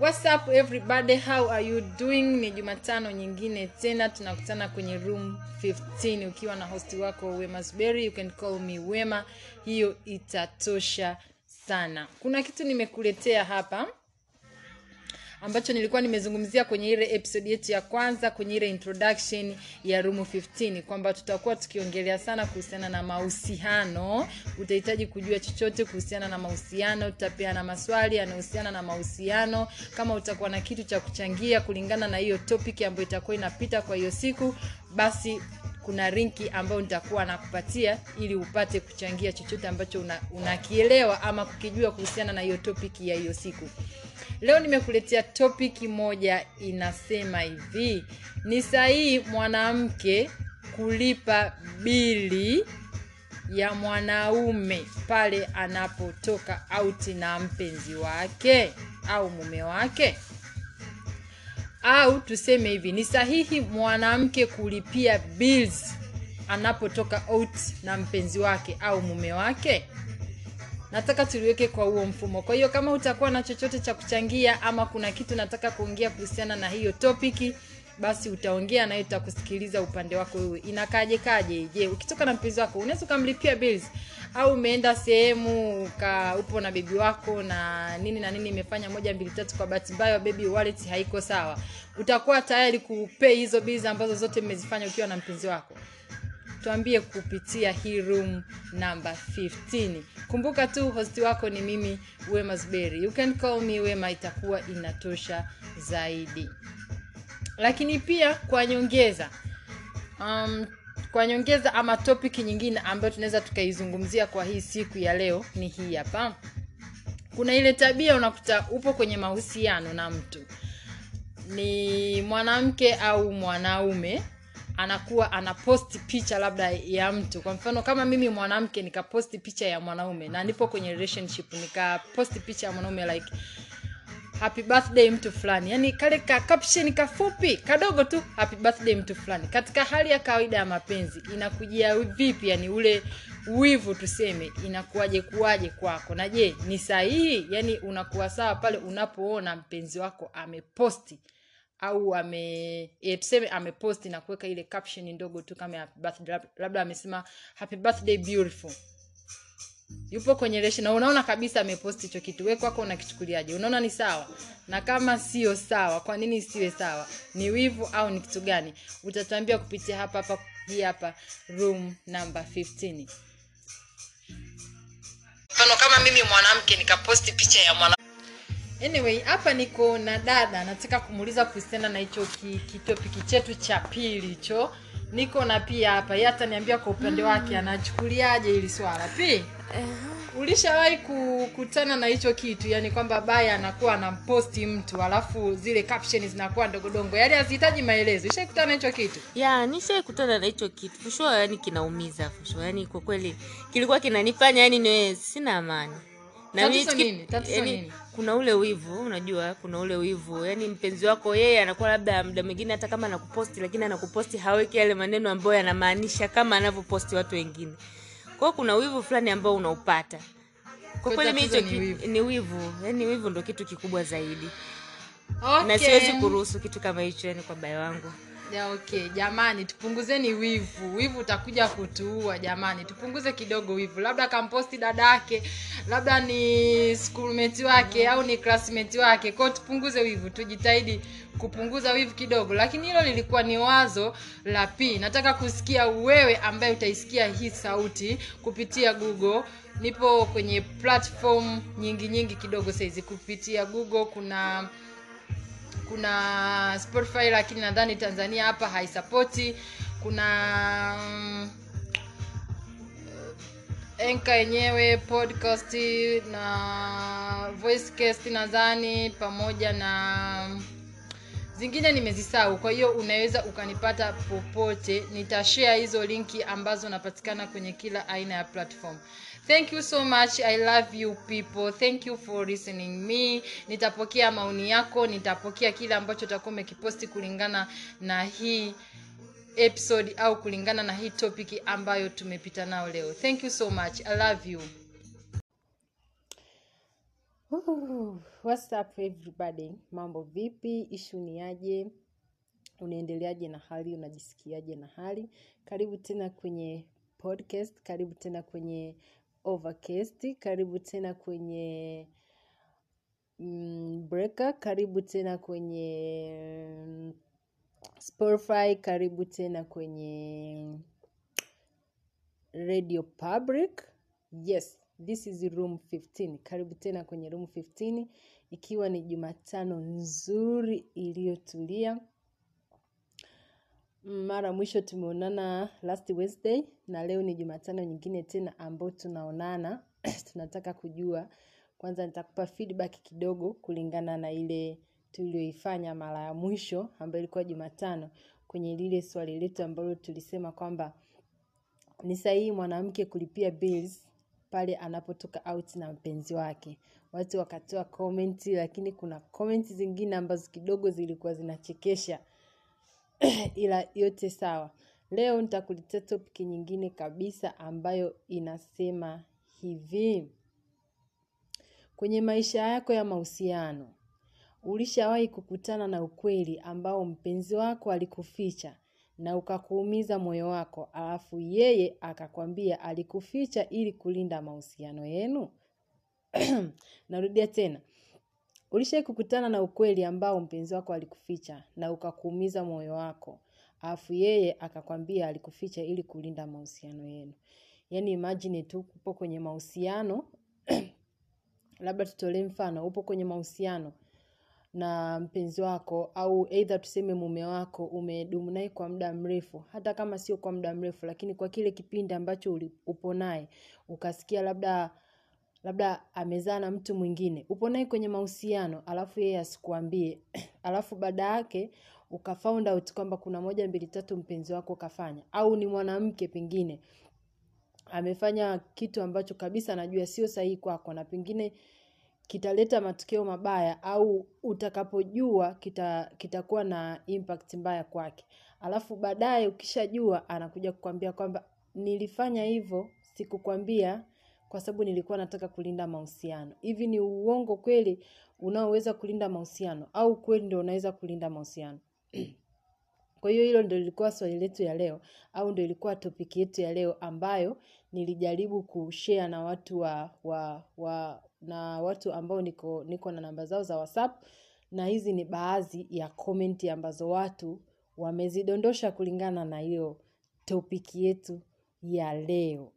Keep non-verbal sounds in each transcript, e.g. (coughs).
What's up everybody? How are you doing? Ni Jumatano nyingine tena tunakutana kwenye room 15 ukiwa na hosti wako Wema Zuberi. You can call me Wema. Hiyo itatosha sana. Kuna kitu nimekuletea hapa ambacho nilikuwa nimezungumzia kwenye ile episode yetu ya kwanza kwenye ile introduction ya room 15 kwamba tutakuwa tukiongelea sana kuhusiana na mahusiano. Utahitaji kujua chochote kuhusiana na mahusiano tutapeana maswali yanayohusiana na mahusiano kama utakuwa na kitu cha kuchangia kulingana na hiyo topic ambayo itakuwa inapita kwa hiyo siku basi kuna rinki ambayo nitakuwa nakupatia ili upate kuchangia chochote ambacho unakielewa una ama kukijua kuhusiana na hiyo topic ya hiyo siku leo nimekuletea topic moja inasema hivi. Ni sahihi mwanamke kulipa bili ya mwanaume pale anapotoka auti na mpenzi wake au mume wake? Au tuseme hivi ni sahihi mwanamke kulipia bills anapotoka out na mpenzi wake au mume wake nataka tuliweke kwa huo mfumo. Kwa hiyo kama utakuwa na chochote cha kuchangia ama kuna kitu nataka kuongea kuhusiana na hiyo topiki basi utaongea naye tutakusikiliza upande wako wewe. Inakaje kaje je ukitoka na mpenzi wako unaweza ukamlipia bills? Au umeenda sehemu upo na bebi wako na nini na nini imefanya moja mbili tatu kwa bahati mbaya bebi wallet haiko sawa. Utakuwa tayari kupei hizo bills ambazo zote mmezifanya ukiwa na mpenzi wako tuambie kupitia hii room number 15 kumbuka tu hosti wako ni mimi wema zuberi. You can call me wema itakuwa inatosha zaidi. Lakini pia kwa nyongeza um, kwa nyongeza ama topic nyingine ambayo tunaweza tukaizungumzia kwa hii siku ya leo ni hii hapa. Kuna ile tabia unakuta upo kwenye mahusiano na mtu. Ni mwanamke au mwanaume anakuwa anaposti picha labda ya mtu. Kwa mfano kama mimi mwanamke nikaposti picha ya mwanaume na nipo kwenye relationship nikaposti picha ya mwanaume like happy birthday mtu fulani. Yani kale ka caption kafupi kadogo tu happy birthday mtu fulani. Katika hali ya kawaida ya mapenzi inakujia vipi? Yani ule wivu tuseme inakuwaje kuwaje kwako? Na je ni sahihi? Yani unakuwa sawa pale unapoona mpenzi wako ameposti au ame e, tuseme ameposti na kuweka ile caption ndogo tu kama labda amesema happy birthday beautiful. Yupo kwenye relation na unaona kabisa ameposti hicho kitu. We kwako unakichukuliaje? Unaona ni sawa? Na kama sio sawa kwa nini isiwe sawa? Ni wivu au ni kitu gani? Utatuambia kupitia hapa hapa hii hapa room number 15 mfano kama mimi mwanamke nikaposti picha ya mwana anyway hapa niko na dada nataka kumuuliza kuhusiana na hicho kitopiki chetu cha pili hicho. Niko na pia hapa ye ataniambia kwa upande wake anachukuliaje hili swala. Pi ulishawahi kukutana na hicho kitu yani kwamba baya anakuwa anamposti mtu alafu zile caption zinakuwa ndogodongo yani hazihitaji maelezo. Ishaikutana na hicho kitu? Ya nishaikutana na hicho kitu. Fushua yani kinaumiza fushua yani kwa kweli kilikuwa kinanifanya yani niwe sina amani. Na tatizo nini? Tatizo yani, nini? Kuna ule wivu unajua kuna ule wivu. Yani mpenzi wako yeye anakuwa labda muda mwingine hata kama anakuposti lakini anakuposti haweki yale maneno ambayo yanamaanisha kama anavyoposti watu wengine. Kwao kuna wivu fulani ambao unaupata. Kwa kweli mi hicho ni wivu. yani wivu. Ndo kitu kikubwa zaidi. Okay. na siwezi kuruhusu kitu kama hicho yani kwa bayo wangu ya okay. Jamani tupunguzeni wivu. Wivu utakuja kutuua jamani. Tupunguze kidogo wivu. Labda kamposti dada yake labda ni schoolmate wake au ni classmate wake. Kwao tupunguze wivu. Tujitahidi kupunguza wivu kidogo. Lakini hilo lilikuwa ni wazo la p. Nataka kusikia wewe ambaye utaisikia hii sauti kupitia google. Nipo kwenye platform nyingi nyingi kidogo saizi. Kupitia google kuna kuna spotify lakini nadhani tanzania hapa haisapoti kuna enka yenyewe podcast na voicecast nadhani pamoja na zingine nimezisau kwa hiyo unaweza ukanipata popote. Nitashea hizo linki ambazo napatikana kwenye kila aina ya platform thank you so much i love you people thank you for listening me nitapokea maoni yako nitapokea kile ambacho utakuwa umekiposti kulingana na hii episode au kulingana na hii topic ambayo tumepita nao leo thank you so much i love you Ooh, What's up everybody? Mambo vipi? Ishu ni aje? Unaendeleaje na hali? Unajisikiaje na hali? Karibu tena kwenye podcast, karibu tena kwenye Overcast, karibu tena kwenye mm, Breaker, karibu tena kwenye mm, Spotify, karibu tena kwenye Radio Public. Yes, this is room 15. Karibu tena kwenye room 15 ikiwa ni Jumatano nzuri iliyotulia. Mara mwisho tumeonana last Wednesday na leo ni Jumatano nyingine tena ambao tunaonana. (clears throat) Tunataka kujua kwanza nitakupa feedback kidogo kulingana na ile tuliyoifanya mara ya mwisho ambayo ilikuwa Jumatano kwenye lile swali letu ambalo tulisema kwamba ni sahihi mwanamke kulipia bills pale anapotoka out na mpenzi wake. Watu wakatoa comment, lakini kuna comment zingine ambazo kidogo zilikuwa zinachekesha, (clears throat) ila yote sawa. Leo nitakuletea topic nyingine kabisa ambayo inasema hivi: kwenye maisha yako ya mahusiano, ulishawahi kukutana na ukweli ambao mpenzi wako alikuficha na ukakuumiza moyo wako, alafu yeye akakwambia alikuficha ili kulinda mahusiano yenu? (clears throat) Narudia tena. Ulishawahi kukutana na ukweli ambao mpenzi wako alikuficha na ukakuumiza moyo wako, alafu yeye akakwambia alikuficha ili kulinda mahusiano yenu. Yaani imagine tu upo kwenye mahusiano, (clears throat) labda tutolee mfano, upo kwenye mahusiano na mpenzi wako au either tuseme mume wako umedumu naye kwa muda mrefu, hata kama sio kwa muda mrefu, lakini kwa kile kipindi ambacho upo naye ukasikia labda labda amezaa na mtu mwingine, upo naye kwenye mahusiano, alafu yeye asikuambie, (clears throat) alafu baada yake uka out kwamba kuna moja mbili tatu mpenzi wako kafanya, au ni mwanamke pengine. Amefanya kitu ambacho kabisa anajua sio sahihi kwako na pengine kitaleta matokeo mabaya au utakapojua kita kitakuwa na impact mbaya kwake. Alafu baadaye ukishajua anakuja kukwambia kwamba nilifanya hivyo, sikukwambia kwa sababu nilikuwa nataka kulinda mahusiano. Hivi ni uongo kweli unaoweza kulinda mahusiano au kweli ndio unaweza kulinda mahusiano? Kwa hiyo hilo ndio lilikuwa swali letu ya leo au ndio ilikuwa topiki yetu ya leo ambayo nilijaribu kushare na watu wa, wa, wa na watu ambao niko niko na namba zao za WhatsApp na hizi ni baadhi ya komenti ambazo watu wamezidondosha kulingana na hiyo topiki yetu ya leo.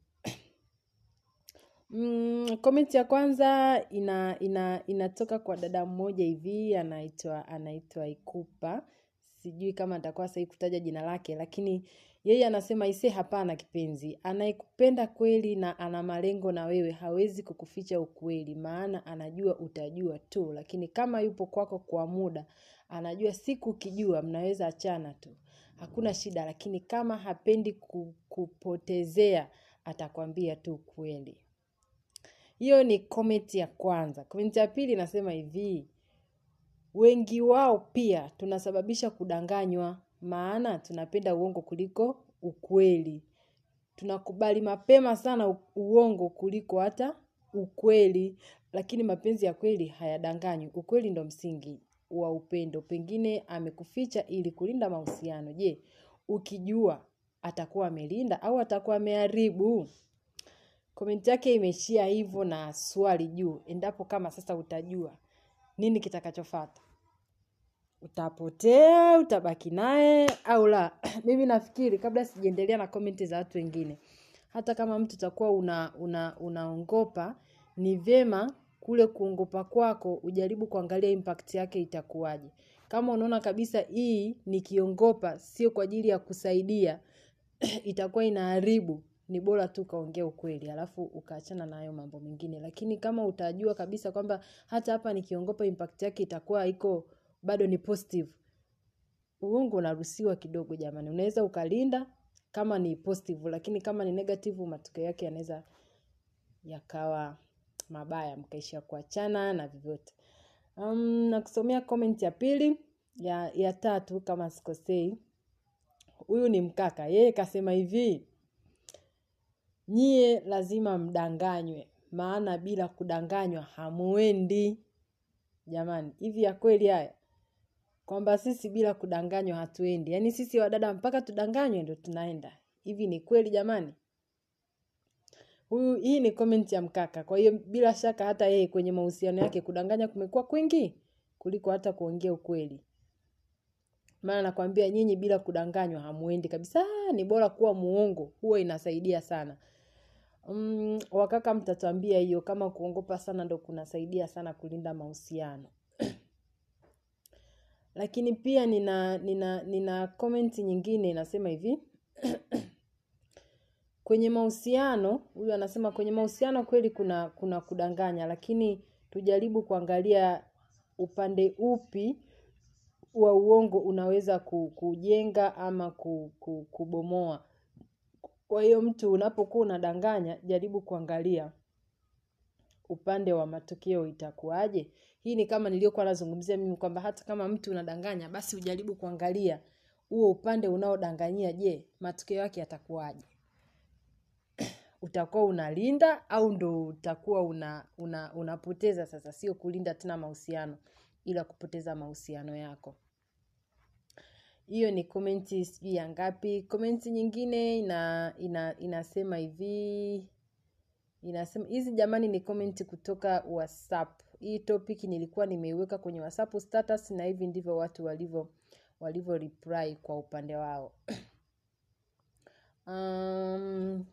Mm, ya kwanza ina, ina inatoka kwa dada mmoja hivi anaitwa anaitwa Ikupa. Sijui kama nitakuwa sahihi kutaja jina lake, lakini yeye anasema ise, hapana kipenzi, anayekupenda kweli na ana malengo na wewe hawezi kukuficha ukweli, maana anajua utajua tu, lakini kama yupo kwako kwa muda, anajua siku ukijua mnaweza achana tu, hakuna shida, lakini kama hapendi ku- kupotezea atakwambia tu kweli. Hiyo ni komenti ya kwanza. Komenti ya pili inasema hivi, wengi wao pia tunasababisha kudanganywa, maana tunapenda uongo kuliko ukweli. Tunakubali mapema sana uongo kuliko hata ukweli, lakini mapenzi ya kweli hayadanganywi. Ukweli ndo msingi wa upendo. Pengine amekuficha ili kulinda mahusiano. Je, ukijua atakuwa amelinda au atakuwa ameharibu? Komenti yake imeishia hivyo na swali juu, endapo kama sasa utajua nini kitakachofuata, utapotea, utabaki naye au la? (clears throat) Mimi nafikiri kabla sijaendelea na komenti za watu wengine, hata kama mtu utakuwa una, una, unaongopa, ni vyema kule kuongopa kwako ujaribu kuangalia impact yake itakuwaje. Kama unaona kabisa hii nikiongopa sio kwa ajili ya kusaidia (clears throat) itakuwa inaharibu, ni bora tu ukaongea ukweli, alafu ukaachana na hayo mambo mengine. Lakini kama utajua kabisa kwamba hata hapa nikiongopa impact yake itakuwa iko bado ni positive, uongo unaruhusiwa kidogo jamani. Unaweza ukalinda kama ni positive, lakini kama ni negative, matokeo yake yanaweza yakawa mabaya, mkaishia kuachana na vyovyote. Um, na comment ya pili ya, ya tatu kama sikosei. Huyu ni mkaka, yeye kasema hivi, nyie lazima mdanganywe, maana bila kudanganywa hamuendi. Jamani hivi ya kweli haya? Kwamba sisi bila kudanganywa hatuendi. Yaani sisi wadada mpaka tudanganywe ndio tunaenda. Hivi ni kweli jamani? Huyu hii ni comment ya mkaka. Kwa hiyo bila shaka hata yeye kwenye mahusiano yake kudanganya kumekuwa kwingi kuliko hata kuongea ukweli. Maana nakwambia nyinyi bila kudanganywa hamuendi kabisa. Ni bora kuwa muongo huwa inasaidia sana mm, wakaka mtatuambia hiyo kama kuongopa sana ndo kunasaidia sana kulinda mahusiano. (clears throat) Lakini pia nina nina nina komenti nyingine inasema hivi. (clears throat) Kwenye mahusiano huyu anasema kwenye mahusiano kweli kuna kuna kudanganya lakini tujaribu kuangalia upande upi wa uongo unaweza kujenga ama ku- ku- kubomoa kwa hiyo mtu unapokuwa unadanganya jaribu kuangalia upande wa matokeo itakuwaje. Hii ni kama niliyokuwa nazungumzia mimi kwamba hata kama mtu unadanganya basi ujaribu kuangalia huo upande unaodanganyia je matokeo yake yatakuwaje. (clears throat) Utakuwa unalinda au ndo utakuwa una, una unapoteza sasa? Sio kulinda tena mahusiano ila kupoteza mahusiano yako hiyo ni komenti sijui ya ngapi. Komenti nyingine ina, ina inasema hivi. Inasema hizi jamani ni komenti kutoka whatsapp. Hii topic nilikuwa nimeiweka kwenye whatsapp status na hivi ndivyo watu walivyo walivyo reply kwa upande wao. (clears throat) Um,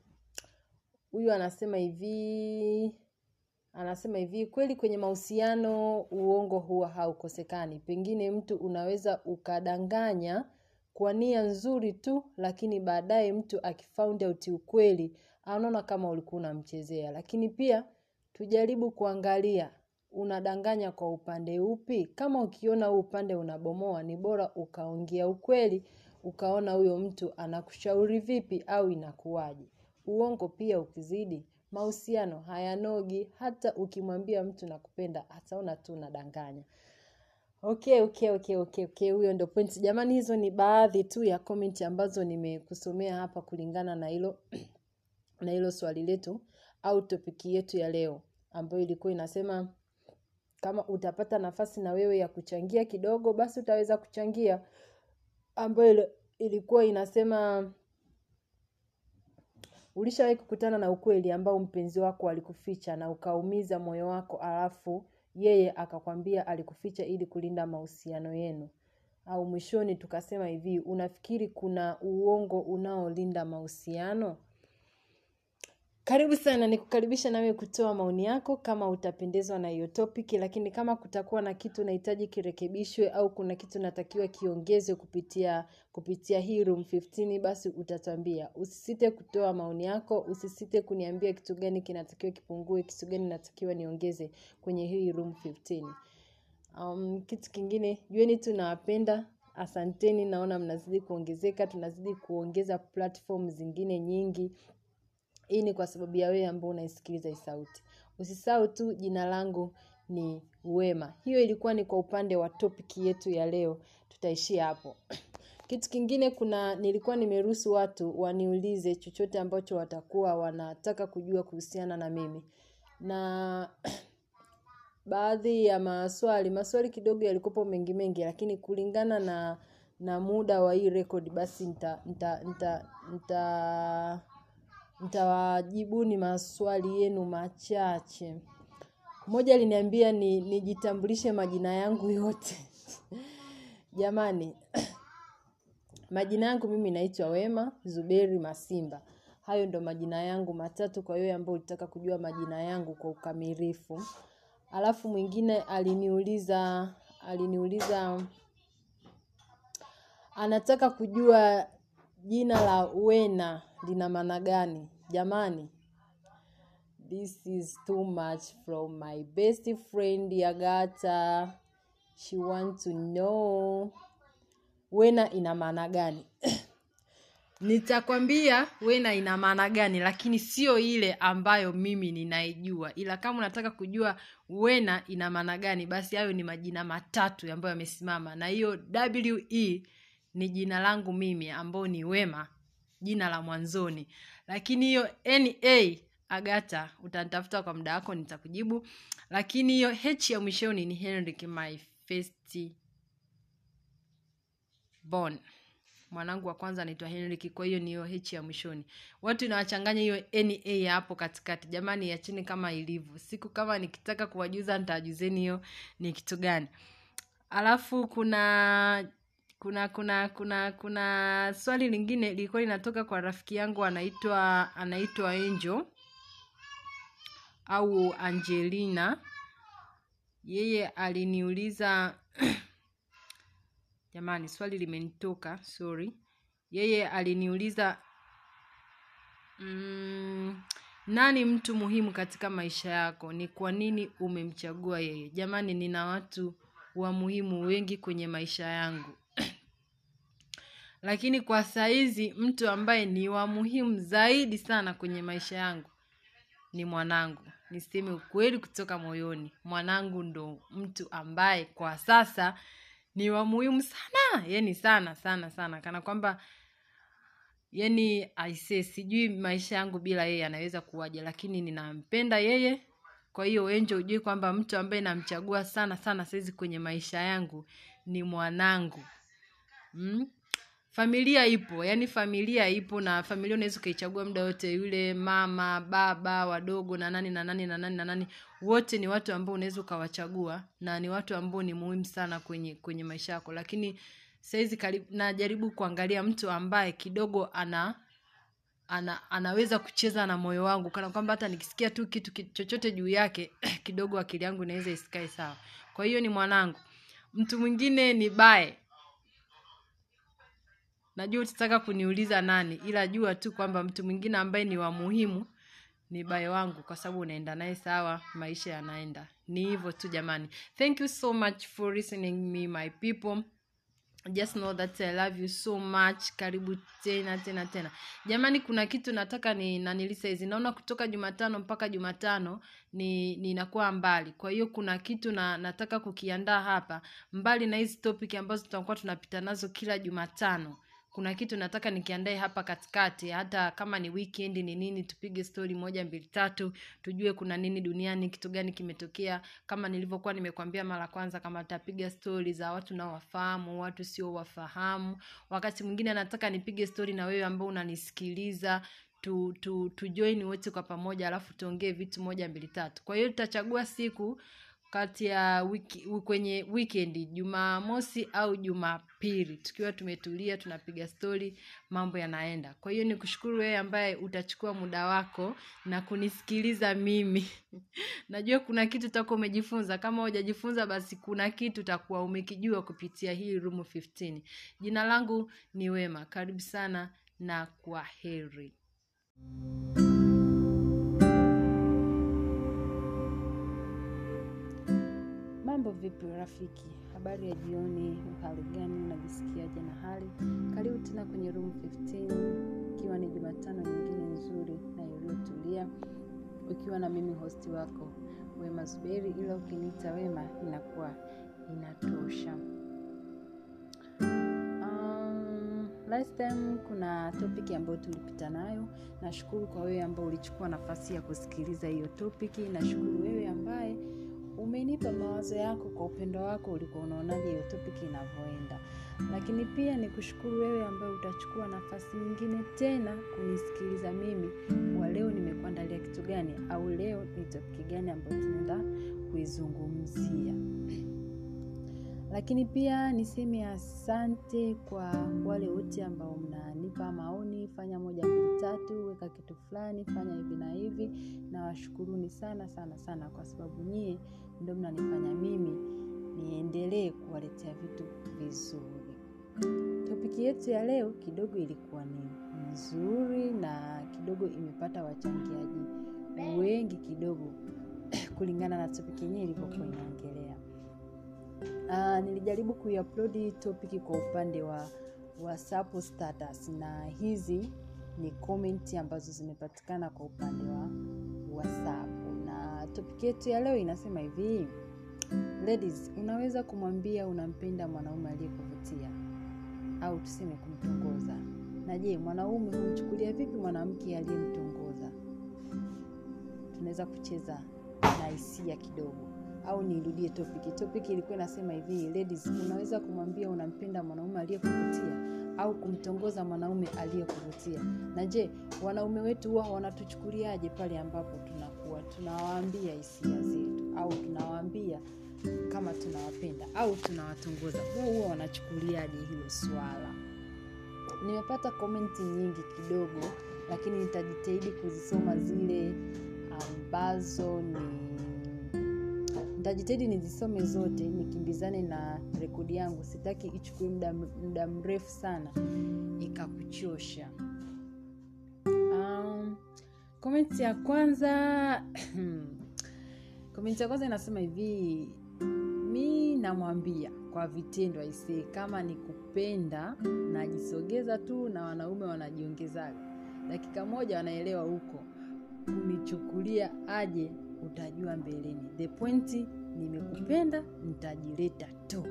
huyu anasema hivi anasema hivi kweli kwenye mahusiano uongo huwa haukosekani. Pengine mtu unaweza ukadanganya kwa nia nzuri tu lakini baadaye mtu akifound out ukweli anaona kama ulikuwa unamchezea. Lakini pia tujaribu kuangalia unadanganya kwa upande upi? Kama ukiona huu upande unabomoa ni bora ukaongea ukweli ukaona huyo mtu anakushauri vipi au inakuwaje. Uongo pia ukizidi mahusiano hayanogi hata ukimwambia mtu nakupenda ataona tu unadanganya. Okay okay okay okay okay huyo ndo point. Jamani hizo ni baadhi tu ya comment ambazo nimekusomea hapa kulingana na hilo (clears throat) na hilo swali letu au topiki yetu ya leo ambayo ilikuwa inasema kama utapata nafasi na wewe ya kuchangia kidogo basi utaweza kuchangia ambayo ilikuwa inasema ulishawahi kukutana na ukweli ambao mpenzi wako alikuficha na ukaumiza moyo wako alafu yeye akakwambia alikuficha ili kulinda mahusiano yenu? Au mwishoni tukasema hivi unafikiri kuna uongo unaolinda mahusiano karibu sana nikukaribisha nawe kutoa maoni yako kama utapendezwa na hiyo topic lakini kama kutakuwa na kitu unahitaji kirekebishwe au kuna kitu natakiwa kiongezwe kupitia kupitia hii room 15 basi utatwambia usisite kutoa maoni yako usisite kuniambia kitu gani kinatakiwa kipungue kitu gani natakiwa niongeze kwenye hii room 15 um, kitu kingine jueni tu nawapenda asanteni naona mnazidi kuongezeka tunazidi kuongeza platform zingine nyingi hii ni kwa sababu ya wewe ambao unaisikiliza hii sauti. Usisahau tu jina langu ni wema. Hiyo ilikuwa ni kwa upande wa topic yetu ya leo. Tutaishia hapo. (clears throat) Kitu kingine kuna nilikuwa nimeruhusu watu waniulize chochote ambacho watakuwa wanataka kujua kuhusiana na mimi. Na (clears throat) baadhi ya maswali maswali kidogo yalikopo mengi mengi lakini kulingana na na muda wa hii record basi nita nita nita, nita nitawajibuni maswali yenu machache. Mmoja aliniambia ni nijitambulishe majina yangu yote. (laughs) Jamani (clears throat) majina yangu mimi naitwa wema zuberi masimba. Hayo ndo majina yangu matatu kwa hiyo ambao ulitaka kujua majina yangu kwa ukamilifu. Alafu mwingine aliniuliza aliniuliza anataka kujua jina la wena lina maana gani? Jamani this is too much from my best friend yagata she want to know. Wena ina maana gani? (coughs) Nitakwambia wena ina maana gani lakini sio ile ambayo mimi ninaijua. Ila kama unataka kujua wena ina maana gani basi hayo ni majina matatu ambayo yamesimama. Na hiyo we ni jina langu mimi ambayo ni wema jina la mwanzoni. Lakini hiyo na agata utanitafuta kwa muda wako nitakujibu. Lakini hiyo h ya mwishoni ni henrik my first born mwanangu wa kwanza anaitwa henrik kwa hiyo ni hiyo h ya mwishoni. Watu inawachanganya hiyo na hapo katikati. Jamani yachini kama ilivyo. Siku kama nikitaka kuwajuza nitawajuzeni hiyo ni kitu gani. Alafu kuna kuna kuna kuna kuna swali lingine lilikuwa linatoka kwa rafiki yangu anaitwa anaitwa angel au angelina. Yeye aliniuliza (clears throat) jamani swali limenitoka sorry. Yeye aliniuliza mm, nani mtu muhimu katika maisha yako? Ni kwa nini umemchagua yeye? Jamani nina watu wa muhimu wengi kwenye maisha yangu lakini kwa saizi mtu ambaye ni wa muhimu zaidi sana kwenye maisha yangu ni mwanangu. Niseme ukweli kutoka moyoni. Mwanangu ndo mtu ambaye kwa sasa ni wa muhimu sana. Yani sana sana sana. Kana kwamba yani aise sijui maisha yangu bila yeye anaweza kuwaja lakini ninampenda yeye. Kwa hiyo enje ujue kwamba mtu ambaye namchagua sana sana saizi kwenye maisha yangu ni mwanangu. Mm? Familia ipo yani familia ipo na familia unaweza ukaichagua muda wote yule mama baba wadogo na nani na nani na nani na nani. Wote ni watu ambao unaweza ukawachagua na ni watu ambao ni muhimu sana kwenye kwenye maisha yako. Lakini saizi najaribu kuangalia mtu ambaye kidogo ana ana anaweza kucheza na moyo wangu. Kana kwamba hata nikisikia tu kitu ki- chochote juu yake (clears throat) kidogo akili yangu inaweza isikae sawa. Kwa hiyo ni mwanangu. Mtu mwingine ni bae najua utataka kuniuliza nani ila jua tu kwamba mtu mwingine ambaye ni wa muhimu ni bae wangu kwa sababu unaenda naye sawa maisha yanaenda. Ni hivyo tu jamani. Thank you so much for listening me my people. Just know that i love you so much. Karibu tena tena tena. Jamani kuna kitu nataka ni nanili saizi, naona kutoka jumatano mpaka jumatano ni ninakuwa mbali. Kwa hiyo kuna kitu na nataka kukiandaa hapa. Mbali na hizi topic ambazo tutakuwa tunapita nazo kila jumatano kuna kitu nataka nikiandae hapa katikati hata kama ni weekend ni nini tupige stori moja mbili tatu tujue kuna nini duniani kitu gani kimetokea. Kama nilivyokuwa nimekwambia mara kwanza kama tapiga stori za watu naowafahamu watu sio wafahamu. Wakati mwingine nataka nipige stori na wewe ambao unanisikiliza tu, tu, tujoin wote kwa pamoja alafu tuongee vitu moja mbili tatu. Kwa hiyo tutachagua siku kati ya wiki, kwenye wikendi jumamosi au jumapili. Tukiwa tumetulia tunapiga stori mambo yanaenda. Kwa hiyo ni kushukuru wewe ambaye utachukua muda wako na kunisikiliza mimi. (laughs) Najua kuna kitu utakuwa umejifunza. Kama hujajifunza basi kuna kitu utakuwa umekijua kupitia hii room 15 jina langu ni wema. Karibu sana na kwa heri mambo vipi rafiki? Habari ya jioni hali gani unajisikiaje na hali? Karibu tena kwenye room 15 ikiwa ni jumatano nyingine nzuri na iliyotulia ukiwa na mimi hosti wako wema zuberi ila ukiniita wema inakuwa inatosha. Um, last time kuna topic ambayo tulipita nayo nashukuru kwa wewe ambao ulichukua nafasi ya kusikiliza hiyo topic nashukuru wewe ambaye umenipa mawazo yako kwa upendo wako ulikuwa unaonaje hiyo topic inavyoenda lakini pia ni kushukuru wewe ambaye utachukua nafasi nyingine tena kunisikiliza mimi. Wa leo nimekuandalia kitu gani? Au leo ni topiki gani ambayo tunaenda kuizungumzia? Lakini pia niseme asante kwa wale wote ambao mnanipa maoni. Fanya moja mbili tatu weka kitu fulani fanya hivi na hivi. Nawashukuruni sana sana sana kwa sababu nyie ndo mnanifanya mimi niendelee kuwaletea vitu vizuri. Topiki yetu ya leo kidogo ilikuwa ni nzuri na kidogo imepata wachangiaji wengi kidogo (clears throat) kulingana na topiki yenyewe ilivyokuwa inaongelea. Uh, nilijaribu kuiupload topiki kwa upande wa whatsapp status na hizi ni komenti ambazo zimepatikana kwa upande wa whatsapp topic yetu ya leo inasema hivi. Ladies unaweza kumwambia unampenda mwanaume aliyekuvutia? Au tuseme kumtongoza. Na je mwanaume humchukulia vipi mwanamke aliyemtongoza? Tunaweza kucheza na hisia kidogo. Au nirudie topiki topiki ilikuwa inasema hivi. Ladies unaweza kumwambia unampenda mwanaume aliyekuvutia? Au kumtongoza mwanaume aliyekuvutia? Na je wanaume wetu huwa wanatuchukuliaje pale ambapo tunakuwa tunawaambia hisia zetu au tunawaambia kama tunawapenda au tunawatongoza. Huwa huwa wanachukuliaje hilo swala? Nimepata komenti nyingi kidogo lakini nitajitahidi kuzisoma zile ambazo ni nitajitahidi nizisome zote nikimbizane na rekodi yangu. Sitaki ichukue muda, muda mrefu sana ikakuchosha komenti ya kwanza (clears throat) komenti ya kwanza inasema hivi mi namwambia kwa vitendo aisee kama ni kupenda najisogeza tu na wanaume wanajiongezaga. Dakika moja wanaelewa huko. Kunichukulia aje utajua mbeleni. The pointi nimekupenda nitajileta tu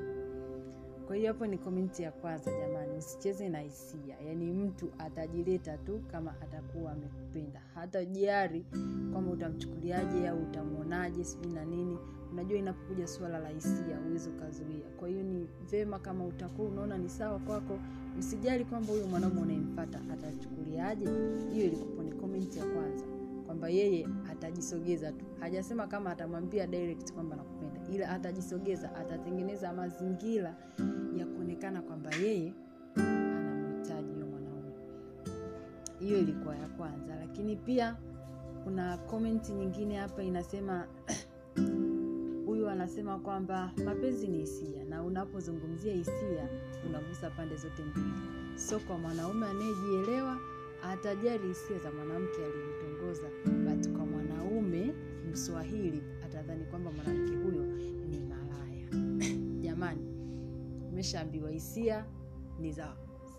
kwa hiyo hapo ni komenti ya kwanza jamani usicheze na hisia. Yaani mtu atajileta tu kama atakuwa amekupenda. Hata jiari kwamba utamchukuliaje au utamwonaje sijui na nini. Unajua inapokuja suala la hisia huwezi ukazuia. Kwa hiyo ni vema kama utakuwa unaona ni sawa kwako usijali kwamba huyo mwanaume unayemfata atachukuliaje. Hiyo ilikupo ni komenti ya kwanza kwamba yeye atajisogeza tu. Hajasema kama atamwambia direct kwamba ila atajisogeza atatengeneza mazingira ya kuonekana kwamba yeye anamhitaji huyo mwanaume. Hiyo ilikuwa ya kwanza. Lakini pia kuna komenti nyingine hapa inasema (clears throat) huyu anasema kwamba mapenzi ni hisia na unapozungumzia hisia unagusa pande zote mbili. So kwa mwanaume anayejielewa atajali hisia za mwanamke aliyemtongoza but kwa mwanaume mswahili atadhani kwamba mwanamke huyo ni malaya. (coughs) Jamani umeshaambiwa hisia ni za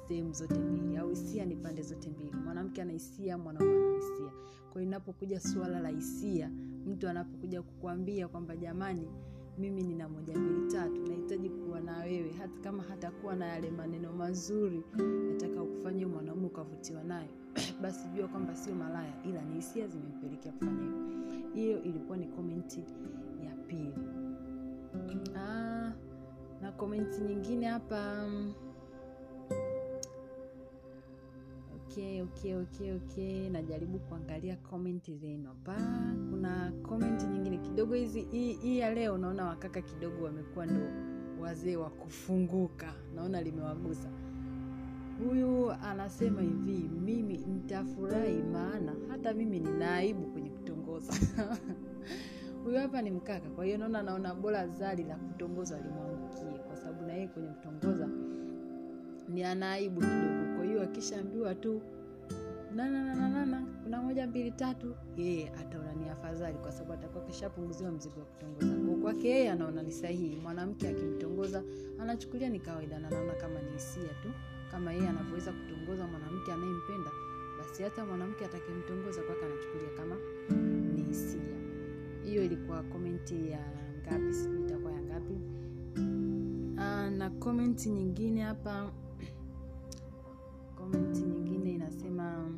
sehemu zote mbili au hisia ni pande zote mbili. Mwanamke ana hisia mwanaume ana hisia. Kwa hiyo inapokuja suala la hisia mtu anapokuja kukuambia kwamba jamani mimi nina moja mbili tatu nahitaji kuwa na wewe hata kama hatakuwa na yale maneno mazuri nataka kufanya mwanaume ukavutiwa nayo. (coughs) Basi jua kwamba sio malaya ila ni hisia zimempelekea kufanya hivyo hiyo ilikuwa ni komenti ya pili. Ah, na komenti nyingine hapa. Okay okay okay okay. Najaribu kuangalia komenti zenu hapa. Kuna komenti nyingine kidogo hizi hii ya leo naona wakaka kidogo wamekuwa ndo wazee wa kufunguka. Naona limewagusa. Huyu anasema hivi mimi nitafurahi maana hata mimi nina aibu kwenye kutongoza (laughs) huyu hapa ni mkaka kwa hiyo naona naona bora zali la kutongoza limwangukie kwa sababu na yeye kwenye kutongoza ni anaaibu kidogo. Kwa hiyo akishaambiwa tu nanananana kuna moja mbili tatu yeye ataona ni afadhali kwa sababu atakuwa kishapunguziwa mzigo wa kutongoza. Kwa kwake yeye anaona ni sahihi mwanamke akimtongoza anachukulia ni kawaida na anaona kama ni hisia tu. Kama yeye anavyoweza kutongoza mwanamke anayempenda basi hata mwanamke atakimtongoza kwake anachukulia kama hisia. Hiyo ilikuwa komenti ya ngapi sijui itakuwa ya ngapi. Aa, na komenti nyingine hapa. Komenti nyingine inasema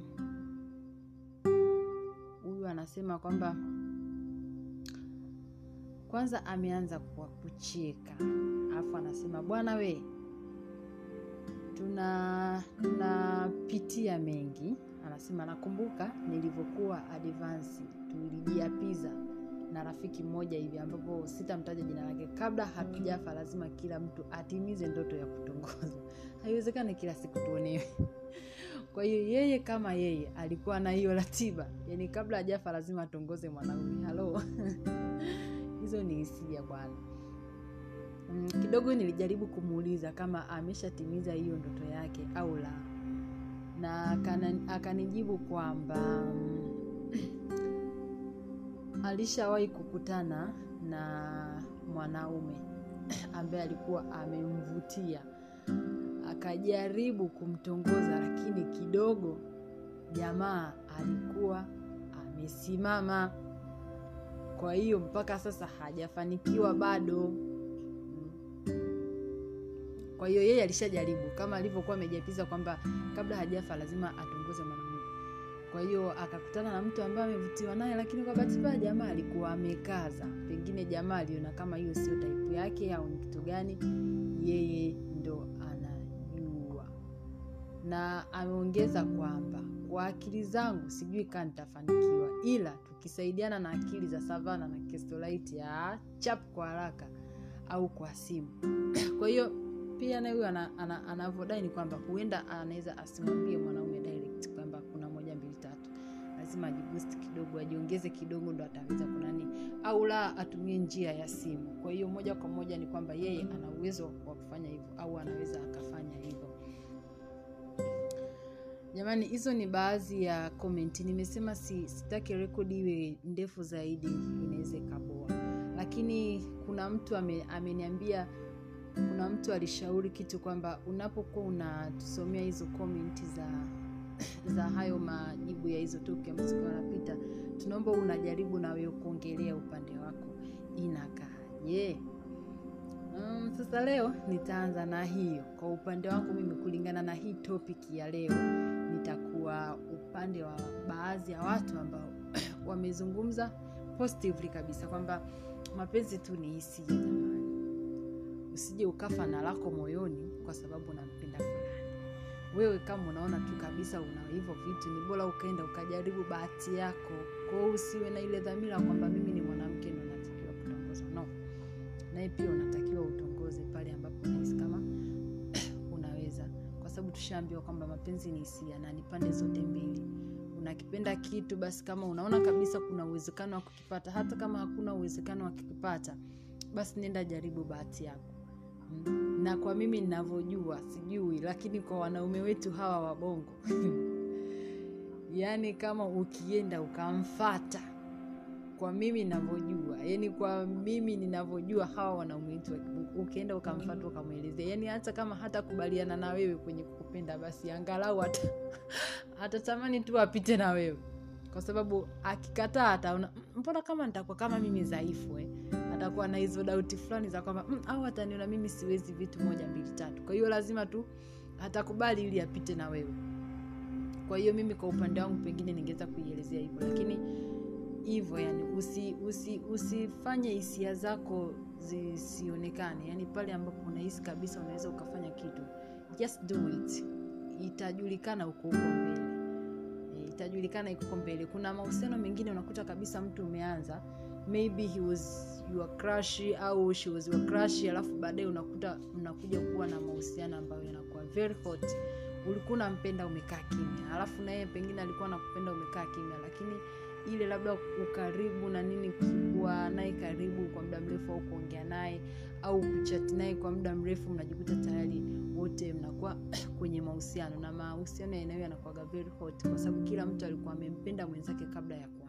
huyu anasema kwamba kwanza ameanza kwa kucheka alafu anasema bwana we tuna tunapitia mengi. Anasema nakumbuka nilivyokuwa advansi tulijiapiza na rafiki mmoja hivi ambapo sitamtaja jina lake. Kabla hatujafa lazima kila mtu atimize ndoto ya kutongoza (laughs) haiwezekani kila siku tuonewe. (laughs) Kwa hiyo yeye kama yeye alikuwa na hiyo ratiba. Yani kabla ajafa lazima atongoze mwanaume. Halo (laughs) hizo ni hisia bwana mm, kidogo nilijaribu kumuuliza kama ameshatimiza hiyo ndoto yake au la. Na akanijibu kwamba mm, alishawahi kukutana na mwanaume (clears throat) ambaye alikuwa amemvutia. Akajaribu kumtongoza lakini kidogo jamaa alikuwa amesimama. Kwa hiyo mpaka sasa hajafanikiwa bado. Kwa hiyo yeye alishajaribu kama alivyokuwa amejapiza kwamba kabla hajafa lazima atongoze mwanaume kwa hiyo akakutana na mtu ambaye amevutiwa naye lakini kwa bahati mbaya jamaa alikuwa amekaza. Pengine jamaa aliona kama hiyo sio taipu yake au ni kitu gani yeye ndo anajua na ameongeza kwamba kwa akili zangu sijui kaa nitafanikiwa ila tukisaidiana na akili za savana na kestolite ya chap kwa haraka au kwa simu. Kwa hiyo pia naye huyo ana- ana- anavyodai ni kwamba huenda anaweza asimwambie mwanaume lazima ajiboost kidogo ajiongeze kidogo ndo ataweza kunani au la atumie njia ya simu. Kwa hiyo moja kwa moja ni kwamba yeye ana uwezo wa kufanya hivyo au anaweza akafanya hivyo. Jamani hizo ni baadhi ya komenti nimesema si, sitaki rekodi iwe ndefu zaidi inaweza ikaboa. Lakini kuna mtu ame, ameniambia kuna mtu alishauri kitu kwamba unapokuwa unatusomea hizo komenti za za hayo majibu ya hizo toki ambazo wanapita tunaomba unajaribu na wewe kuongelea upande wako inakaaje? Um, sasa leo nitaanza na hiyo. Kwa upande wangu mimi kulingana na hii topic ya leo nitakuwa upande wa baadhi ya watu ambao (coughs) wamezungumza positively kabisa kwamba mapenzi tu ni hisia jamani. Usije ukafa na lako moyoni kwa sababu fulani wewe kama unaona tu kabisa una hivyo vitu ni bora ukaenda ukajaribu bahati yako. Kwao usiwe na ile dhamira kwamba mimi ni mwanamke ndo natakiwa kutongoza. No. Naye pia unatakiwa utongoze pale ambapo unahisi kama (coughs) unaweza. Kwa sababu tushaambiwa kwamba mapenzi ni hisia na ni pande zote mbili. Unakipenda kitu basi kama unaona kabisa kuna uwezekano wa kukipata hata kama hakuna uwezekano wa kukipata basi nenda jaribu bahati yako. Na kwa mimi ninavyojua sijui lakini kwa wanaume wetu hawa wabongo (laughs) yaani kama ukienda ukamfata kwa mimi ninavyojua yani kwa mimi ninavyojua hawa wanaume wetu ukienda ukamfata ukamwelezea yani hata kama hatakubaliana na wewe kwenye kukupenda basi angalau hata (laughs) atatamani tu apite na wewe kwa sababu akikataa ataona "Mm, mbona kama nitakuwa kama mimi dhaifu eh? Atakuwa na hizo dauti fulani za kwamba mm, au ataniona mimi siwezi vitu moja mbili tatu. Kwa hiyo lazima tu atakubali ili apite na wewe. Kwa hiyo mimi kwa upande wangu pengine ningeweza kuielezea hivyo lakini hivyo yani usi, usi, hisia zako zisionekane. Yani pale ambapo unahisi kabisa unaweza ukafanya kitu just do it. Itajulikana huko huko mbele. Itajulikana iko mbele. Kuna mahusiano mengine unakuta kabisa mtu umeanza maybe he was your crush au she was your crush alafu baadaye unakuta mnakuja kuwa na mahusiano ambayo yanakuwa very hot. Ulikuwa unampenda umekaa kimya. Alafu naye pengine alikuwa nakupenda umekaa kimya. Lakini ile labda ukaribu na nini kuwa naye karibu kwa muda mrefu au kuongea naye au kuchati naye kwa muda mrefu mnajikuta tayari wote mnakuwa (coughs) kwenye mahusiano. Na mahusiano yanayo yanakuaga very hot kwa sababu kila mtu alikuwa amempenda mwenzake kabla ya kuambiwa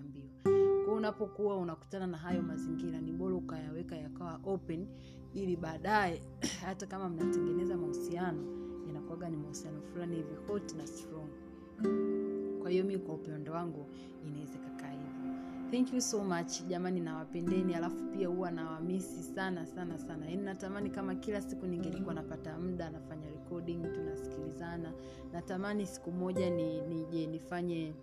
kwao unapokuwa unakutana na hayo mazingira ni bora ukayaweka yakawa open ili baadaye (clears throat) hata kama mnatengeneza mahusiano yanakuwaga ni mahusiano fulani hivi hot na strong. Kwa hiyo mi kwa upendo wangu inaweza kakaa hivyo. Thank you so much. Jamani nawapendeni. Alafu pia huwa nawamisi sana sana sana. Yaani natamani kama kila siku ningelikuwa napata muda nafanya recording tunasikilizana. Natamani siku moja ni nije nifanye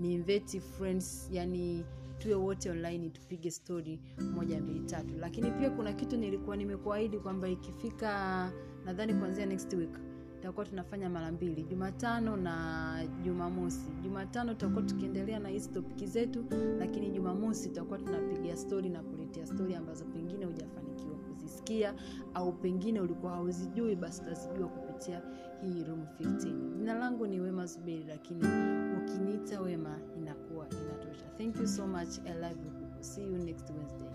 ni invite friends yani tuwe wote online tupige story moja mbili tatu. Lakini pia kuna kitu nilikuwa nimekuahidi kwamba ikifika nadhani kuanzia next week tutakuwa tunafanya mara mbili jumatano na jumamosi. Jumatano tutakuwa tukiendelea na hizi topiki zetu lakini jumamosi tutakuwa tunapiga stori na kuletea stori ambazo pengine hujafanikiwa kuzisikia au pengine ulikuwa hauzijui basi utazijua kupitia hii room 15 jina langu ni wema zuberi lakini ukiniita wema inakuwa inatosha. Thank you so much. I love you. See you next wednesday.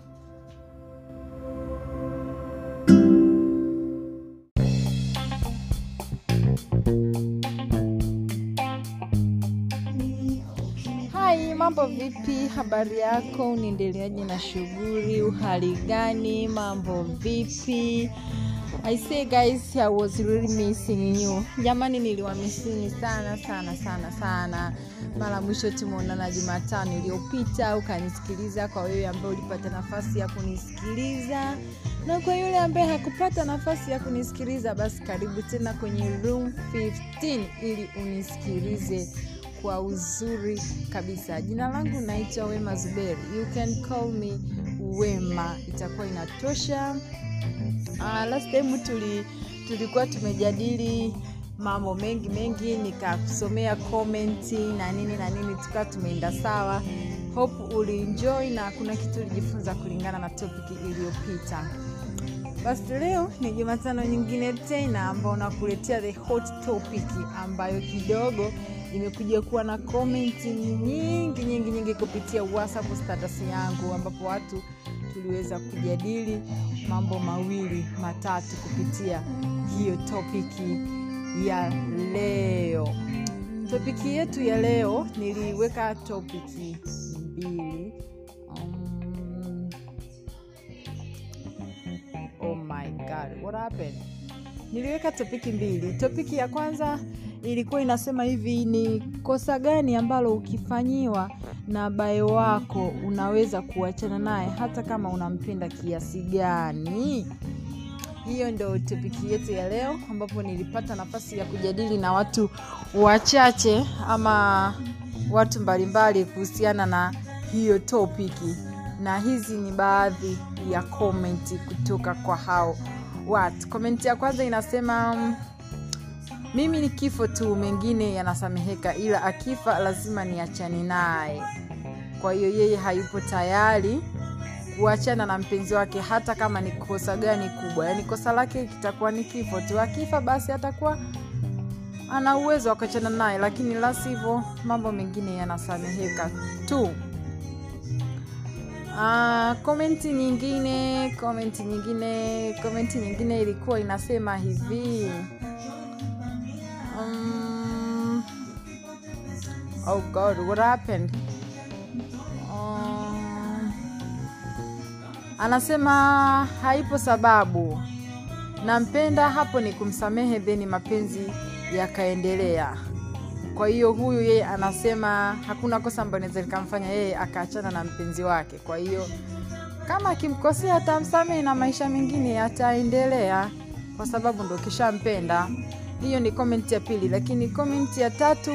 Mambo vipi? Habari yako? Unaendeleaje na shughuli? Uhali gani? Mambo vipi I say guys I was really missing you. Jamani niliwamisini sana sana sana sana. Mara mwisho tumeonana jumatano iliyopita ukanisikiliza kwa wewe ambaye ulipata nafasi ya kunisikiliza. Na kwa yule ambaye hakupata nafasi ya kunisikiliza basi karibu tena kwenye room 15 ili unisikilize kwa uzuri kabisa. Jina langu naitwa wema zuberi. You can call me wema. Itakuwa inatosha uh, last time tuli, tulikuwa tumejadili mambo mengi mengi nikakusomea komenti na nini na nini tukawa tumeenda sawa. Hope ulienjoy na kuna kitu ulijifunza kulingana na topiki iliyopita. Basi leo ni jumatano nyingine tena ambao nakuletea the hot topic ambayo kidogo imekuja kuwa na komenti nyingi nyingi nyingi kupitia whatsapp status yangu ambapo watu tuliweza kujadili mambo mawili matatu kupitia hiyo topiki ya leo. Topiki yetu ya leo niliweka topiki mbili. Um, oh my god what happened? Niliweka topiki mbili. Topiki ya kwanza ilikuwa inasema hivi ni kosa gani ambalo ukifanyiwa na bae wako unaweza kuachana naye hata kama unampenda kiasi gani? Hiyo ndo topiki yetu ya leo ambapo nilipata nafasi ya kujadili na watu wachache ama watu mbalimbali kuhusiana na hiyo topiki na hizi ni baadhi ya komenti kutoka kwa hao watu. Komenti ya kwanza inasema mimi ni kifo tu mengine yanasameheka ila akifa lazima niachane naye. Kwa hiyo yeye hayupo tayari kuachana na mpenzi wake hata kama ni kosa gani kubwa. Yaani kosa lake kitakuwa ni kifo tu. Akifa basi atakuwa ana uwezo wa kuachana naye lakini la sivyo mambo mengine yanasameheka tu. Komenti uh, nyingine komenti nyingine komenti nyingine ilikuwa inasema hivi um, oh god what happened? Um, anasema haipo sababu. Nampenda hapo ni kumsamehe theni mapenzi yakaendelea. Kwa hiyo huyu yeye anasema hakuna kosa ambayo naweza likamfanya yeye akaachana na mpenzi wake. Kwa hiyo kama akimkosea atamsamehe na maisha mengine yataendelea kwa sababu ndo kishampenda hiyo ni komenti ya pili lakini komenti ya tatu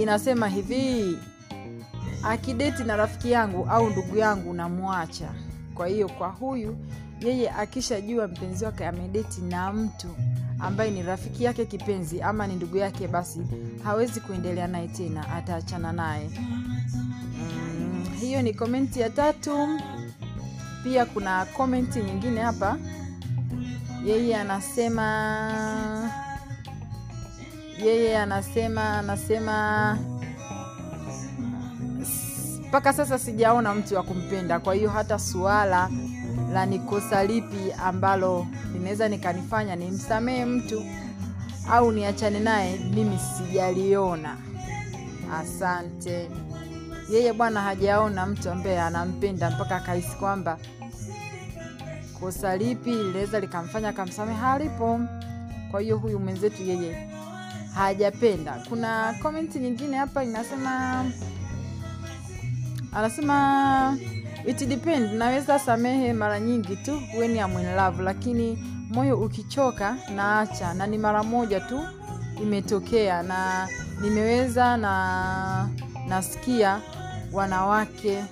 inasema hivi akideti na rafiki yangu au ndugu yangu namwacha. Kwa hiyo kwa huyu yeye akishajua mpenzi wake amedeti na mtu ambaye ni rafiki yake kipenzi ama ni ndugu yake basi hawezi kuendelea naye tena ataachana naye. Mm, hiyo ni komenti ya tatu. Pia kuna komenti nyingine hapa yeye anasema yeye anasema anasema mpaka sasa sijaona mtu wa kumpenda. Kwa hiyo hata suala la ni kosa lipi ambalo linaweza nikanifanya nimsamehe mtu au niachane naye mimi sijaliona. Asante. Yeye bwana hajaona mtu ambaye anampenda mpaka akahisi kwamba kosa lipi linaweza likamfanya akamsamehe halipo kwa hiyo huyu mwenzetu yeye hajapenda. Kuna komenti nyingine hapa inasema anasema it depend naweza samehe mara nyingi tu when I'm lakini moyo ukichoka naacha. Na ni mara moja tu imetokea na nimeweza na nasikia wanawake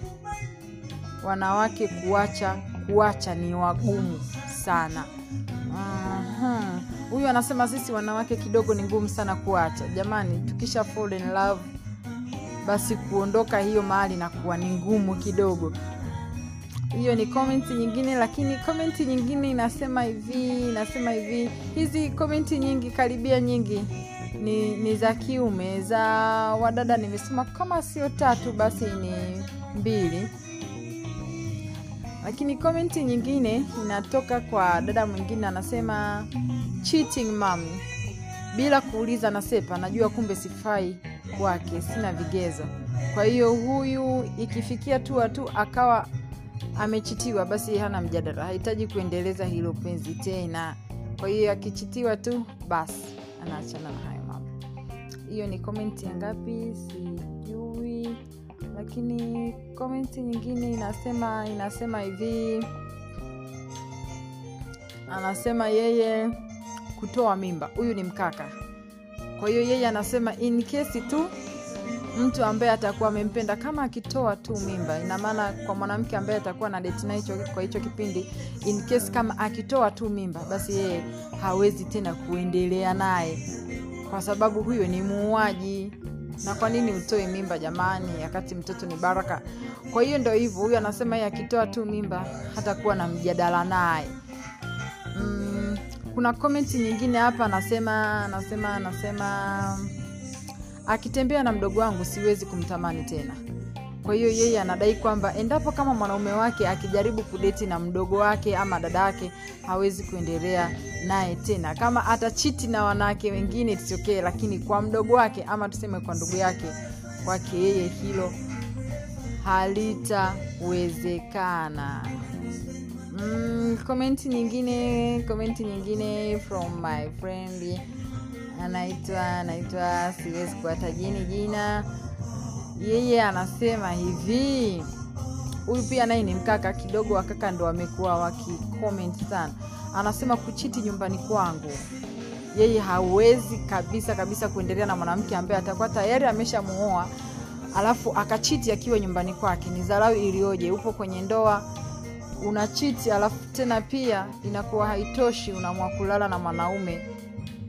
wanawake kuacha kuacha ni wagumu sana. Huyu anasema sisi wanawake kidogo ni ngumu sana kuacha. Jamani tukisha fall in love basi kuondoka hiyo mahali nakuwa ni ngumu kidogo. Hiyo ni komenti nyingine lakini komenti nyingine inasema hivi inasema hivi. Hizi komenti nyingi karibia nyingi ni, ni za kiume. Za wadada nimesema kama sio tatu basi ni mbili lakini komenti nyingine inatoka kwa dada mwingine anasema cheating mom. Bila kuuliza nasepa najua kumbe sifai kwake sina vigezo. Kwa hiyo huyu ikifikia tu tu akawa amechitiwa basi hana mjadala. Hahitaji kuendeleza hilo penzi tena. Kwa hiyo akichitiwa tu basi anaachana na hayo mambo. Hiyo ni komenti ya ngapi? Sijui lakini komenti nyingine inasema inasema hivi. Anasema yeye kutoa mimba. Huyu ni mkaka. Kwa hiyo yeye anasema in case tu mtu ambaye atakuwa amempenda kama akitoa tu mimba ina maana kwa mwanamke ambaye atakuwa na date kwa hicho kipindi in case kama akitoa tu mimba basi yeye hawezi tena kuendelea naye. Kwa sababu huyo ni muuaji na kwa nini utoe mimba jamani wakati mtoto ni baraka? Kwa hiyo ndo hivyo huyu anasema ye akitoa tu mimba hatakuwa na mjadala naye. Mm, kuna komenti nyingine hapa anasema anasema anasema akitembea na mdogo wangu siwezi kumtamani tena kwa hiyo yeye anadai kwamba endapo kama mwanaume wake akijaribu kudeti na mdogo wake ama dada yake hawezi kuendelea naye tena. Kama atachiti na wanawake wengine it's okay lakini kwa mdogo wake ama tuseme kwa ndugu yake kwake yeye hilo halitawezekana. Mm, nyingine komenti nyingine from my friend. Anaitwa anaitwa siwezi kuwatajini jina yeye anasema hivi. Huyu pia naye ni mkaka kidogo wakaka ndo wamekuwa wakicomment sana. Anasema kuchiti nyumbani kwangu. Yeye hawezi kabisa kabisa kuendelea na mwanamke ambaye atakuwa tayari ameshamuoa alafu akachiti akiwa nyumbani kwake. Ni dharau iliyoje? Upo kwenye ndoa unachiti alafu tena pia inakuwa haitoshi unaamua kulala na mwanaume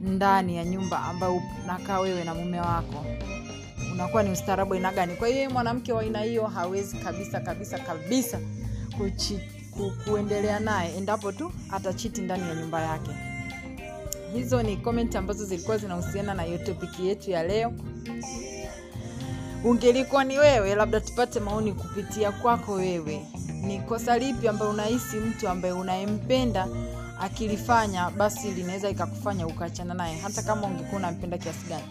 ndani ya nyumba ambayo unakaa wewe na mume wako unakuwa ni ustaarabu aina gani? Kwa hiyo mwanamke wa aina hiyo hawezi kabisa kabisa kabisa kuchi, ku, kuendelea naye endapo tu atachiti ndani ya nyumba yake. Hizo ni komenti ambazo zilikuwa zinahusiana na hiyo topiki yetu ya leo. Ungelikuwa ni wewe labda tupate maoni kupitia kwako wewe. Ni kosa lipi ambayo unahisi mtu ambaye unayempenda akilifanya basi linaweza ikakufanya ukaachana naye? Hata kama ungekuwa unampenda kiasi gani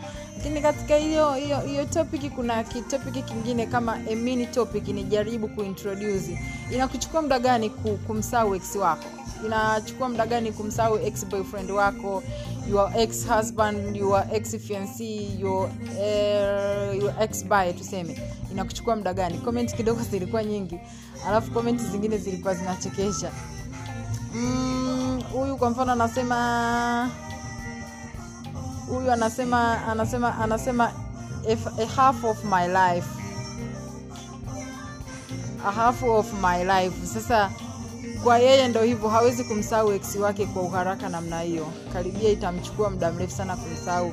lakini katika hiyo hiyo hiyo topic kuna kitopiki kingine kama a mini topic nijaribu kuintroduce. Inakuchukua muda gani ku- kumsahau ex wako? Inachukua muda gani kumsahau ex boyfriend wako your ex husband your ex fiancé your, uh, your ex by tuseme? Inakuchukua muda gani? Comment kidogo zilikuwa nyingi. Alafu comment zingine zilikuwa zinachekesha. Mm, huyu kwa mfano anasema huyu anasema anasema anasema a half of my life. A half of my life. Sasa kwa yeye ndo hivyo hawezi kumsahau ex wake kwa uharaka namna hiyo. Karibia itamchukua muda mrefu sana kumsahau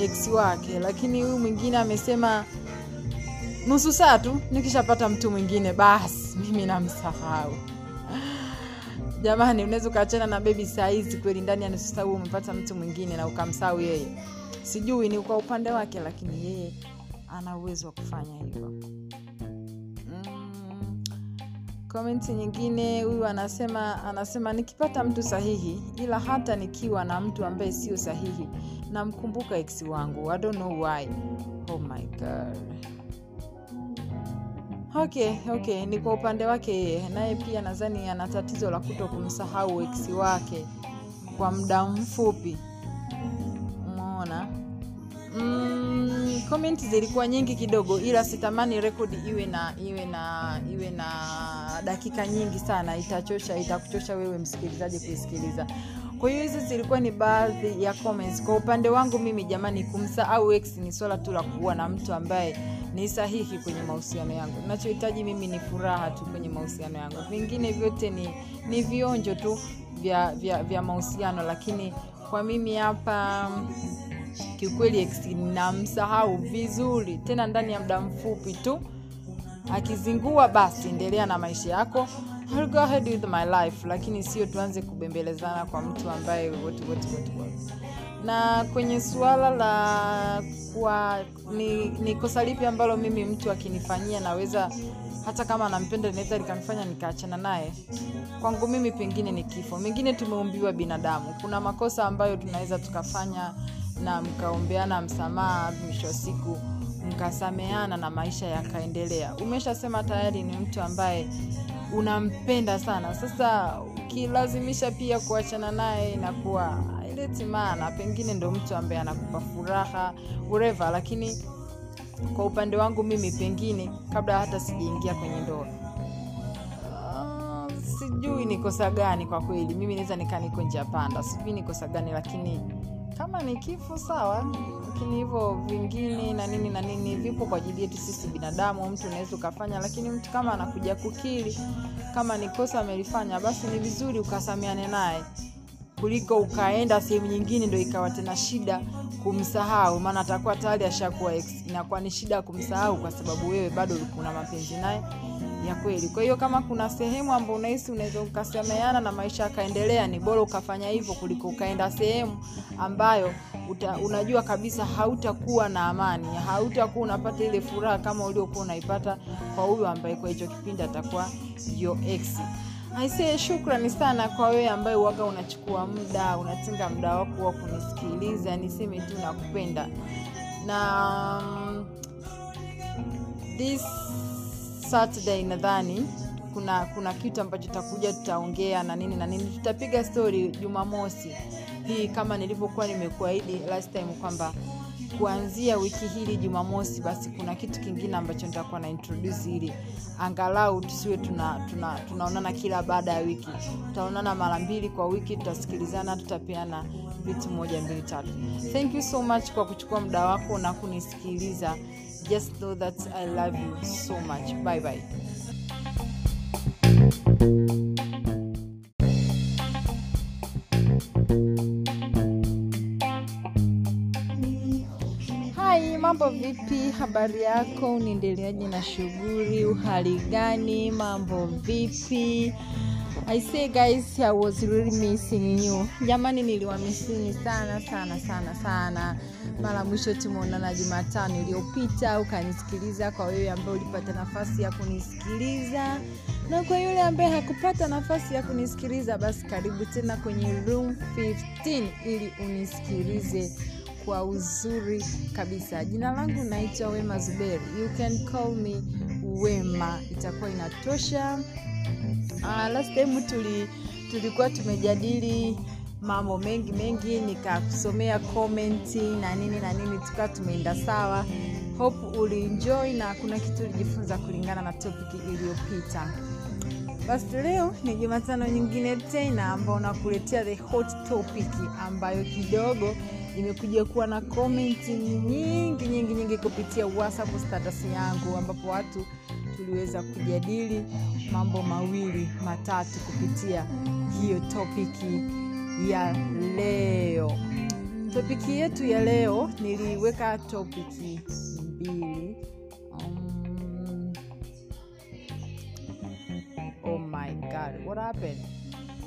eksi wake. Lakini huyu mwingine amesema nusu saa tu nikishapata mtu mwingine basi mimi namsahau jamani unaweza ukaachana na bebi saa hizi kweli ndani ya nusu saa umepata mtu mwingine na ukamsau yeye? Sijui ni kwa upande wake lakini yeye ana uwezo wa kufanya hivyo. Mm, komenti nyingine huyu anasema anasema nikipata mtu sahihi ila hata nikiwa na mtu ambaye sio sahihi namkumbuka ex wangu. I don't know why. Oh my god okay okay ni kwa upande wake yeye naye pia nadhani ana tatizo la kuto kumsahau eksi wake kwa muda mfupi. Umeona? Mm, zilikuwa nyingi kidogo ila sitamani rekodi iwe na iwe na iwe na dakika nyingi sana. Itachosha itakuchosha wewe msikilizaji kuisikiliza kwa hiyo hizi zilikuwa ni baadhi ya comments. Kwa upande wangu mimi jamani kumsahau ex ni swala tu la kuwa na mtu ambaye ni sahihi kwenye mahusiano yangu. Nachohitaji mimi ni furaha tu kwenye mahusiano yangu. Vingine vyote ni ni vionjo tu vya vya, vya mahusiano lakini kwa mimi hapa kiukweli namsahau vizuri. Tena ndani ya muda mfupi tu akizingua basi endelea na maisha yako I'll go ahead with my life lakini sio tuanze kubembelezana kwa mtu ambaye wote wote wote na kwenye suala la kuwa ni, ni kosa lipi ambalo mimi mtu akinifanyia naweza hata kama nampenda linaweza likanifanya nikaachana naye? Kwangu mimi pengine ni kifo. Mengine tumeumbiwa binadamu. Kuna makosa ambayo tunaweza tukafanya na mkaombeana msamaha mwisho siku mkasameana na maisha yakaendelea. Umeshasema tayari ni mtu ambaye unampenda sana. Sasa ukilazimisha pia kuachana naye inakuwa haileti maana. Pengine ndo mtu ambaye anakupa furaha ureva lakini kwa upande wangu mimi pengine kabla hata sijaingia kwenye ndoa. Uh, sijui ni kosa gani kwa kweli. Mimi naweza nikaa niko njia panda sijui ni kosa gani lakini kama ni kifo sawa. Lakini hivyo vingine na nini na nini vipo kwa ajili yetu sisi binadamu mtu unaweza ukafanya. Lakini mtu kama anakuja kukiri kama ni kosa amelifanya basi ni vizuri ukasameane naye kuliko ukaenda sehemu nyingine ndo ikawa tena shida kumsahau. Maana atakuwa tayari ashakuwa inakuwa ni shida kumsahau kwa sababu wewe bado kuna mapenzi naye ya kweli. Kwa hiyo kama kuna sehemu ambayo unahisi unaweza ukasemeana na maisha yakaendelea ni bora ukafanya hivyo kuliko ukaenda sehemu ambayo uta, unajua kabisa hautakuwa na amani hautakuwa unapata ile furaha kama uliokuwa unaipata kwa huyu ambaye kwa hicho kipindi atakuwa your ex. Aisee shukrani sana kwa wewe ambaye waga unachukua muda unatenga muda wako wa kunisikiliza niseme tu nakupenda. Na mm, this saturday nadhani kuna kuna kitu ambacho tutakuja tutaongea na nini na nini. Tutapiga story jumamosi. Hii kama nilivyokuwa nimekuahidi last time kwamba kuanzia wiki hili jumamosi basi kuna kitu kingine ambacho nitakuwa na introduce ili angalau tusiwe tuna, tuna, tunaonana kila baada ya wiki. Tutaonana mara mbili kwa wiki tutasikilizana tutapeana vitu moja mbili tatu. Thank you so much kwa kuchukua muda wako na kunisikiliza just know that i love you so much. Bye bye. Mambo vipi? Habari yako? Unaendeleaje na shughuli? Uhali gani? Mambo vipi I guys I was really missing you. Jamani niliwamisini sana sana sana sana. Mara mwisho tumeonana jumatano iliyopita ukanisikiliza kwa wewe ambaye ulipata nafasi ya kunisikiliza. Na kwa yule ambaye hakupata nafasi ya kunisikiliza basi karibu tena kwenye room 15 ili unisikilize kwa uzuri kabisa. Jina langu naitwa wema zuberi. You can call me wema. Itakuwa inatosha uh, last time tuli, tulikuwa tumejadili mambo mengi mengi nikakusomea komenti na nini na nini tukawa tumeenda sawa. Hope ulienjoy na kuna kitu ulijifunza kulingana na topiki iliyopita. Basi leo ni jumatano nyingine tena ambao nakuletea the hot topic ambayo kidogo imekuja kuwa na komenti nyingi nyingi nyingi kupitia whatsapp status yangu ambapo watu tuliweza kujadili mambo mawili matatu kupitia hiyo topiki ya leo. Topiki yetu ya leo niliweka topiki mbili. Um, oh my god what happened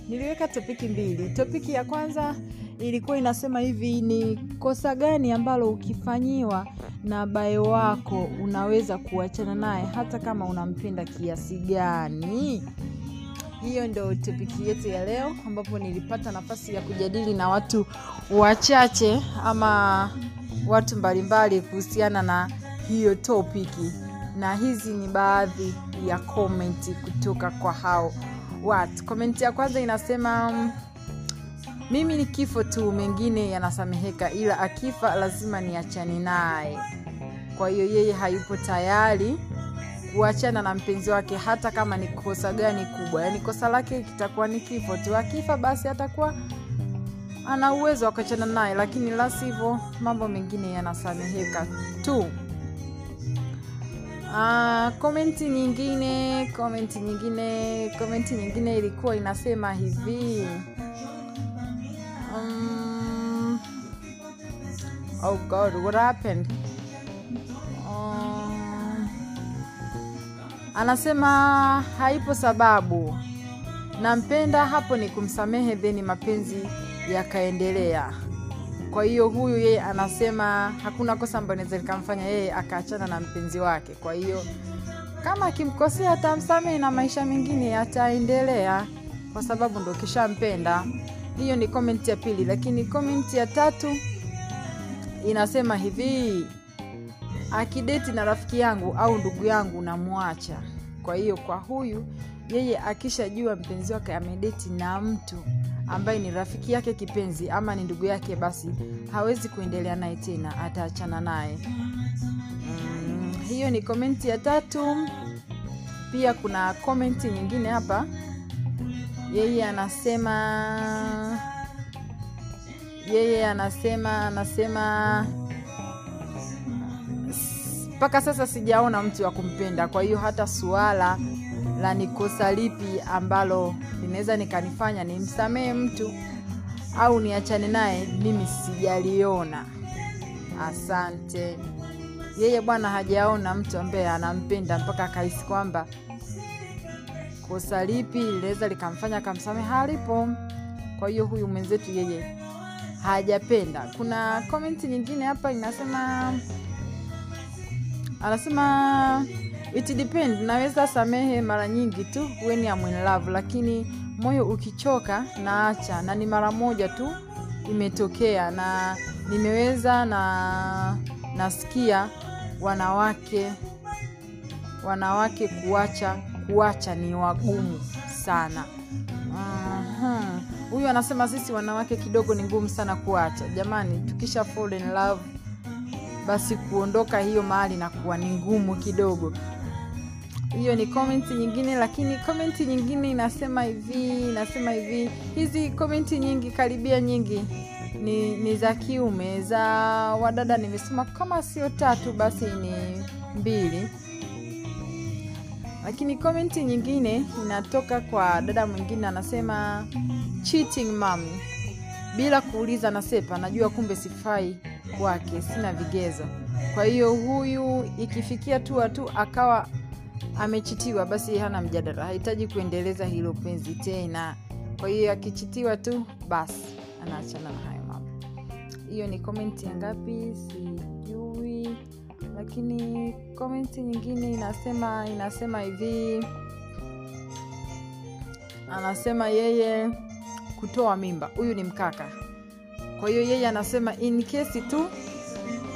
niliweka topiki mbili. Topiki ya kwanza ilikuwa inasema hivi ni kosa gani ambalo ukifanyiwa na bae wako unaweza kuachana naye hata kama unampenda kiasi gani? Hiyo ndo topiki yetu ya leo ambapo nilipata nafasi ya kujadili na watu wachache ama watu mbalimbali kuhusiana na hiyo topiki. Na hizi ni baadhi ya komenti kutoka kwa hao watu komenti ya kwanza inasema mimi ni kifo tu mengine yanasameheka ila akifa lazima niachane naye. Kwa hiyo yeye hayupo tayari kuachana na mpenzi wake hata kama ni kosa gani kubwa. Yaani kosa lake kitakuwa ni kifo tu. Akifa basi atakuwa ana uwezo wa kuachana naye lakini la sivyo mambo mengine yanasameheka tu Ah, komenti nyingine komenti nyingine komenti nyingine ilikuwa inasema hivi. Um, oh god what happened? Um, anasema haipo sababu. Nampenda hapo ni kumsamehe theni mapenzi yakaendelea kwa hiyo huyu yeye anasema hakuna kosa ambayo naweza likamfanya yeye akaachana na mpenzi wake. Kwa hiyo kama akimkosea atamsamehe na maisha mengine yataendelea kwa sababu ndo kishampenda. Hiyo ni komenti ya pili lakini komenti ya tatu inasema hivi akideti na rafiki yangu au ndugu yangu namwacha. Kwa hiyo kwa huyu yeye akishajua mpenzi wake amedeti na mtu ambaye ni rafiki yake kipenzi ama ni ndugu yake basi hawezi kuendelea naye tena ataachana naye. Mm, hiyo ni komenti ya tatu. Pia kuna komenti nyingine hapa. Yeye anasema yeye anasema anasema mpaka sasa sijaona mtu wa kumpenda kwa hiyo hata suala la ni kosa lipi ambalo linaweza nikanifanya nimsamehe mtu au niachane naye mimi sijaliona. Asante. Yeye bwana hajaona mtu ambaye anampenda mpaka akahisi kwamba kosa lipi linaweza likamfanya akamsamehe halipo. Kwa hiyo huyu mwenzetu yeye hajapenda. Kuna komenti nyingine hapa inasema anasema it depend. Naweza samehe mara nyingi tu when I'm in love lakini moyo ukichoka naacha. Na ni mara moja tu imetokea. Na nimeweza na nasikia wanawake wanawake kuacha kuacha ni wagumu sana. Huyu anasema sisi wanawake kidogo ni ngumu sana kuacha. Jamani tukisha fall in love basi kuondoka hiyo mahali na kuwa ni ngumu kidogo hiyo ni komenti nyingine lakini komenti nyingine inasema hivi inasema hivi. Hizi komenti nyingi karibia nyingi ni, ni za kiume za wadada. Nimesema kama sio tatu basi ni mbili. Lakini komenti nyingine inatoka kwa dada mwingine anasema cheating mam bila kuuliza nasepa najua kumbe sifai kwake sina vigezo. Kwa hiyo huyu ikifikia tu tu akawa amechitiwa basi hana mjadala. Hahitaji kuendeleza hilo penzi tena. Kwa hiyo akichitiwa tu basi anaachana na hayo mambo. Hiyo ni komenti ya ngapi? Sijui. Lakini komenti nyingine inasema inasema hivi. Anasema yeye kutoa mimba. Huyu ni mkaka. Kwa hiyo yeye anasema in kesi tu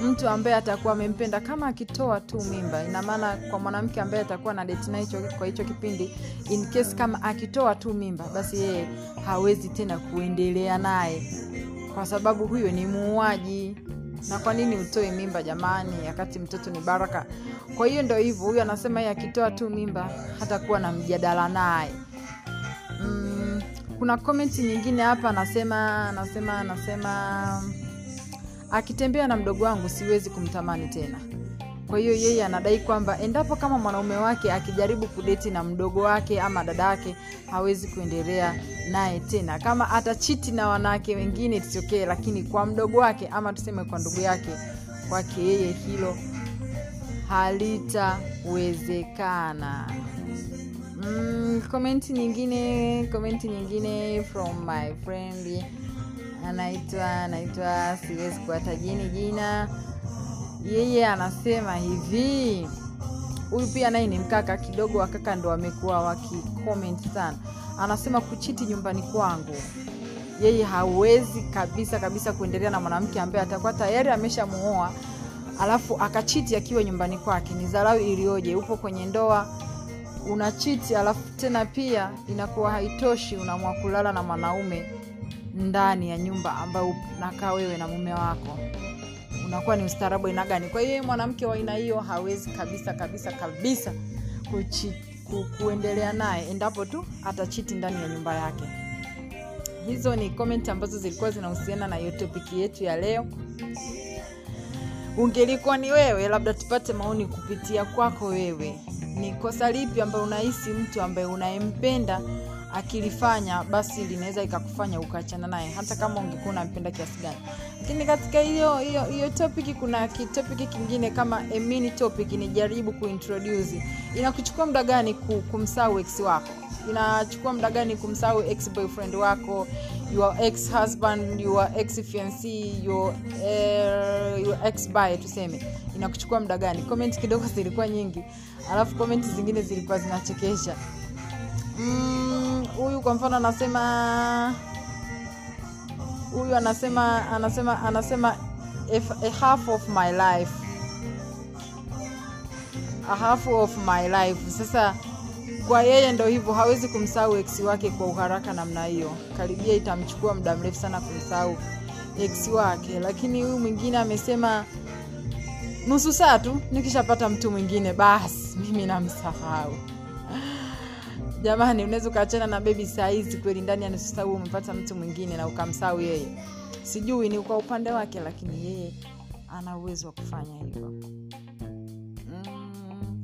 mtu ambaye atakuwa amempenda kama akitoa tu mimba. Ina maana kwa mwanamke ambaye atakuwa na date hicho- kwa hicho kipindi in case kama akitoa tu mimba basi yeye hawezi tena kuendelea naye. Kwa sababu huyo ni muuaji. Na kwa nini utoe mimba jamani? Wakati mtoto ni baraka. Kwa hiyo ndo hivyo huyu anasema yeye akitoa tu mimba hatakuwa na mjadala naye. Mm, kuna komenti nyingine hapa anasema anasema anasema akitembea na mdogo wangu siwezi kumtamani tena. Kwa hiyo yeye anadai kwamba endapo kama mwanaume wake akijaribu kudeti na mdogo wake ama dada yake hawezi kuendelea naye tena. Kama atachiti na wanawake wengine tisiokee lakini kwa mdogo wake ama tuseme kwa ndugu yake kwake yeye hilo halitawezekana. Mm, komenti nyingine komenti nyingine from my friend anaitwa anaitwa siwezi kuwatajini jina. Yeye anasema hivi. Huyu pia naye ni mkaka kidogo wakaka ndo wamekuwa wakicomment sana. Anasema kuchiti nyumbani kwangu. Yeye hawezi kabisa kabisa kuendelea na mwanamke ambaye atakuwa tayari ameshamuoa alafu akachiti akiwa nyumbani kwake. Ni dharau iliyoje upo kwenye ndoa unachiti alafu tena pia inakuwa haitoshi unaamua kulala na mwanaume ndani ya nyumba ambayo unakaa wewe na mume wako. Unakuwa ni ustaarabu aina gani? Kwa hiyo mwanamke wa aina hiyo hawezi kabisa kabisa kabisa kuchi, ku, kuendelea naye endapo tu atachiti ndani ya nyumba yake. Hizo ni komenti ambazo zilikuwa zinahusiana na hiyo topiki yetu ya leo. Ungelikuwa ni wewe labda tupate maoni kupitia kwako wewe. Ni kosa lipi ambayo unahisi mtu ambaye unayempenda akilifanya basi linaweza ikakufanya ukaachana naye hata kama ungekuwa unampenda kiasi gani. Lakini katika hiyo hiyo hiyo topic kuna kitopiki kingine kama a topic nijaribu kuintroduce. Inakuchukua muda gani kumsahau ex wako? Inachukua muda gani kumsahau ex boyfriend wako your ex husband your ex fiancé your, uh, your ex by tuseme? Inakuchukua muda gani? Comment kidogo zilikuwa nyingi. Alafu comment zingine zilikuwa zinachekesha Mm, huyu kwa mfano anasema huyu anasema anasema anasema a half of my life. A half of my life. Sasa kwa yeye ndo hivyo hawezi kumsahau ex wake kwa uharaka namna hiyo. Karibia itamchukua muda mrefu sana kumsahau ex wake. Lakini huyu mwingine amesema nusu saa tu nikishapata mtu mwingine basi mimi namsahau jamani unaweza ukaachana na bebi saa kweli ndani ya nusu saa umepata mtu mwingine na ukamsahau yeye. Sijui ni kwa upande wake lakini yeye ana uwezo wa kufanya hivyo. Mm.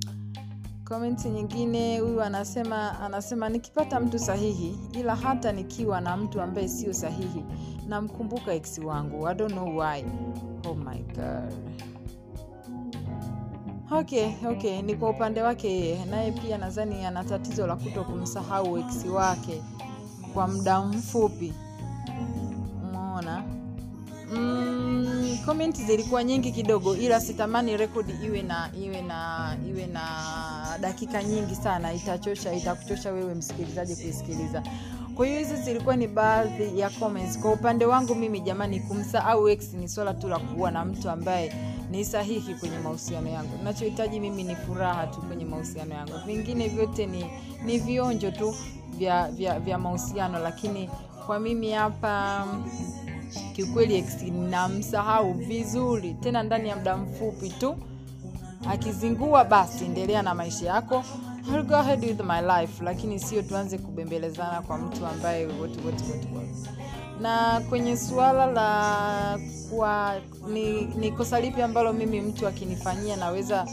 komenti nyingine huyu anasema anasema nikipata mtu sahihi ila hata nikiwa na mtu ambaye sio sahihi namkumbuka ex wangu. I don't know why. Oh my god okay okay ni kwa upande wake yeye. Naye pia nadhani ana tatizo la kuto kumsahau eksi wake kwa muda mfupi. Umeona? Mm, comment zilikuwa nyingi kidogo ila sitamani rekodi iwe na iwe na iwe na dakika nyingi sana. Itachosha itakuchosha wewe msikilizaji kuisikiliza kwa hiyo hizi zilikuwa ni baadhi ya comments. Kwa upande wangu mimi jamani kumsahau ex ni swala tu la kuwa na mtu ambaye ni sahihi kwenye mahusiano yangu. Nachohitaji mimi ni furaha tu kwenye mahusiano yangu. Vingine vyote ni, ni vionjo tu vya, vya, vya mahusiano lakini kwa mimi hapa kiukweli ex namsahau vizuri. Tena ndani ya muda mfupi tu akizingua basi endelea na maisha yako I'll go ahead with my life lakini sio tuanze kubembelezana kwa mtu ambaye what, what, what, what. na kwenye suala la kwa ni, ni kosa lipi ambalo mimi mtu akinifanyia naweza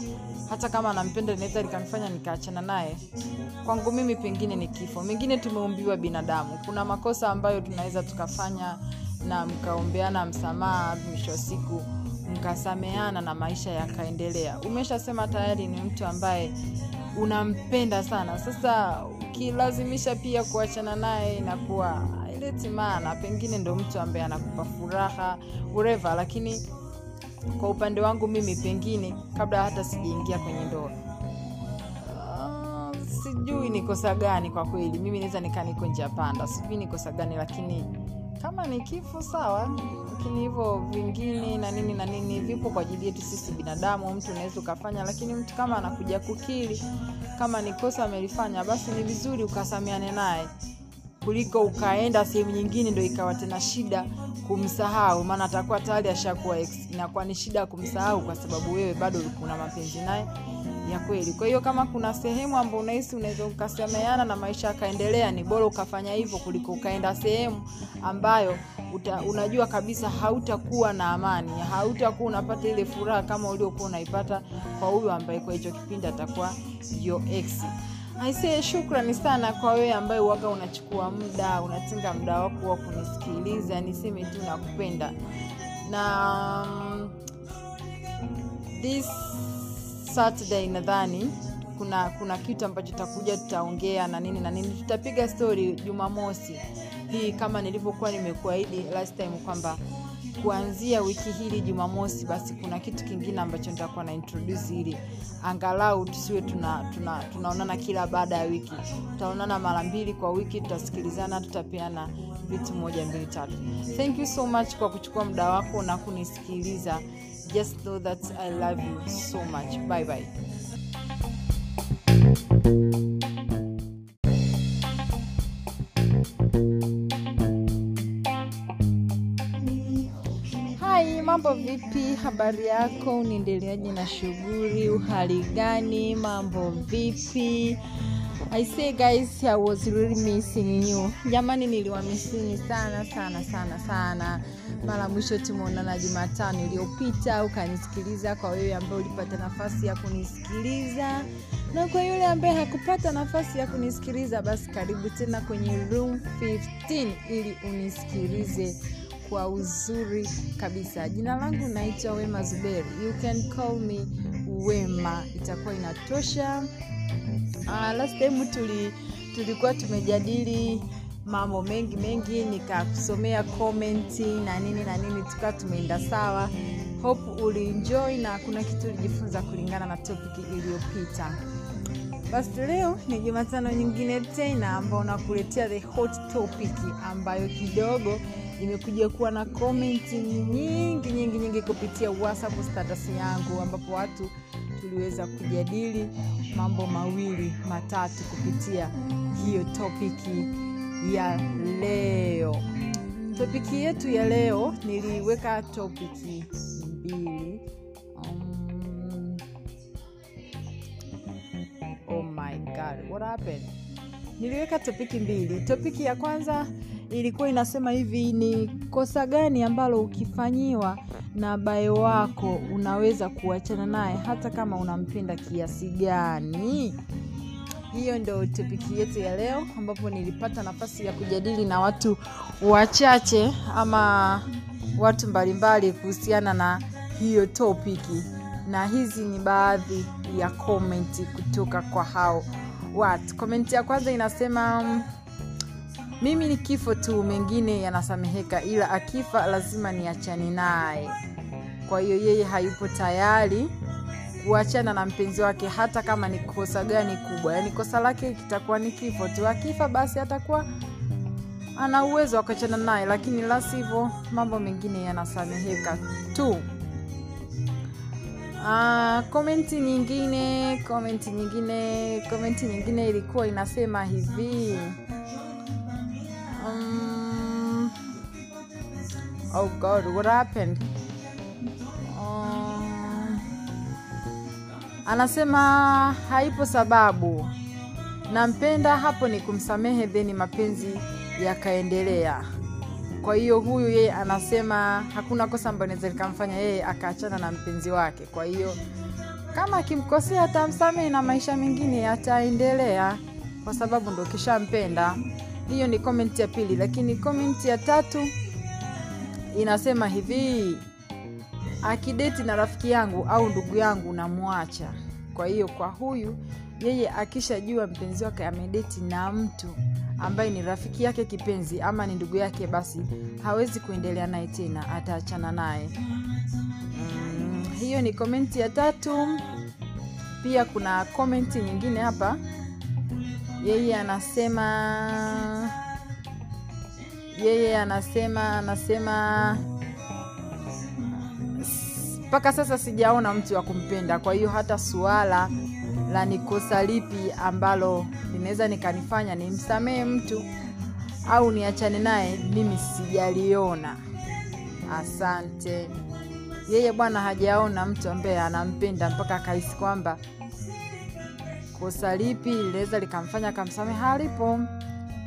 hata kama nampenda linaweza likanifanya nikaachana naye? Kwangu mimi pengine ni kifo. Mengine tumeumbiwa binadamu. Kuna makosa ambayo tunaweza tukafanya na mkaombeana msamaha mwisho wa siku mkasameana na maisha yakaendelea. Umeshasema tayari ni mtu ambaye unampenda sana. Sasa ukilazimisha pia kuachana naye inakuwa haileti maana. Pengine ndo mtu ambaye anakupa furaha ureva lakini kwa upande wangu mimi pengine kabla hata sijaingia kwenye ndoa. Uh, sijui ni kosa gani kwa kweli. Mimi naweza nikaa niko njia panda sijui ni kosa gani lakini kama ni kifo sawa. Lakini hivyo vingine na nini na nini vipo kwa ajili yetu sisi binadamu. Mtu unaweza ukafanya lakini mtu kama anakuja kukiri kama ni kosa amelifanya basi ni vizuri ukasameane naye kuliko ukaenda sehemu nyingine ndo ikawa tena shida kumsahau. Maana atakuwa tayari ashakuwa inakuwa ni shida kumsahau kwa sababu wewe bado kuna mapenzi naye ya kweli. Kwa hiyo kama kuna sehemu ambao unahisi unaweza ukasemeana na maisha yakaendelea ni bora ukafanya hivyo kuliko ukaenda sehemu ambayo uta, unajua kabisa hautakuwa na amani hautakuwa unapata ile furaha kama uliokuwa unaipata kwa huyo ambaye kwa hicho kipindi atakuwa yo ex. Aisee shukrani sana kwa wewe ambaye waga unachukua muda unatenga muda wako wa kunisikiliza niseme tu nakupenda. Na um, this saturday nadhani kuna kuna kitu ambacho takuja tutaongea na nini na nini. Tutapiga story jumamosi. Hii kama nilivyokuwa nimekuahidi last time kwamba kuanzia wiki hili jumamosi basi kuna kitu kingine ambacho nitakuwa na introduce ili angalau tusiwe tuna, tuna, tunaonana kila baada ya wiki. Tutaonana mara mbili kwa wiki tutasikilizana tutapeana vitu moja mbili tatu. Thank you so much kwa kuchukua muda wako na kunisikiliza. Just know that i love you so much. Bye bye habari yako? Unaendeleaje na shughuli? Uhali gani? Mambo vipi? I say guys I was really missing you. Jamani niliwamisini sana sana sana sana. Mara mwisho tumeonana jumatano iliyopita ukanisikiliza kwa wewe ambaye ulipata nafasi ya kunisikiliza. Na kwa yule ambaye hakupata nafasi ya kunisikiliza basi karibu tena kwenye room 15 ili unisikilize kwa uzuri kabisa. Jina langu naitwa wema zuberi. You can call me wema. Itakuwa inatosha. Uh, last time tuli, tulikuwa tumejadili mambo mengi mengi. Nikakusomea komenti na nini na nini. Tukawa tumeenda sawa. Hope ulienjoy na kuna kitu ulijifunza kulingana na topiki iliyopita. Basi leo ni jumatano nyingine tena ambao nakuletea the hot topic ambayo kidogo imekuja kuwa na komenti nyingi nyingi nyingi kupitia whatsapp status yangu ambapo watu tuliweza kujadili mambo mawili matatu kupitia hiyo topiki ya leo. Topiki yetu ya leo niliweka topiki mbili. Um, oh my god what happened niliweka topiki mbili. Topiki ya kwanza ilikuwa inasema hivi ni kosa gani ambalo ukifanyiwa na bae wako unaweza kuachana naye hata kama unampenda kiasi gani? Hiyo ndo topiki yetu ya leo ambapo nilipata nafasi ya kujadili na watu wachache ama watu mbalimbali kuhusiana na hiyo topiki. Na hizi ni baadhi ya komenti kutoka kwa hao watu komenti ya kwanza inasema mimi ni kifo tu mengine yanasameheka ila akifa lazima niachane naye. Kwa hiyo yeye hayupo tayari kuachana na mpenzi wake hata kama ni kosa gani kubwa. Yaani kosa lake kitakuwa ni kifo tu. Akifa basi atakuwa ana uwezo wa kuachana naye lakini la sivyo mambo mengine yanasameheka tu Ah, komenti nyingine komenti nyingine komenti nyingine ilikuwa inasema hivi. Um, oh god what happened? Um, anasema haipo sababu. Nampenda hapo ni kumsamehe theni mapenzi yakaendelea kwa hiyo huyu yeye anasema hakuna kosa ambayo naweza likamfanya yeye akaachana na mpenzi wake. Kwa hiyo kama akimkosea atamsamehe na maisha mengine yataendelea kwa sababu ndo kishampenda. Hiyo ni komenti ya pili. Lakini komenti ya tatu inasema hivi akideti na rafiki yangu au ndugu yangu namwacha. Kwa hiyo kwa huyu yeye akishajua mpenzi wake amedeti na mtu ambaye ni rafiki yake kipenzi ama ni ndugu yake basi hawezi kuendelea naye tena ataachana naye. Mm, hiyo ni komenti ya tatu. Pia kuna komenti nyingine hapa. Yeye anasema yeye anasema anasema mpaka sasa sijaona mtu wa kumpenda kwa hiyo hata suala la ni kosa lipi ambalo linaweza nikanifanya nimsamehe mtu au niachane naye mimi sijaliona. Asante. Yeye bwana hajaona mtu ambaye anampenda mpaka akahisi kwamba kosa lipi linaweza likamfanya akamsamehe halipo.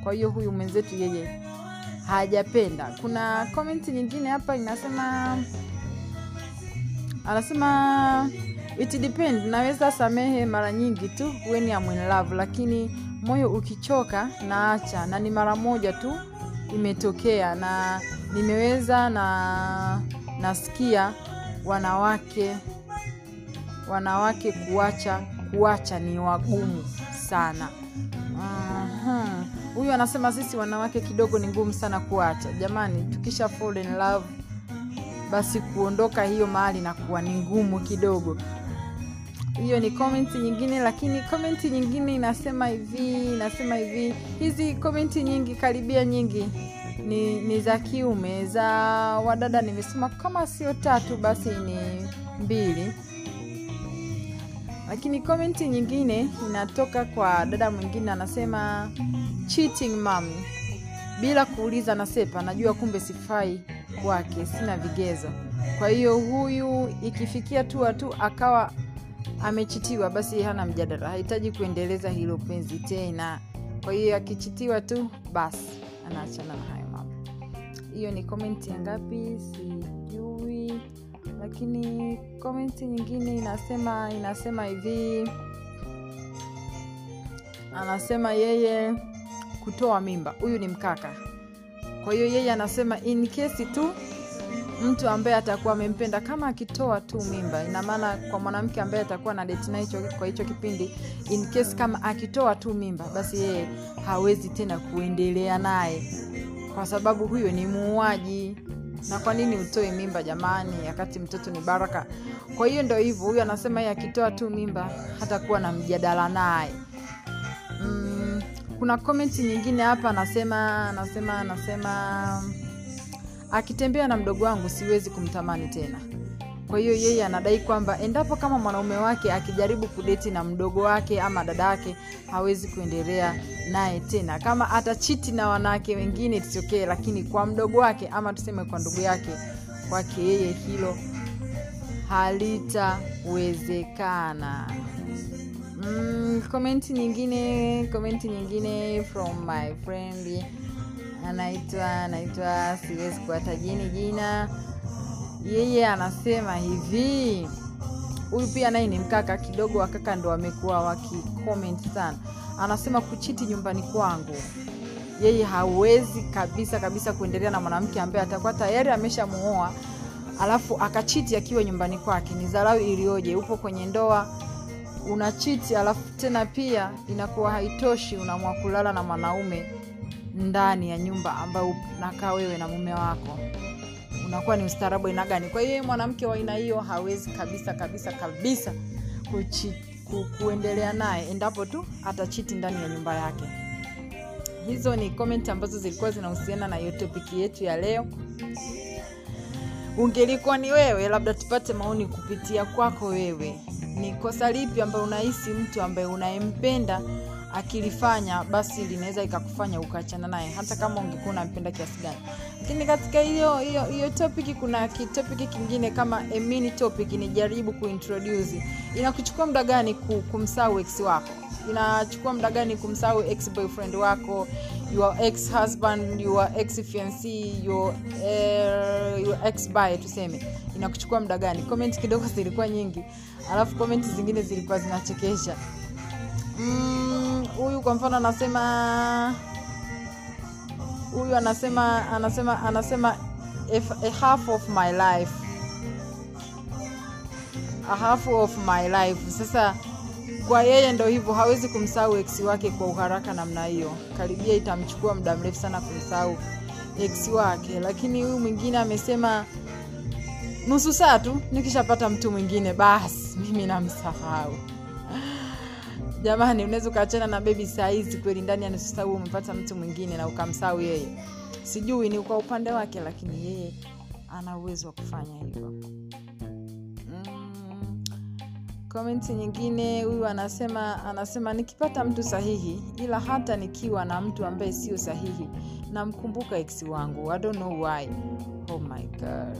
Kwa hiyo huyu mwenzetu yeye hajapenda. Kuna komenti nyingine hapa inasema anasema it depend naweza samehe mara nyingi tu when I'm in love lakini moyo ukichoka naacha. Na ni mara moja tu imetokea. Na nimeweza na nasikia wanawake wanawake kuacha kuacha ni wagumu sana. Huyu anasema sisi wanawake kidogo ni ngumu sana kuacha. Jamani tukisha fall in love basi kuondoka hiyo mahali na kuwa ni ngumu kidogo hiyo ni komenti nyingine lakini komenti nyingine inasema hivi inasema hivi. Hizi komenti nyingi karibia nyingi ni, ni za kiume za wadada. Nimesema kama sio tatu basi ni mbili. Lakini komenti nyingine inatoka kwa dada mwingine anasema cheating mom. Bila kuuliza nasepa najua kumbe sifai kwake sina vigezo. Kwa hiyo huyu ikifikia tu tu akawa amechitiwa basi hana mjadala. Hahitaji kuendeleza hilo penzi tena. Kwa hiyo akichitiwa tu basi anaachana na hayo mambo. Hiyo ni komenti ya ngapi? Sijui. Lakini komenti nyingine inasema inasema hivi. Anasema yeye kutoa mimba. Huyu ni mkaka. Kwa hiyo yeye anasema in kesi tu mtu ambaye atakuwa amempenda kama akitoa tu mimba. Ina maana kwa mwanamke ambaye atakuwa na date na hicho- kwa hicho kipindi in case kama akitoa tu mimba basi yeye hawezi tena kuendelea naye. Kwa sababu huyo ni muuaji. Na kwa nini utoe mimba jamani? Wakati mtoto ni baraka. Kwa hiyo ndo hivyo huyu anasema yeye akitoa tu mimba hatakuwa na mjadala naye. Mm, kuna komenti nyingine hapa anasema anasema anasema akitembea na mdogo wangu siwezi kumtamani tena. Kwa hiyo yeye anadai kwamba endapo kama mwanaume wake akijaribu kudeti na mdogo wake ama dada yake hawezi kuendelea naye tena. Kama atachiti na wanawake wengine it's lakini kwa mdogo wake ama tuseme kwa ndugu yake kwake yeye hilo halitawezekana. Mm, nyingine komenti nyingine from my friend anaitwa anaitwa siwezi kuwatajini jina. Yeye anasema hivi. Huyu pia naye ni mkaka kidogo wakaka ndo wamekuwa wakicomment sana. Anasema kuchiti nyumbani kwangu. Yeye hawezi kabisa kabisa kuendelea na mwanamke ambaye atakuwa tayari ameshamuoa alafu akachiti akiwa nyumbani kwake. Ni dharau iliyoje? Upo kwenye ndoa unachiti alafu tena pia inakuwa haitoshi unaamua kulala na mwanaume ndani ya nyumba ambayo unakaa wewe na mume wako. Unakuwa ni ustaarabu aina gani? Kwa hiyo mwanamke wa aina hiyo hawezi kabisa kabisa kabisa kuchi, ku, kuendelea naye endapo tu atachiti ndani ya nyumba yake. Hizo ni comment ambazo zilikuwa zinahusiana na hiyo topiki yetu ya leo. Ungelikuwa ni wewe labda tupate maoni kupitia kwako wewe. Ni kosa lipi ambayo unahisi mtu ambaye unayempenda akilifanya basi linaweza ikakufanya ukaachana naye hata kama ungekuwa unampenda kiasi gani. Lakini katika hiyo hiyo hiyo topic kuna kitopiki kingine kama a mini topic ni jaribu kuintroduce. Inakuchukua muda gani kumsahau ex wako? Inachukua muda gani kumsahau ex boyfriend wako your ex husband your ex fiancé your, uh, your ex bae tuseme. Inakuchukua muda gani? Comment kidogo zilikuwa nyingi. Alafu comment zingine zilikuwa zinachekesha huyu mm, kwa mfano anasema huyu anasema anasema anasema a half of my life. A half of my life. Sasa kwa yeye ndo hivyo hawezi kumsahau ex wake kwa uharaka namna hiyo. Karibia itamchukua muda mrefu sana kumsahau ex wake. Lakini huyu mwingine amesema nusu saa tu nikishapata mtu mwingine basi mimi namsahau jamani unaweza ukaachana na bebi saizi kweli ndani ya nusu saa umepata mtu mwingine na ukamsau yeye. Sijui ni kwa upande wake lakini yeye ana uwezo wa kufanya hivyo. Mm, komenti nyingine huyu anasema anasema nikipata mtu sahihi ila hata nikiwa na mtu ambaye sio sahihi namkumbuka eksi wangu. I don't know why. Oh my god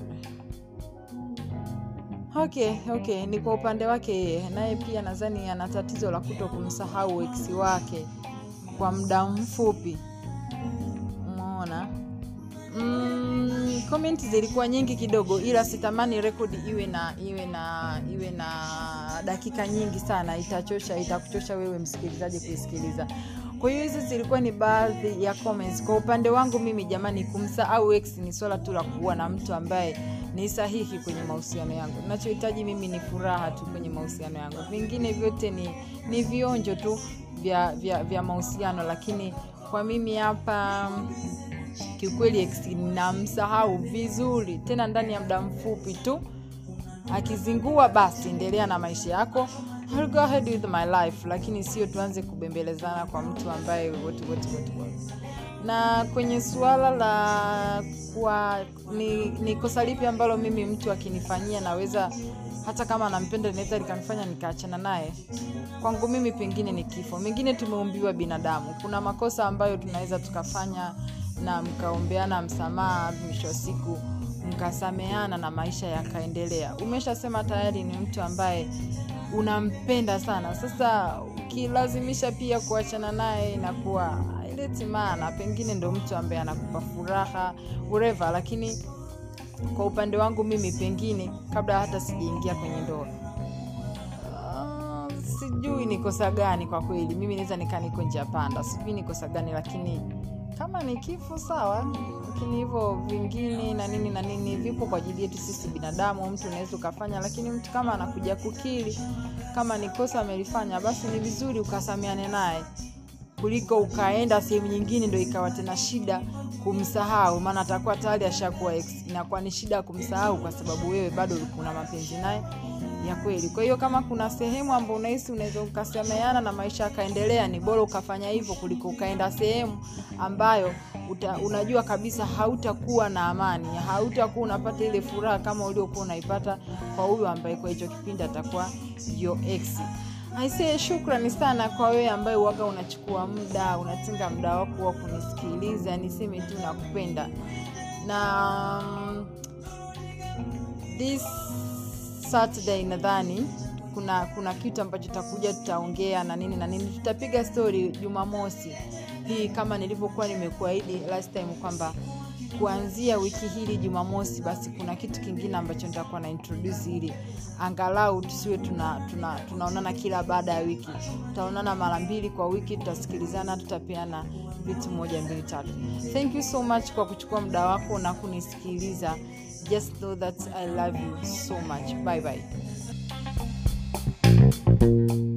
okay okay ni kwa upande wake yeye naye pia nadhani ana tatizo la kuto kumsahau eksi wake kwa muda mfupi. Umeona? Mm, zilikuwa nyingi kidogo ila sitamani rekodi iwe na iwe na iwe na dakika nyingi sana. Itachosha itakuchosha wewe msikilizaji kuisikiliza. Kwa hiyo hizi zilikuwa ni baadhi ya comments. Kwa upande wangu mimi jamani kumsahau ex ni swala tu la kuwa na mtu ambaye ni sahihi kwenye mahusiano yangu. Nachohitaji mimi ni furaha tu kwenye mahusiano yangu. Vingine vyote ni, ni vionjo tu vya, vya, vya mahusiano lakini kwa mimi hapa kiukweli namsahau vizuri. Tena ndani ya muda mfupi tu akizingua basi endelea na maisha yako. I'll go ahead with my life lakini sio tuanze kubembelezana kwa mtu ambaye wote na kwenye suala la kwa ni, ni kosa lipi ambalo mimi mtu akinifanyia naweza hata kama anampenda linaweza likanifanya nikaachana naye? Kwangu mimi pengine ni kifo. Mengine tumeumbiwa binadamu. Kuna makosa ambayo tunaweza tukafanya na mkaombeana msamaha mwisho wa siku mkasameana na maisha yakaendelea. Umeshasema tayari ni mtu ambaye unampenda sana. Sasa ukilazimisha pia kuachana naye inakuwa haileti maana pengine ndo mtu ambaye anakupa furaha ureva lakini kwa upande wangu mimi pengine kabla hata sijaingia kwenye ndoa. Uh, sijui ni kosa gani kwa kweli. Mimi naweza nikaa njia panda sijui ni kosa gani lakini kama ni kifo sawa. Lakini hivyo vingine na nini na nini vipo kwa ajili yetu sisi binadamu. Mtu unaweza ukafanya lakini mtu kama anakuja kukili kama ni kosa amelifanya basi ni vizuri ukasameane naye kuliko ukaenda sehemu nyingine ndo ikawa tena shida kumsahau. Maana atakuwa tayari ashakuwa inakuwa ni shida kumsahau kwa sababu wewe bado kuna mapenzi naye ya kweli. Kwa hiyo kama kuna sehemu ambao unahisi unaweza ukasemeana na maisha yakaendelea ni bora ukafanya hivyo kuliko ukaenda sehemu ambayo uta, unajua kabisa hautakuwa na amani hautakuwa unapata ile furaha kama uliokuwa unaipata kwa huyo ambaye kwa hicho kipindi atakuwa yo ex aisee shukrani sana kwa wewe ambaye waga unachukua muda unatenga muda wako wa kunisikiliza niseme tu nakupenda. Na this saturday nadhani kuna kuna kitu ambacho tutakuja tutaongea na nini na nini. Tutapiga story jumamosi. Hii kama nilivyokuwa nimekuahidi last time kwamba kuanzia wiki hili jumamosi basi kuna kitu kingine ambacho nitakuwa na introduce ili angalau tusiwe tuna, tuna, tunaonana kila baada ya wiki. Tutaonana mara mbili kwa wiki tutasikilizana tutapeana vitu moja mbili tatu. Thank you so much kwa kuchukua muda wako na kunisikiliza. Just know that i love you so much. Bye bye. hello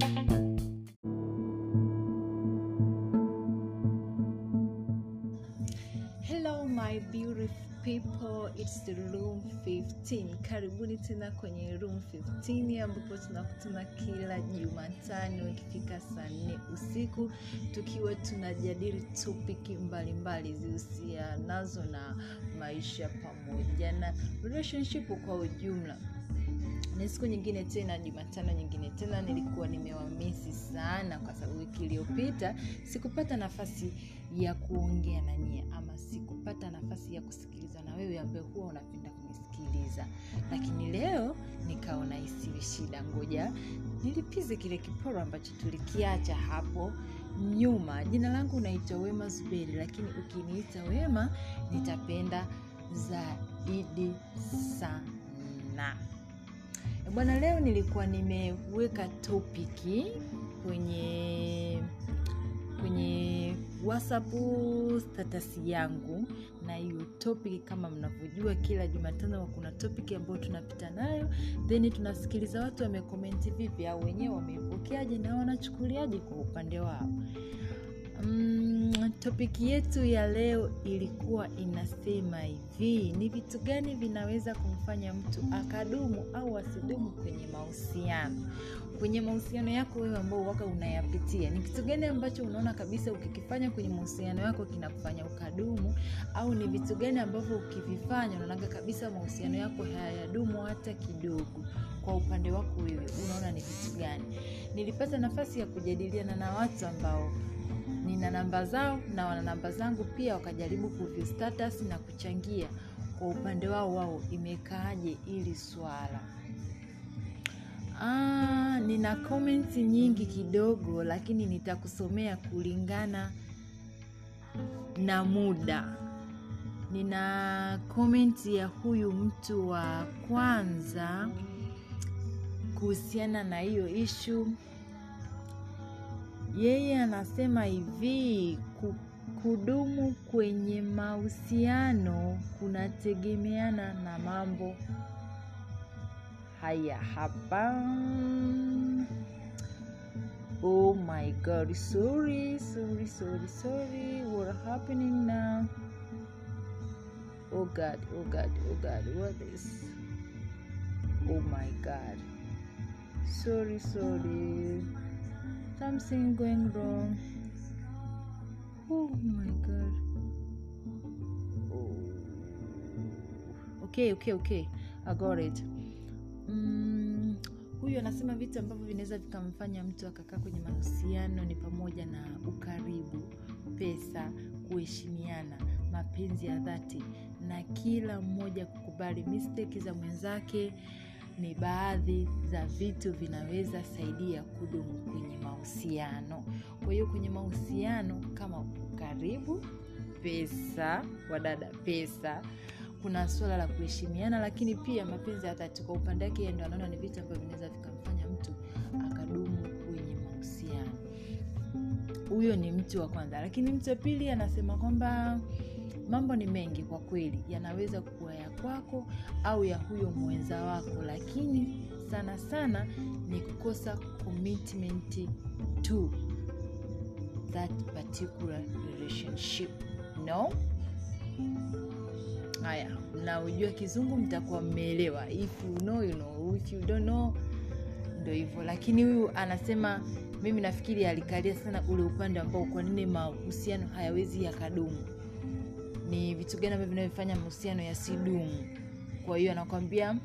people it's the room 15 karibuni tena kwenye room 15 ambapo tunakutana kila jumatano ikifika saa nne usiku tukiwa tunajadili topiki mbalimbali zihusianazo na maisha pamoja na relationship kwa ujumla. Ni siku nyingine tena jumatano nyingine tena nilikuwa nimewamisi sana kwa sababu wiki iliyopita sikupata nafasi ya kuongea na nyie ama sikupata nafasi ya kusikiliza na wewe ambaye huwa unapenda kunisikiliza. Lakini leo nikaona isiwe shida ngoja nilipize kile kiporo ambacho tulikiacha hapo nyuma. Jina langu naitwa wema zuberi lakini ukiniita wema nitapenda zaidi sana. Bwana leo nilikuwa nimeweka topiki kwenye kwenye whatsapp status yangu na hiyo topic kama mnavyojua kila jumatano kuna topic ambayo tunapita nayo. Then tunasikiliza watu wamekomenti vipi au wenyewe wameipokeaje na wanachukuliaje kwa upande wao Mm, topiki yetu ya leo ilikuwa inasema hivi ni vitu gani vinaweza kumfanya mtu akadumu au asidumu kwenye mahusiano? Kwenye mahusiano yako wewe ambao waka unayapitia ni kitu gani ambacho unaona kabisa ukikifanya kwenye mahusiano yako kinakufanya ukadumu? Au ni vitu gani ambavyo ukivifanya unaonaga kabisa mahusiano yako hayadumu hata kidogo? Kwa upande wako wewe unaona ni vitu gani? Nilipata nafasi ya kujadiliana na watu ambao nina namba zao na wana namba zangu pia wakajaribu kuview status na kuchangia. Kwa upande wao wao imekaaje ili swala? Ah, nina comments nyingi kidogo lakini nitakusomea kulingana na muda. Nina komenti ya huyu mtu wa kwanza kuhusiana na hiyo ishu yeye anasema hivi kudumu kwenye mahusiano kunategemeana na mambo haya. Hapa. Oh my god sorry sorry sorry sorry. What happening now? Oh god oh god oh god what is? Oh my god. Sorry sorry something going wrong. Oh my god. Oh. Okay, okay, okay. I got it. Mm, huyu anasema vitu ambavyo vinaweza vikamfanya mtu akakaa kwenye mahusiano ni pamoja na ukaribu, pesa, kuheshimiana, mapenzi ya dhati na kila mmoja kukubali mistake za mwenzake ni baadhi za vitu vinaweza saidia kudumu kwenye mahusiano. Kwa hiyo kwenye mahusiano kama ukaribu pesa wadada pesa kuna swala la kuheshimiana lakini pia mapenzi ya dhati kwa upande wake ndo anaona ni vitu ambavyo vinaweza vikamfanya mtu akadumu kwenye mahusiano. Huyo ni mtu wa kwanza lakini mtu wa pili anasema kwamba mambo ni mengi kwa kweli yanaweza kuwa ya kwako au ya huyo mwenza wako lakini sana sana ni kukosa commitment to that particular relationship. No? Haya mnaojua kizungu mtakuwa mmeelewa. If you know, you know. If you don't know ndo hivyo. Lakini huyu anasema mimi nafikiri alikalia sana ule upande ambao kwa nini mahusiano hayawezi yakadumu ni vitu gani ambavyo vinavyofanya mahusiano yasidumu. Kwa hiyo anakwambia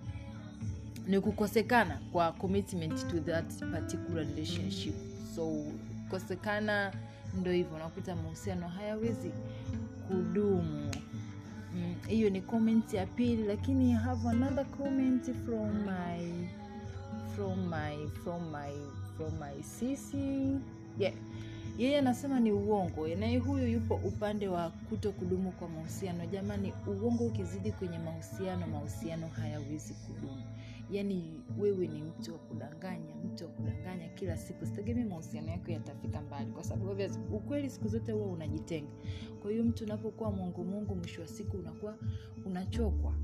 ni kukosekana kwa commitment to that particular relationship. So kukosekana ndo hivyo unakuta mahusiano hayawezi kudumu. Mm, hiyo ni comment ya pili lakini I have another comment from my from my from my from my sisi. Yeah yeye anasema ni uongo naye huyu yupo upande wa kuto kudumu kwa mahusiano. Jamani uongo ukizidi kwenye mahusiano mahusiano hayawezi kudumu. Yaani wewe ni mtu wa kudanganya mtu wa kudanganya kila siku. Sitegemee mahusiano yako yatafika mbali kwa sababu ukweli siku zote huwa unajitenga. Kwa hiyo mtu unapokuwa mwongo mwongo mwisho wa siku unakuwa unachokwa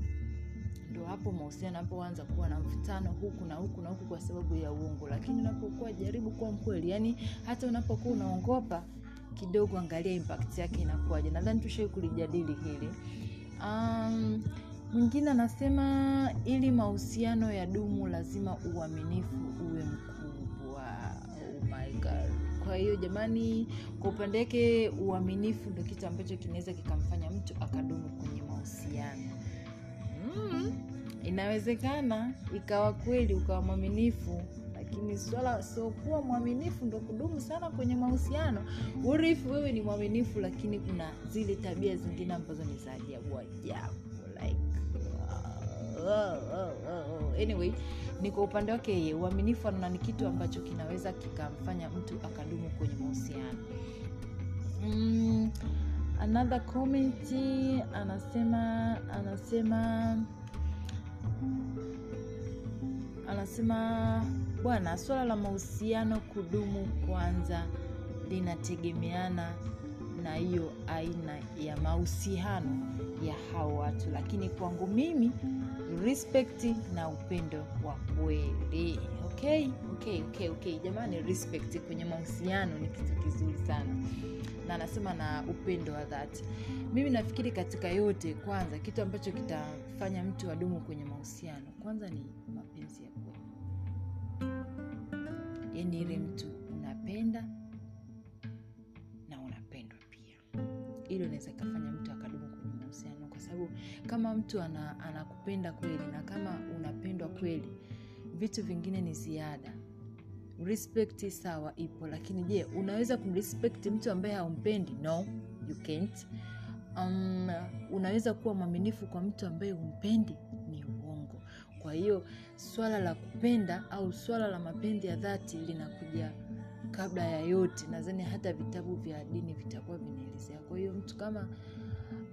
ndo hapo mahusiano anapoanza kuwa na mvutano huku na huku na huku kwa sababu ya uongo. Lakini unapokuwa jaribu kuwa mkweli yani hata unapokuwa unaongopa kidogo angalia impact yake inakuwaje. Nadhani tushai kulijadili hili. Um, mwingine anasema ili mahusiano ya dumu lazima uaminifu uwe mkubwa. Oh kwa hiyo jamani kwa upande wake uaminifu ndo kitu ambacho kinaweza kikamfanya mtu akadumu kwenye mahusiano mm, inawezekana ikawa kweli ukawa mwaminifu lakini swala siokuwa mwaminifu ndo kudumu sana kwenye mahusiano. Urifu wewe ni mwaminifu lakini kuna zile tabia zingine ambazo ni za ajabu ajabu like uh, uh, uh, anyway ni kwa upande wake yeye. Uaminifu anaona ni kitu ambacho kinaweza kikamfanya mtu akadumu kwenye mahusiano. Mm, another comment anasema anasema anasema bwana swala la mahusiano kudumu kwanza linategemeana na hiyo aina ya mahusiano ya hao watu. Lakini kwangu mimi respect na upendo wa kweli. Okay okay okay okay. Jamani respect kwenye mahusiano ni kitu kizuri sana na anasema na upendo wa dhati. Mimi nafikiri katika yote kwanza kitu ambacho kitafanya mtu adumu kwenye mahusiano kwanza ni mapenzi ya kweli. Yani ile mtu unapenda na unapendwa pia. Hilo inaweza ikafanya mtu akadumu kwenye mahusiano kwa sababu kama mtu ana, anakupenda kweli na kama unapendwa kweli vitu vingine ni ziada respect sawa ipo lakini je unaweza kumrespect mtu ambaye haumpendi? No you can't. Um, unaweza kuwa mwaminifu kwa mtu ambaye humpendi? Ni uongo. Kwa hiyo swala la kupenda au swala la mapenzi ya dhati linakuja kabla ya yote. Nadhani hata vitabu vya dini vitakuwa vinaelezea. Kwa hiyo mtu kama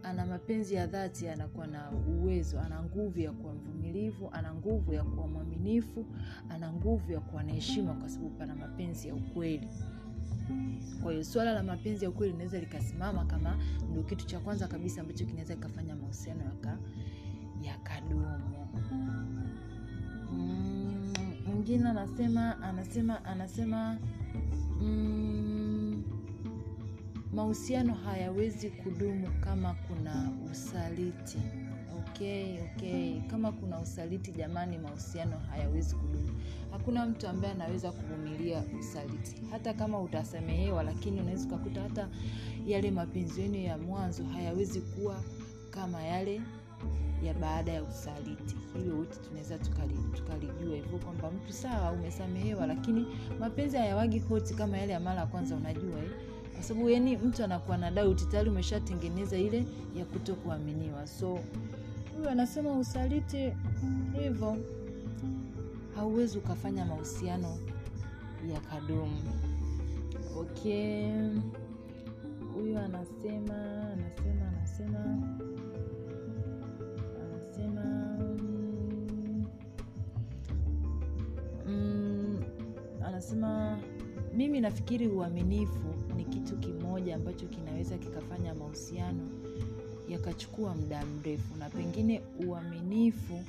ana mapenzi ya dhati anakuwa na uwezo ana nguvu ya kuwa mvumilivu ana nguvu ya kuwa mwaminifu ana nguvu ya kuwa na heshima kwa sababu pana mapenzi ya ukweli. Kwa hiyo swala la mapenzi ya ukweli linaweza likasimama kama ndio kitu cha kwanza kabisa ambacho kinaweza kikafanya mahusiano yaka mwingine Mm, mwingine anasema anasema anasema mm, mahusiano hayawezi kudumu kama kuna usaliti. Okay okay. Kama kuna usaliti jamani mahusiano hayawezi kudumu. Hakuna mtu ambaye anaweza kuvumilia usaliti. Hata kama utasamehewa lakini unaweza ukakuta hata yale mapenzi yenu ya mwanzo hayawezi kuwa kama yale ya baada ya usaliti. Hilo wote tunaweza tukali- tukalijua hivyo kwamba mtu sawa umesamehewa lakini mapenzi hayawagi hoti kama yale ya mara ya kwanza unajua eh? Kwa sababu yani mtu anakuwa na dauti tayari umeshatengeneza ile ya kuto kuaminiwa so huyu anasema usaliti hivyo. Hauwezi ukafanya mahusiano ya kadumu. Okay. Huyu anasema anasema anasema anasema mm, mm, anasema mimi nafikiri uaminifu ni kitu kimoja ambacho kinaweza kikafanya mahusiano yakachukua muda mrefu. Na pengine uaminifu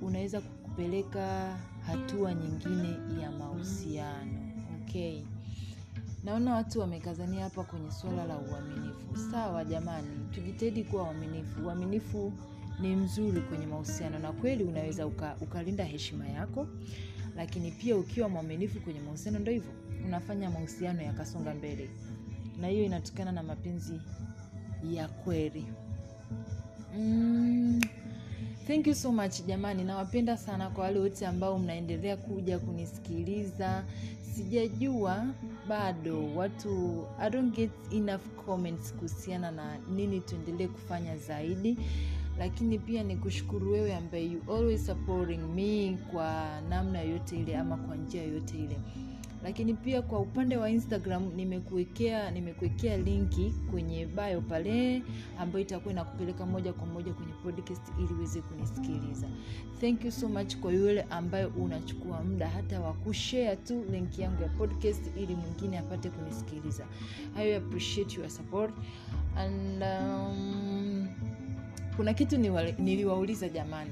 unaweza kukupeleka hatua nyingine ya mahusiano. Okay. Naona watu wamekazania hapa kwenye suala la uaminifu. Sawa jamani tujitahidi kuwa uaminifu uaminifu ni mzuri kwenye mahusiano na kweli unaweza uka, ukalinda heshima yako lakini pia ukiwa mwaminifu kwenye mahusiano ndo hivyo. Unafanya mahusiano yakasonga mbele. Na hiyo inatokana na mapenzi ya kweli. Mm, thank you so much jamani. Nawapenda sana kwa wale wote ambao mnaendelea kuja kunisikiliza. Sijajua bado watu I don't get enough comments kuhusiana na nini tuendelee kufanya zaidi lakini pia ni kushukuru wewe ambaye you always supporting me kwa namna yoyote ile ama kwa njia yoyote ile. Lakini pia kwa upande wa instagram nimekuwekea nimekuwekea linki kwenye bio pale ambayo itakuwa inakupeleka moja kwa moja kwenye podcast ili uweze kunisikiliza. Thank you so much kwa yule ambayo unachukua muda hata wa kushare tu linki yangu ya podcast ili mwingine apate kunisikiliza. I appreciate your support and um, kuna kitu niliwauliza jamani.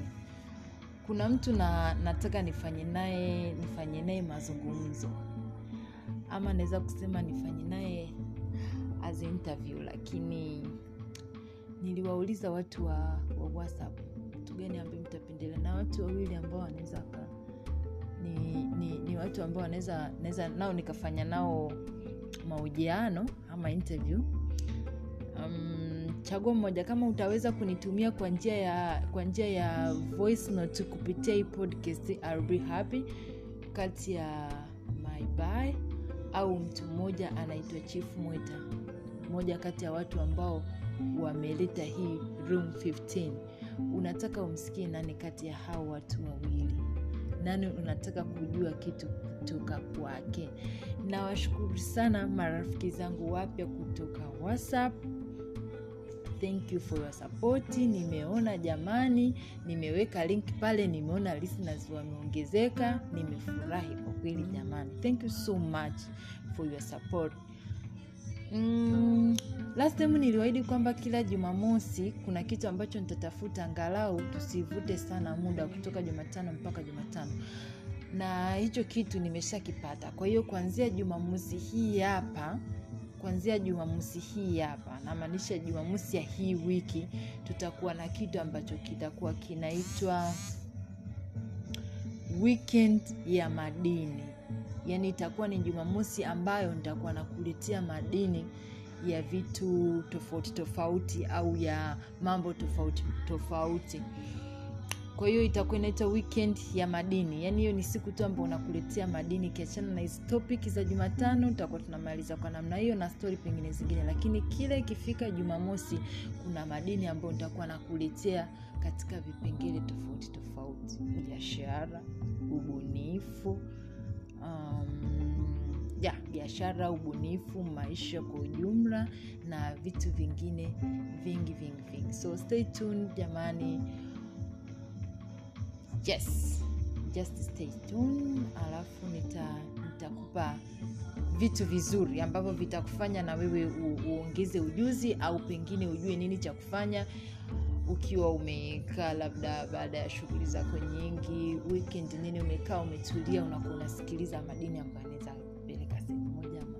Kuna mtu na nataka nifanye naye nifanye naye mazungumzo. Ama naweza kusema nifanye naye as interview lakini niliwauliza watu wa, wa whatsapp. Mtu ambaye mtapendelea? Na watu wawili ambao wanaweza ni, ni, ni watu ambao wanaweza naweza nao nikafanya nao mahojiano ama interview. Um, chagua mmoja kama utaweza kunitumia kwa njia ya kwa njia ya voice note kupitia hii podcast I'll be happy. Kati ya my bye au mtu mmoja anaitwa chief mweta. Mmoja kati ya watu ambao wameleta hii room 15 unataka umsikie nani kati ya hao watu wawili? Nani unataka kujua kitu kutoka kwake? Nawashukuru sana marafiki zangu wapya kutoka whatsapp thank you for your support. Nimeona jamani nimeweka link pale nimeona listeners wameongezeka nimefurahi kwa kweli jamani. Thank you so much for your support. Mm, last time niliwaahidi kwamba kila jumamosi kuna kitu ambacho nitatafuta angalau tusivute sana muda kutoka jumatano mpaka jumatano. Na hicho kitu nimeshakipata. Kwa hiyo kuanzia jumamosi hii hapa kuanzia jumamosi hii hapa namaanisha jumamosi ya hii wiki tutakuwa na kitu ambacho kitakuwa kinaitwa weekend ya madini. Yaani itakuwa ni jumamosi ambayo nitakuwa nakuletea madini ya vitu tofauti tofauti au ya mambo tofauti tofauti kwa hiyo itakuwa inaitwa weekend ya madini. Yaani hiyo ni siku tu ambayo unakuletea madini. Ikiachana na hizi topic za jumatano tutakuwa tunamaliza kwa namna hiyo na stori pengine zingine. Lakini kila ikifika jumamosi kuna madini ambayo nitakuwa nakuletea katika vipengele tofauti tofauti. Biashara ubunifu um, ya biashara ubunifu maisha kwa ujumla na vitu vingine vingi vingi vingi. So stay tuned jamani yes. Just stay tuned alafu nita nitakupa vitu vizuri ambavyo vitakufanya na wewe uongeze ujuzi au pengine ujue nini cha kufanya ukiwa umekaa labda baada ya shughuli zako nyingi weekend nini umekaa umetulia unakuwa unasikiliza madini ambayo anaweza kupeleka sehemu moja ama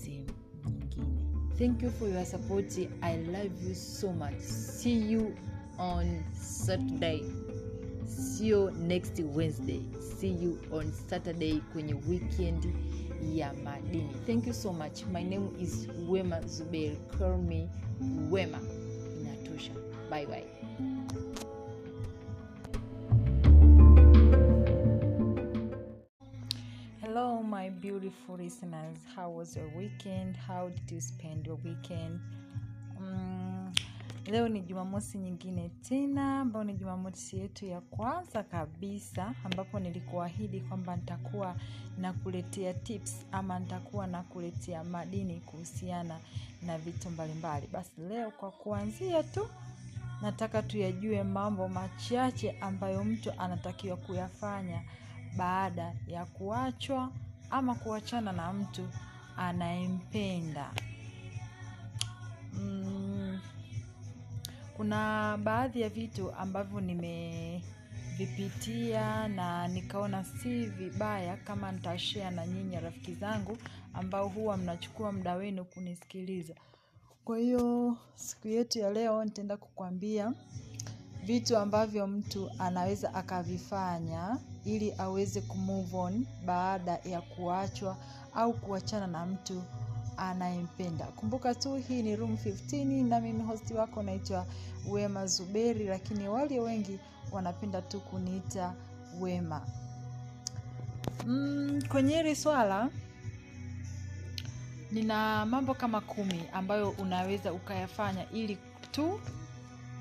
sehemu nyingine. Thank you for your support. I love you so much. See you on saturday sio next wednesday. See you on saturday kwenye weekend ya madini. Thank you so much. My name is wema zuber call wema. Inatosha. Bye bye. Hello my beautiful listeners. How was your weekend? How did you spend your weekend? Mm, leo ni jumamosi nyingine tena ambayo ni jumamosi yetu ya kwanza kabisa ambapo nilikuahidi kwamba nitakuwa nakuletea tips ama nitakuwa nakuletea madini kuhusiana na vitu mbalimbali. Basi leo kwa kuanzia tu nataka tuyajue mambo machache ambayo mtu anatakiwa kuyafanya baada ya kuachwa ama kuachana na mtu anayempenda. Mm, kuna baadhi ya vitu ambavyo nimevipitia na nikaona si vibaya kama nitashare na nyinyi rafiki zangu ambao huwa mnachukua muda wenu kunisikiliza. Kwa hiyo siku yetu ya leo nitaenda kukwambia vitu ambavyo mtu anaweza akavifanya ili aweze kumove on baada ya kuachwa au kuachana na mtu anayempenda. Kumbuka tu hii ni room 15 na mimi hosti wako naitwa wema zuberi lakini walio wengi wanapenda tu kuniita wema. Mm, kwenye hili swala nina mambo kama kumi ambayo unaweza ukayafanya ili tu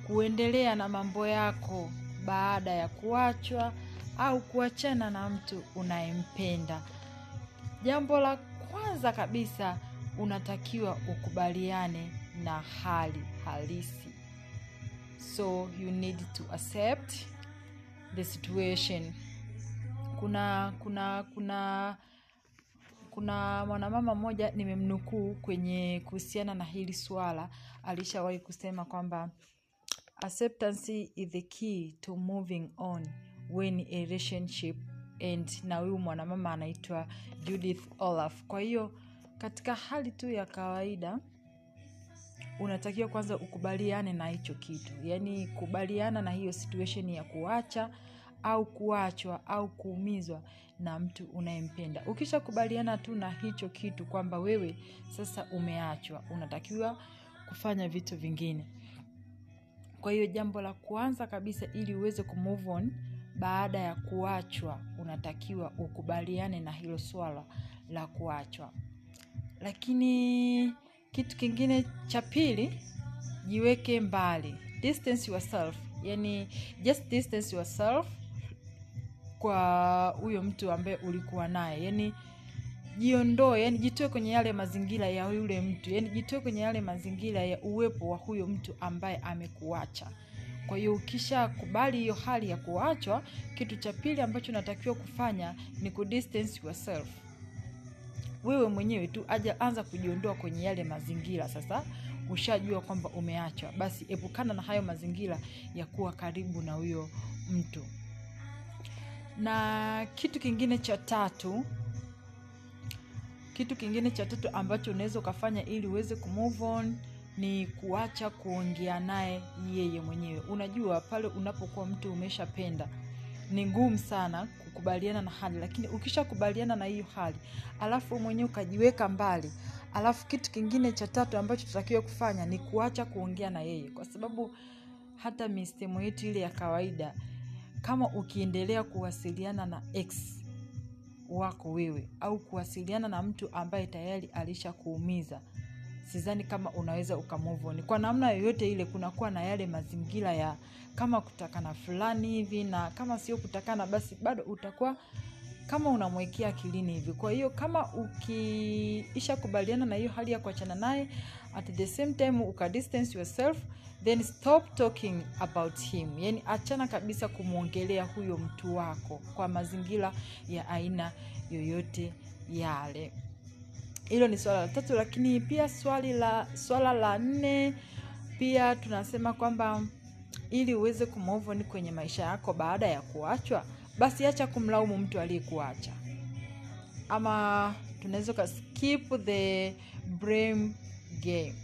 kuendelea na mambo yako baada ya kuachwa au kuachana na mtu unayempenda. Jambo la kwanza kabisa unatakiwa ukubaliane na hali halisi so you need to accept the situation. Kuna kuna kuna kuna mwanamama mmoja nimemnukuu kwenye kuhusiana na hili swala. Alishawahi kusema kwamba acceptance is the key to moving on when a relationship and na huyu mwanamama anaitwa judith olaf. Kwa hiyo katika hali tu ya kawaida unatakiwa kwanza ukubaliane na hicho kitu. Yaani kubaliana na hiyo situation ya kuacha au kuachwa au kuumizwa na mtu unayempenda. Ukishakubaliana tu na hicho kitu kwamba wewe sasa umeachwa unatakiwa kufanya vitu vingine. Kwa hiyo jambo la kwanza kabisa ili uweze kumove on baada ya kuachwa unatakiwa ukubaliane na hilo swala la kuachwa. Lakini kitu kingine cha pili jiweke mbali. Distance yourself. Yani just distance yourself kwa huyo mtu ambaye ulikuwa naye. Yani jiondoe yani jitoe kwenye yale mazingira ya yule mtu. Yani jitoe kwenye yale mazingira ya uwepo wa huyo mtu ambaye amekuacha. Kwa hiyo ukisha kubali hiyo hali ya kuachwa kitu cha pili ambacho natakiwa kufanya ni kudistance yourself wewe mwenyewe tu aja anza kujiondoa kwenye yale mazingira. Sasa ushajua kwamba umeachwa basi epukana na hayo mazingira ya kuwa karibu na huyo mtu. Na kitu kingine cha tatu kitu kingine cha tatu ambacho unaweza ukafanya ili uweze kumove on ni kuacha kuongea naye yeye mwenyewe. Unajua pale unapokuwa mtu umeshapenda ni ngumu sana kukubaliana na hali. Lakini ukishakubaliana na hiyo hali alafu mwenyewe ukajiweka mbali alafu kitu kingine cha tatu ambacho tutakiwe kufanya ni kuacha kuongea na yeye. Kwa sababu hata mistemo yetu ile ya kawaida kama ukiendelea kuwasiliana na x wako wewe au kuwasiliana na mtu ambaye tayari alishakuumiza sidhani kama unaweza ukamove kwa namna yoyote ile kunakuwa na yale mazingira ya kama kutakana fulani hivi na kama sio kutakana basi bado utakuwa kama unamwekea akilini hivi. Kwa hiyo kama ukiisha kubaliana na hiyo hali ya kuachana naye at the same time uka yourself then stop talking about him. Yani achana kabisa kumwongelea huyo mtu wako kwa mazingira ya aina yoyote yale hilo ni swala la tatu lakini pia swali la swala la nne pia tunasema kwamba ili uweze kumove kwenye maisha yako baada ya kuachwa basi acha kumlaumu mtu aliyekuacha. Ama tunaweza ukaskip the blame game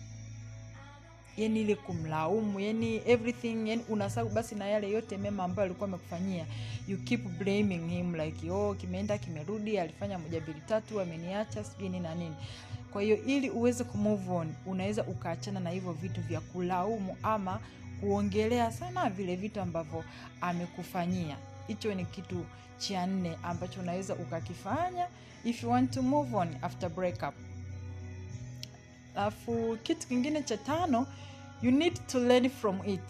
yani ile kumlaumu yani everything yani unasahau basi na yale yote mema ambayo alikuwa amekufanyia. You keep blaming him like oh kimeenda kimerudi alifanya moja mbili tatu ameniacha sijui na nini. Kwa hiyo ili uweze kumove on unaweza ukaachana na hivyo vitu vya kulaumu ama kuongelea sana vile vitu ambavyo amekufanyia. Hicho ni kitu cha nne ambacho unaweza ukakifanya if you want to move on after breakup. Alafu kitu kingine cha tano you need to learn from it.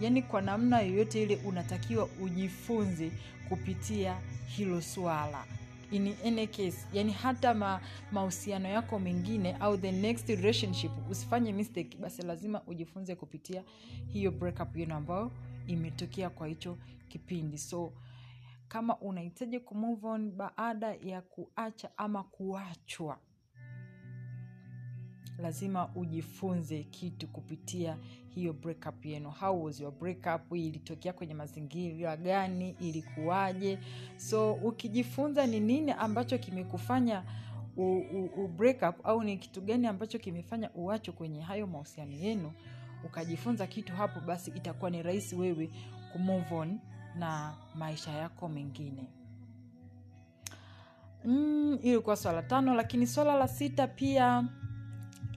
Yaani kwa namna yoyote ile unatakiwa ujifunze kupitia hilo swala. In any case yani hata ma, mahusiano yako mengine au the next relationship usifanye mistake basi lazima ujifunze kupitia hiyo breakup yenu ambayo imetokea kwa hicho kipindi. So kama unahitaji kumove on baada ya kuacha ama kuachwa lazima ujifunze kitu kupitia hiyo breakup yenu. How was your breakup? Ilitokea kwenye mazingira gani? Ilikuwaje? So ukijifunza ni nini ambacho kimekufanya u, u, u break au ni kitu gani ambacho kimefanya uwacho kwenye hayo mahusiano yenu ukajifunza kitu hapo basi itakuwa ni rahisi wewe kumove on na maisha yako mengine. Mm, ilikuwa swala tano lakini swala la sita pia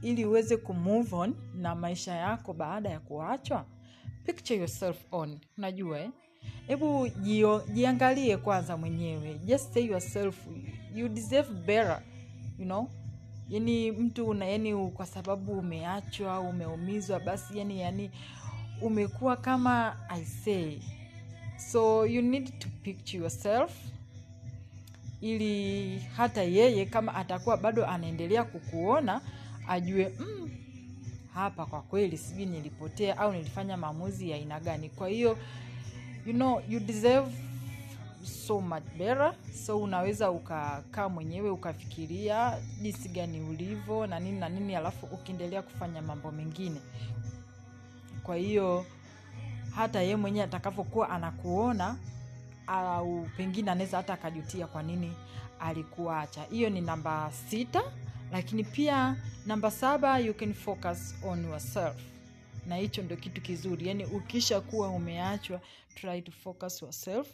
ili uweze kumove on na maisha yako baada ya kuachwa? Picture yourself on. Unajua eh? hebu jiangalie kwanza mwenyewe. Just say yourself you deserve better you know? Yani mtu una yani kwa sababu umeachwa umeumizwa basi yani yani umekuwa kama i say. So you need to picture yourself ili hata yeye kama atakuwa bado anaendelea kukuona ajue mm, hapa kwa kweli sijui nilipotea au nilifanya maamuzi ya aina gani. Kwa hiyo you know you deserve so much better. So unaweza ukakaa mwenyewe ukafikiria jinsi gani ulivyo na nini na nini alafu ukiendelea kufanya mambo mengine. Kwa hiyo hata ye mwenyewe atakapokuwa anakuona au pengine anaweza hata akajutia kwa nini alikuacha. Hiyo ni namba sita lakini pia namba saba you can focus on yourself. Na hicho ndio kitu kizuri. Yani ukisha kuwa umeachwa try to focus yourself.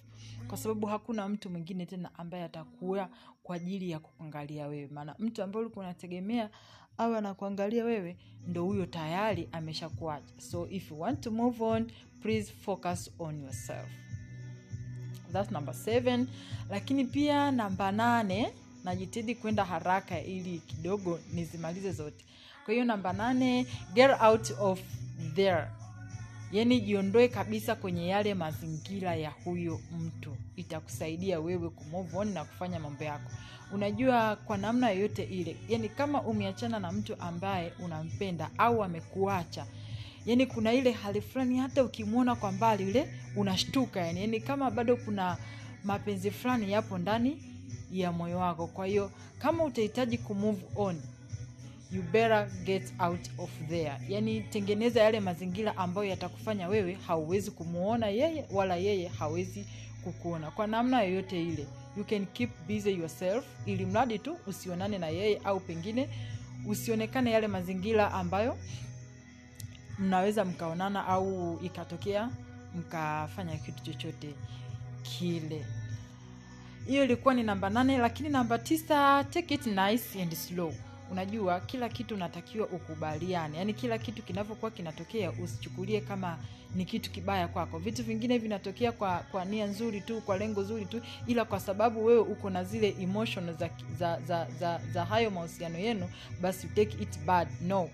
Kwa sababu hakuna mtu mwingine tena ambaye atakuwa kwa ajili ya kukuangalia wewe. Maana mtu ambaye ulikuwa unategemea au anakuangalia wewe ndo huyo tayari ameshakuacha. So if you want to move on please focus on yourself. That's number seven. Lakini pia namba nane najitidi kwenda haraka ili kidogo nizimalize zote. Kwa hiyo namba nane get out of there. Yaani jiondoe kabisa kwenye yale mazingira ya huyo mtu. Itakusaidia wewe kumove on na kufanya mambo yako. Unajua kwa namna yoyote ile yani kama umeachana na mtu ambaye unampenda au amekuacha yani kuna ile hali fulani hata ukimwona kwa mbali ule unashtuka yani, yani kama bado kuna mapenzi fulani yapo ndani ya moyo wako. Kwa hiyo kama utahitaji kumove on you better get out of there. Yani tengeneza yale mazingira ambayo yatakufanya wewe hauwezi kumuona yeye wala yeye hawezi kukuona. Kwa namna yoyote ile you can keep busy yourself ili mradi tu usionane na yeye au pengine usionekane yale mazingira ambayo mnaweza mkaonana au ikatokea mkafanya kitu chochote kile hiyo ilikuwa ni namba nane lakini namba tisa take it nice and slow. Unajua kila kitu unatakiwa ukubaliane. Yaani kila kitu kinavyokuwa kinatokea usichukulie kama ni kitu kibaya kwako. Vitu vingine vinatokea kwa kwa nia nzuri tu kwa lengo zuri tu ila kwa sababu wewe uko na zile emotion za, za, za, za, za hayo mahusiano yenu basi take it bad. No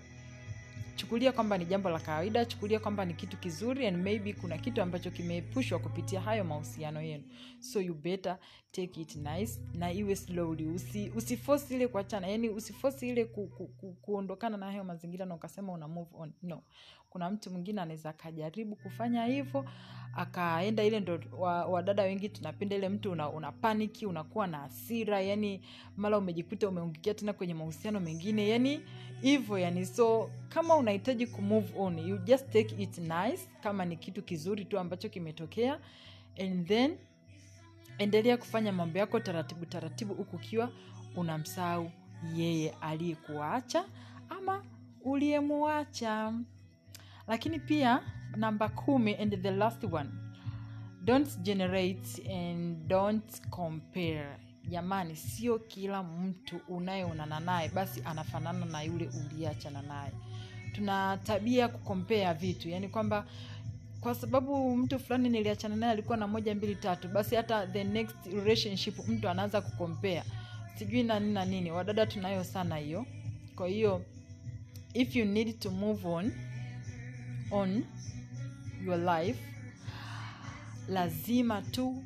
chukulia kwamba ni jambo la kawaida chukulia kwamba ni kitu kizuri and maybe kuna kitu ambacho kimeepushwa kupitia hayo mahusiano yenu. So you better take it nice na iwe slowly. Usi usifosi ile kuachana yani usifosi ile ku, ku, ku, kuondokana na hayo mazingira na ukasema una move on. No. Kuna mtu mwingine anaweza akajaribu kufanya hivyo akaenda ile ndo wadada wa wengi tunapenda ile mtu una, una paniki unakuwa na hasira yani mara umejikuta umeungikia tena kwenye mahusiano mengine yani hivyo yani. So kama unahitaji kumove on you just take it nice kama ni kitu kizuri tu ambacho kimetokea and then endelea kufanya mambo yako taratibu taratibu huku ukiwa unamsahau yeye aliyekuacha ama uliyemuacha lakini pia namba kumi and the last one. Don't generate and don't compare. Jamani sio kila mtu unayeonana naye basi anafanana na yule uliyeachana naye. Tuna tabia kukompea vitu yani kwamba kwa sababu mtu fulani niliachana naye alikuwa na moja mbili tatu basi hata the next relationship mtu anaanza kukompea sijui na nini na nini wadada tunayo sana hiyo. Kwa hiyo if you need to move on on your life lazima tu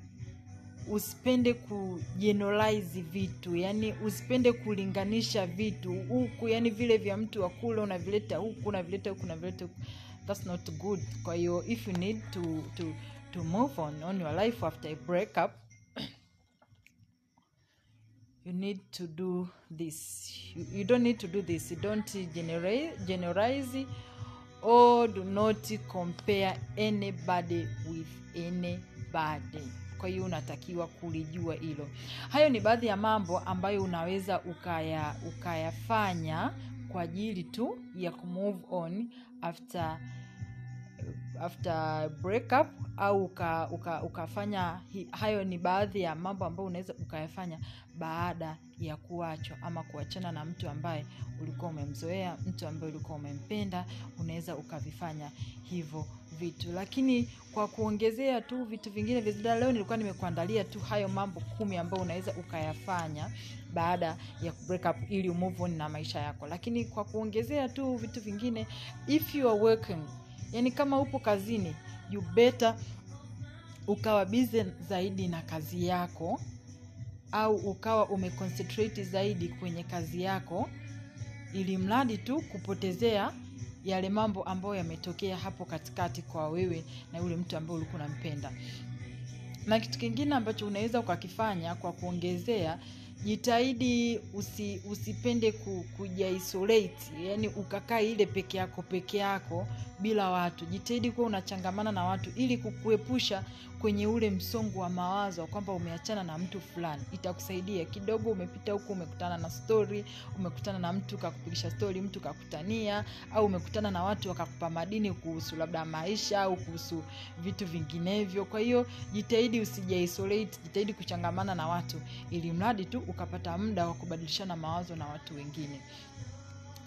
usipende kujeneralize vitu yani usipende kulinganisha vitu huku yani vile vya mtu wa kule unavileta huku unavileta huku unavileta huku. That's not good. Kwa hiyo if you need to, to, to move on on your life after a breakup you need to do this. You, you don't need to do this. You don't generalize or do not compare anybody with anybody. Kwa hiyo unatakiwa kulijua hilo. Hayo ni baadhi ya mambo ambayo unaweza ukaya ukayafanya kwa ajili tu ya kumove on after after breakup au uka, uka, ukafanya hayo ni baadhi ya mambo ambayo unaweza ukayafanya baada ya kuachwa ama kuachana na mtu ambaye ulikuwa umemzoea mtu ambaye ulikuwa umempenda unaweza ukavifanya hivyo vitu. Lakini kwa kuongezea tu vitu vingine vizida leo nilikuwa nimekuandalia tu hayo mambo kumi ambayo unaweza ukayafanya baada ya break up ili umove on na maisha yako. Lakini kwa kuongezea tu vitu vingine if you are working yaani kama upo kazini you ukawa bize zaidi na kazi yako au ukawa umeconcentrate zaidi kwenye kazi yako ili mradi tu kupotezea yale mambo ambayo yametokea hapo katikati kwa wewe na yule mtu ambaye ulikuwa unampenda. Na kitu kingine ambacho unaweza ukakifanya kwa kuongezea jitahidi usi, usipende ku, kujaisolate yani ukakaa ile peke yako peke yako bila watu. Jitahidi kuwa unachangamana na watu ili kukuepusha kwenye ule msongo wa mawazo wa kwamba umeachana na mtu fulani. Itakusaidia kidogo umepita huku umekutana na stori umekutana na mtu kakupigisha stori mtu kakutania au umekutana na watu wakakupa madini kuhusu labda maisha au kuhusu vitu vinginevyo. Kwa hiyo jitahidi usijaisolate jitahidi kuchangamana na watu ili mradi tu ukapata muda wa kubadilishana mawazo na watu wengine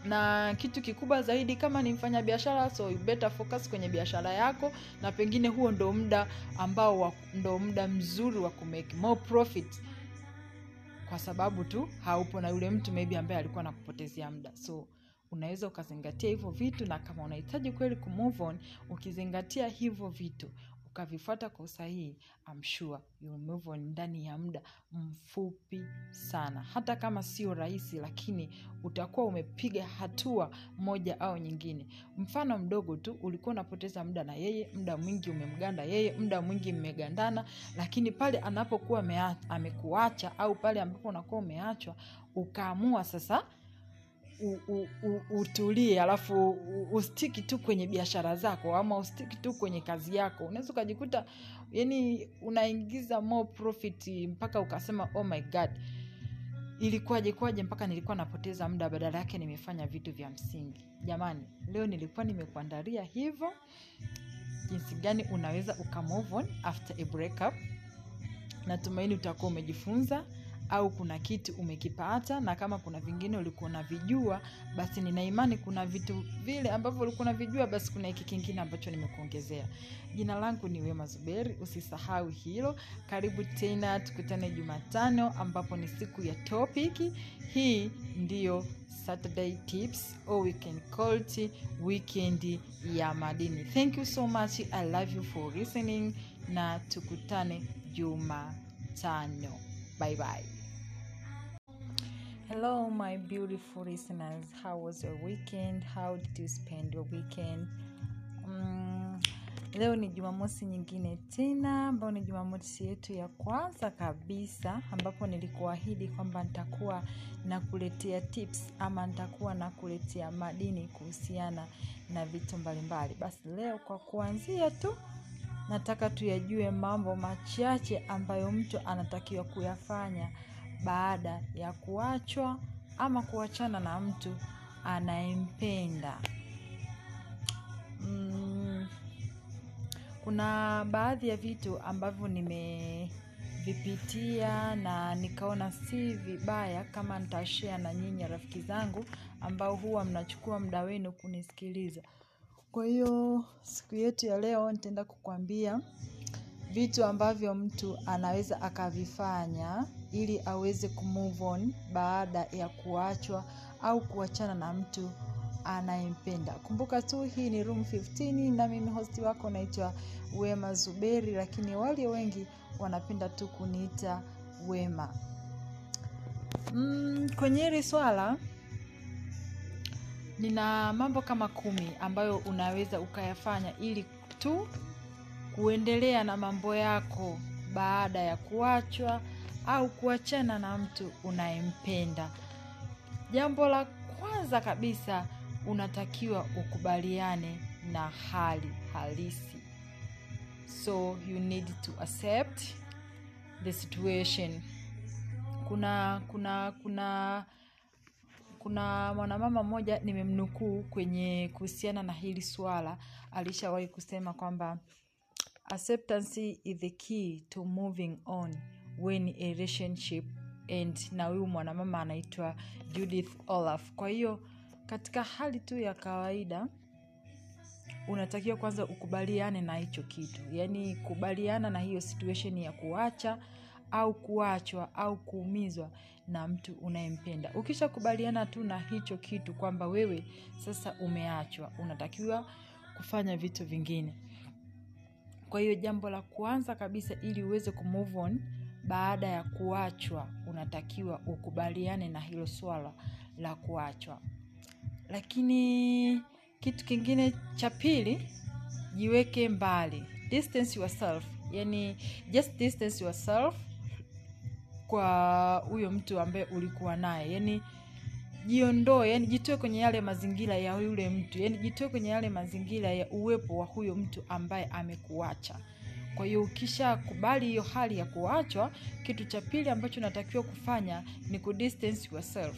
na kitu kikubwa zaidi kama ni mfanya biashara so better focus kwenye biashara yako na pengine huo ndo muda ambao ndo muda mzuri wa kumake more profit kwa sababu tu haupo na yule mtu maybe ambaye alikuwa nakupotezea muda. So unaweza ukazingatia hivyo vitu na kama unahitaji kweli kumove on ukizingatia hivyo vitu ukavifuata kwa usahihi I'm sure you move on ndani ya muda mfupi sana. Hata kama sio rahisi lakini utakuwa umepiga hatua moja au nyingine. Mfano mdogo tu ulikuwa unapoteza muda na yeye muda mwingi umemganda yeye muda mwingi mmegandana lakini pale anapokuwa amekuacha au pale ambapo unakuwa umeachwa ukaamua sasa utulie alafu ustiki tu kwenye biashara zako ama ustiki tu kwenye kazi yako. Unaweza ukajikuta yani unaingiza more profit mpaka ukasema oh my god ilikuwaje kwaje mpaka nilikuwa napoteza muda badala yake nimefanya vitu vya msingi. Jamani leo nilikuwa nimekuandalia hivyo jinsi gani unaweza ukamove on after a breakup. Natumaini utakuwa umejifunza au kuna kitu umekipata na kama kuna vingine ulikuwa unavijua basi nina kuna vitu vile ambavyo ulikuwa unavijua basi kuna hiki kingine ambacho nimekuongezea. Jina langu ni wema zuberi usisahau hilo. Karibu tena tukutane jumatano ambapo ni siku ya topiki hii ndiyo saturday tips or weekend cult weekend ya madini. Thank you so much i love you for listening na tukutane jumatano. Bye bye Hello, my beautiful listeners. How was your weekend? How did you spend your weekend? Mm, leo ni Jumamosi nyingine tena, ambayo ni Jumamosi yetu ya kwanza kabisa, ambapo nilikuahidi kwamba nitakuwa nakuletea tips ama nitakuwa nakuletea madini kuhusiana na vitu mbalimbali. Basi leo kwa kuanzia tu nataka tuyajue mambo machache ambayo mtu anatakiwa kuyafanya baada ya kuachwa ama kuachana na mtu anayempenda. Mm, kuna baadhi ya vitu ambavyo nimevipitia na nikaona si vibaya kama nitashare na nyinyi rafiki zangu ambao huwa mnachukua muda wenu kunisikiliza. Kwa hiyo siku yetu ya leo nitaenda kukwambia vitu ambavyo mtu anaweza akavifanya ili aweze kumove on baada ya kuachwa au kuachana na mtu anayempenda. Kumbuka tu hii ni room 15 na mimi hosti wako naitwa Wema Zuberi, lakini walio wengi wanapenda tu kuniita Wema. Mm, kwenye hili swala nina mambo kama kumi ambayo unaweza ukayafanya ili tu kuendelea na mambo yako baada ya kuachwa au kuachana na mtu unayempenda. Jambo la kwanza kabisa, unatakiwa ukubaliane na hali halisi. So you need to accept the situation. Kuna kuna kuna kuna mwanamama mmoja nimemnukuu kwenye kuhusiana na hili swala, alishawahi kusema kwamba acceptance is the key to moving on when a relationship and na huyu mwanamama anaitwa Judith Olaf. Kwa hiyo katika hali tu ya kawaida unatakiwa kwanza ukubaliane na hicho kitu, yaani kubaliana na hiyo situation ya kuacha au kuachwa au kuumizwa na mtu unayempenda. Ukishakubaliana tu na hicho kitu kwamba wewe sasa umeachwa, unatakiwa kufanya vitu vingine kwa hiyo jambo la kwanza kabisa ili uweze kumove on baada ya kuachwa unatakiwa ukubaliane na hilo swala la kuachwa. Lakini kitu kingine cha pili jiweke mbali. Distance yourself. Yani just distance yourself kwa huyo mtu ambaye ulikuwa naye. Yani jiondoe. Yani jitoe kwenye yale mazingira ya yule mtu. Yani jitoe kwenye yale mazingira ya uwepo wa huyo mtu ambaye amekuacha kwa hiyo ukisha kubali hiyo hali ya kuachwa kitu cha pili ambacho unatakiwa kufanya ni kudistance yourself.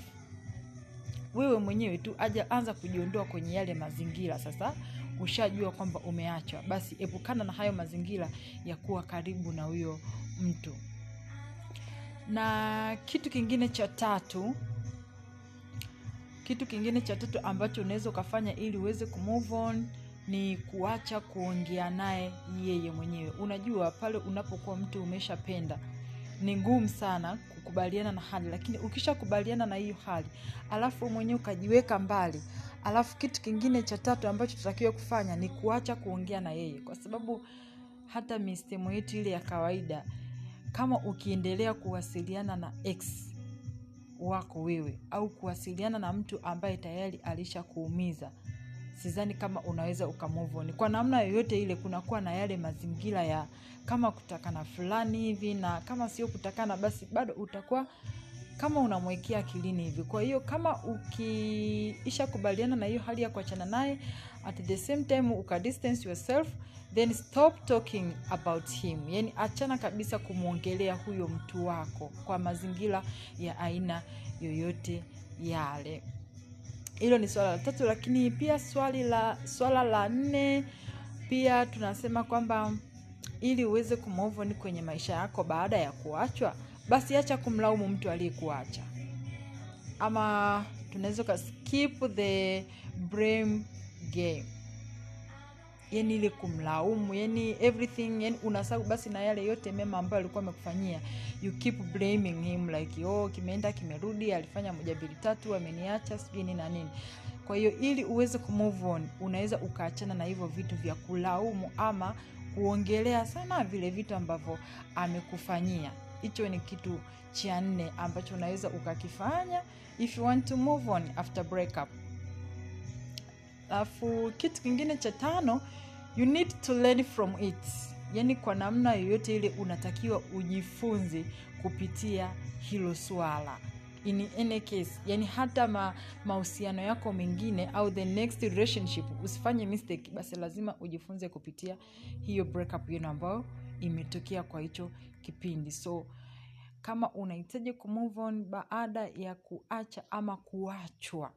Wewe mwenyewe tu aja anza kujiondoa kwenye yale mazingira sasa ushajua kwamba umeachwa. Basi epukana na hayo mazingira ya kuwa karibu na huyo mtu. Na kitu kingine cha tatu kitu kingine cha tatu ambacho unaweza ukafanya ili uweze kumove on ni kuacha kuongea naye yeye mwenyewe. Unajua pale unapokuwa mtu umeshapenda ni ngumu sana kukubaliana na hali. Lakini ukishakubaliana na hiyo hali alafu mwenyewe ukajiweka mbali alafu kitu kingine cha tatu ambacho tutakiwa kufanya ni kuacha kuongea na yeye. Kwa sababu hata mistemo yetu ile ya kawaida kama ukiendelea kuwasiliana na x wako wewe au kuwasiliana na mtu ambaye tayari alishakuumiza sidhani kama unaweza ukamove kwa namna yoyote ile kunakuwa na yale mazingira ya kama kutakana fulani hivi na kama sio kutakana basi bado utakuwa kama unamwekea akilini hivi. Kwa hiyo kama ukiisha kubaliana na hiyo hali ya kuachana naye at the same time uka yourself then stop talking about him. Yani achana kabisa kumwongelea huyo mtu wako kwa mazingira ya aina yoyote yale hilo ni swala la tatu lakini pia swali la swala la nne pia tunasema kwamba ili uweze kumove kwenye maisha yako baada ya kuachwa basi acha kumlaumu mtu aliyekuacha. Ama tunaweza ukaskip the blame game yani ile kumlaumu yani everything yani unasahau basi na yale yote mema ambayo alikuwa amekufanyia. You keep blaming him like oh kimeenda kimerudi alifanya moja mbili tatu ameniacha sijui na nini. Kwa hiyo ili uweze kumove on unaweza ukaachana na hivyo vitu vya kulaumu ama kuongelea sana vile vitu ambavyo amekufanyia. Hicho ni kitu cha nne ambacho unaweza ukakifanya if you want to move on after breakup. Alafu kitu kingine cha tano you need to learn from it. Yaani kwa namna yoyote ile unatakiwa ujifunze kupitia hilo swala. In any case yani hata ma, mahusiano yako mengine au the next relationship usifanye mistake basi lazima ujifunze kupitia hiyo breakup yenu ambayo imetokea kwa hicho kipindi. So kama unahitaji kumove on baada ya kuacha ama kuachwa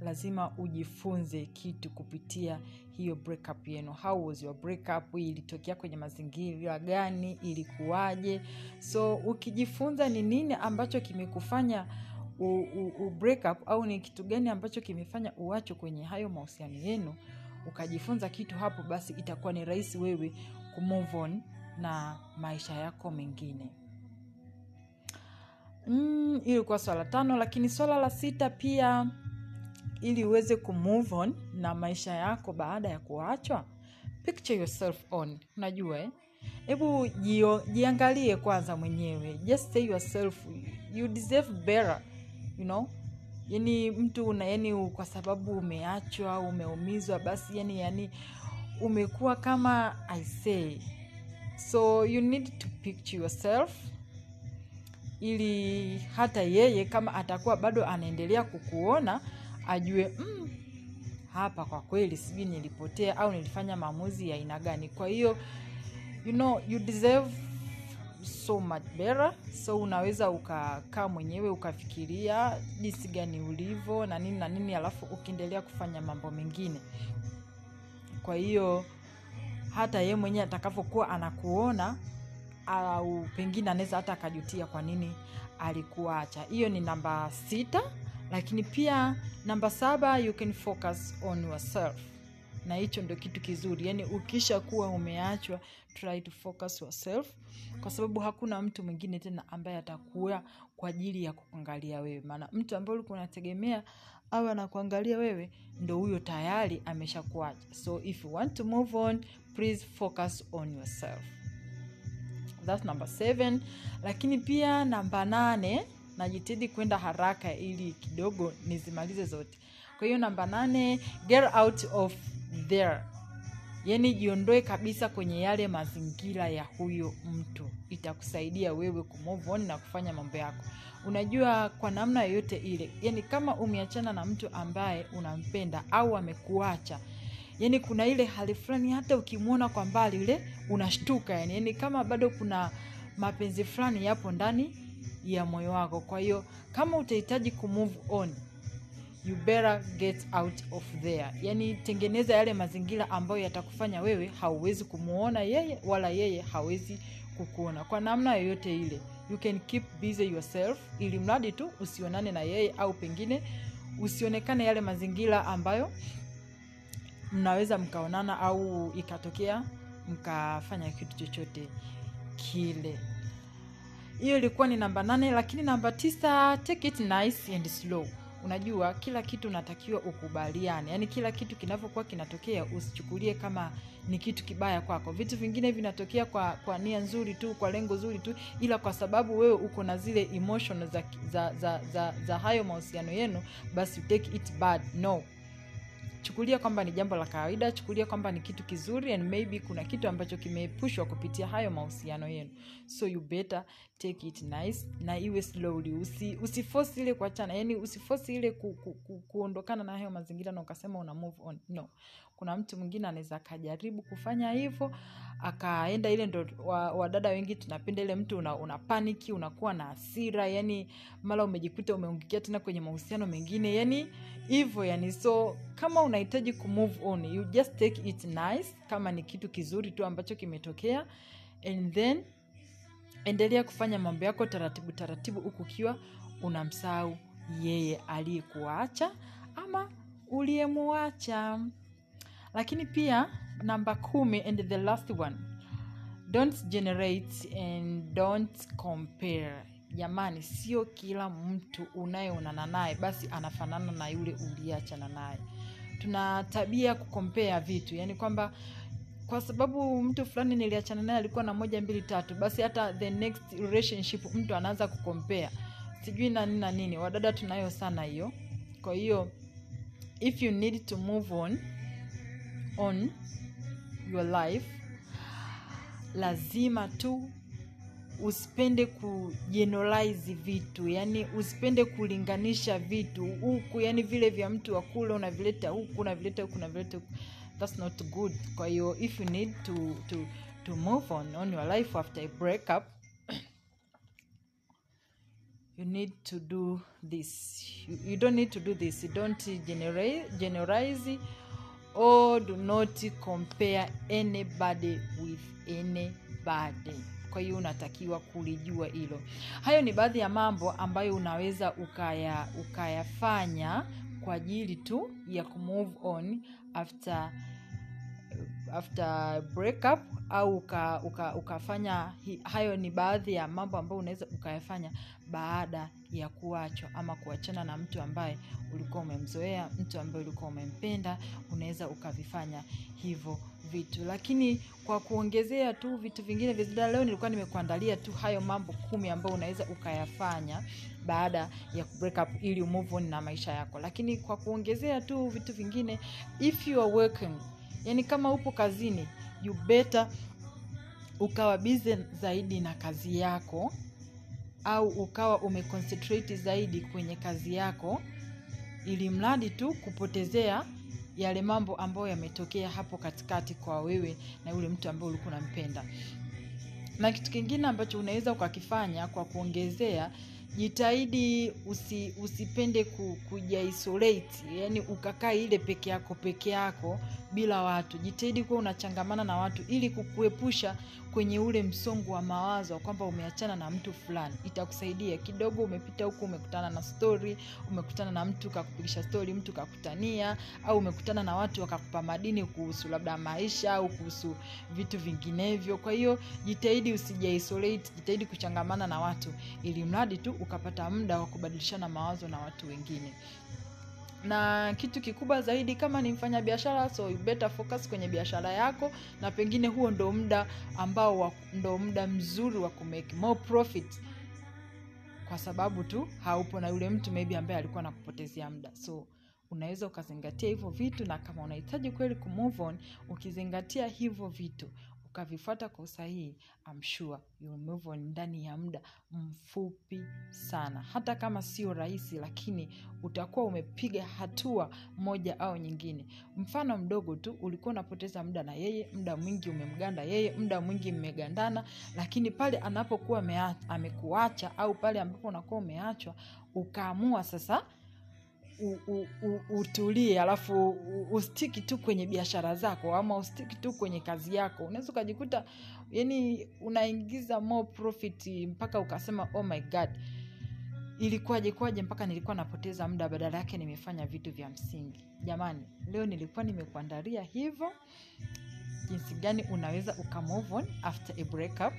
lazima ujifunze kitu kupitia hiyo breakup yenu. How was your breakup? Ilitokea kwenye mazingira gani? Ilikuwaje? So ukijifunza ni nini ambacho kimekufanya u, u, u break au ni kitu gani ambacho kimefanya uacho kwenye hayo mahusiano yenu ukajifunza kitu hapo basi itakuwa ni rahisi wewe kumove on na maisha yako mengine. Mm, ilikuwa swala tano lakini swala la sita pia ili uweze kumove on na maisha yako baada ya kuachwa? Picture yourself on. Unajua eh? jiangalie kwanza mwenyewe. Just say yourself you deserve better you know? Yani mtu una yani kwa sababu umeachwa umeumizwa basi yani yani umekuwa kama i say. So you need to picture yourself ili hata yeye kama atakuwa bado anaendelea kukuona ajue mm, hapa kwa kweli sijui nilipotea au nilifanya maamuzi ya aina gani. Kwa hiyo you know you deserve so much better. So unaweza ukakaa mwenyewe ukafikiria jinsi gani ulivyo na nini na nini alafu ukiendelea kufanya mambo mengine. Kwa hiyo hata ye mwenyewe atakavyokuwa anakuona au pengine anaweza hata akajutia kwa nini alikuacha. Hiyo ni namba sita lakini pia namba saba you can focus on yourself. Na hicho ndio kitu kizuri. Yani ukisha kuwa umeachwa try to focus yourself. Kwa sababu hakuna mtu mwingine tena ambaye atakuwa kwa ajili ya kuangalia wewe. Maana mtu ambaye ulikuwa unategemea au anakuangalia wewe ndo huyo tayari ameshakuacha. So if you want to move on please focus on yourself. That's number seven. Lakini pia namba nane najitahidi kwenda haraka ili kidogo nizimalize zote. Kwa hiyo namba nane get out of there. Yaani jiondoe kabisa kwenye yale mazingira ya huyo mtu. Itakusaidia wewe kumove na kufanya mambo yako. Unajua kwa namna yoyote ile yani kama umeachana na mtu ambaye unampenda au amekuacha yani kuna ile hali fulani hata ukimwona kwa mbali ile unashtuka yani, yani kama bado kuna mapenzi fulani yapo ndani ya moyo wako. Kwa hiyo kama utahitaji kumove on you better get out of there. Yani tengeneza yale mazingira ambayo yatakufanya wewe hauwezi kumuona yeye wala yeye hawezi kukuona. Kwa namna yoyote ile you can keep busy yourself ili mradi tu usionane na yeye au pengine usionekane yale mazingira ambayo mnaweza mkaonana au ikatokea mkafanya kitu chochote kile hiyo ilikuwa ni namba nane lakini namba tisa take it nice and slow. Unajua kila kitu unatakiwa ukubaliane. Yaani kila kitu kinavyokuwa kinatokea usichukulie kama ni kitu kibaya kwako. Vitu vingine vinatokea kwa kwa nia nzuri tu kwa lengo zuri tu ila kwa sababu wewe uko na zile emotion za, za, za, za, za hayo mahusiano yenu basi take it bad. No chukulia kwamba ni jambo la kawaida chukulia kwamba ni kitu kizuri and maybe kuna kitu ambacho kimeepushwa kupitia hayo mahusiano yenu. So you better take it nice na iwe slowly. Usi usifosi ile kuachana yani usifosi ile ku, ku, ku, kuondokana na hayo mazingira na ukasema una move on. No kuna mtu mwingine anaweza akajaribu kufanya hivyo akaenda ile ndo wa- wadada wengi tunapenda ile mtu una, una paniki unakuwa na hasira yani mara umejikuta umeungikia tena kwenye mahusiano mengine yani hivyo yani. So kama unahitaji kumove on you just take it nice kama ni kitu kizuri tu ambacho kimetokea and then endelea kufanya mambo yako taratibu taratibu huku ukiwa unamsahau yeye aliyekuacha ama uliyemuacha lakini pia namba kumi and the last one. Don't generate and don't compare. Jamani sio kila mtu unayeonana naye basi anafanana na yule uliyeachana naye. Tuna tabia kukompea vitu yani kwamba kwa sababu mtu fulani niliachana naye alikuwa na moja mbili tatu basi hata the next relationship mtu anaanza kukompea sijui na nini na nini wadada tunayo sana hiyo. Kwa hiyo if you need to move on on your life lazima tu usipende kujeneralize vitu yani usipende kulinganisha vitu huku yani vile vya mtu wa kule unavileta huku unavileta huku unavileta huku. That's not good. Kwa hiyo if you need to, to, to move on on your life after a breakup you need to do this. You, you don't need to do this. You don't generalize, generalize or do not compare anybody with anybody. Kwa hiyo unatakiwa kulijua hilo. Hayo ni baadhi ya mambo ambayo unaweza ukaya ukayafanya kwa ajili tu ya kumove on after after breakup au uka, uka, ukafanya hayo ni baadhi ya mambo ambayo unaweza ukayafanya baada ya kuachwa ama kuachana na mtu ambaye ulikuwa umemzoea mtu ambaye ulikuwa umempenda unaweza ukavifanya hivyo vitu. Lakini kwa kuongezea tu vitu vingine vizida leo nilikuwa nimekuandalia tu hayo mambo kumi ambayo unaweza ukayafanya baada ya break up ili umove on na maisha yako. Lakini kwa kuongezea tu vitu vingine if you are working yani kama upo kazini you ukawa bize zaidi na kazi yako au ukawa umeconcentrate zaidi kwenye kazi yako ili mradi tu kupotezea yale mambo ambayo yametokea hapo katikati kwa wewe na yule mtu ambaye ulikuwa unampenda. Na kitu kingine ambacho unaweza ukakifanya kwa kuongezea jitahidi usi, usipende ku, kujiisolate yani ukakaa ile peke yako peke yako bila watu. Jitahidi kuwa unachangamana na watu ili kukuepusha kwenye ule msongo wa mawazo wa kwamba umeachana na mtu fulani. Itakusaidia kidogo umepita huku umekutana na stori umekutana na mtu kakupigisha stori mtu kakutania au umekutana na watu wakakupa madini kuhusu labda maisha au kuhusu vitu vinginevyo. Kwa hiyo jitahidi usijaisolate jitahidi kuchangamana na watu ili mradi tu ukapata muda wa kubadilishana mawazo na watu wengine na kitu kikubwa zaidi kama ni mfanya biashara so you better focus kwenye biashara yako na pengine huo ndo muda ambao ndo muda mzuri wa kumake more profit. Kwa sababu tu haupo na yule mtu maybe ambaye alikuwa nakupotezea muda. So unaweza ukazingatia hivyo vitu na kama unahitaji kweli kumove on ukizingatia hivyo vitu ukavifuata kwa usahihi I'm sure you move on ndani ya muda mfupi sana. Hata kama sio rahisi lakini utakuwa umepiga hatua moja au nyingine. Mfano mdogo tu ulikuwa unapoteza muda na yeye muda mwingi umemganda yeye muda mwingi mmegandana lakini pale anapokuwa amekuacha au pale ambapo unakuwa umeachwa ukaamua sasa utulie alafu ustiki tu kwenye biashara zako ama ustiki tu kwenye kazi yako. Unaweza ukajikuta yani unaingiza more profit mpaka ukasema oh my god ilikuwaje kwaje mpaka nilikuwa napoteza muda badala yake nimefanya vitu vya msingi. Jamani leo nilikuwa nimekuandalia hivyo jinsi gani unaweza ukamove on after a breakup.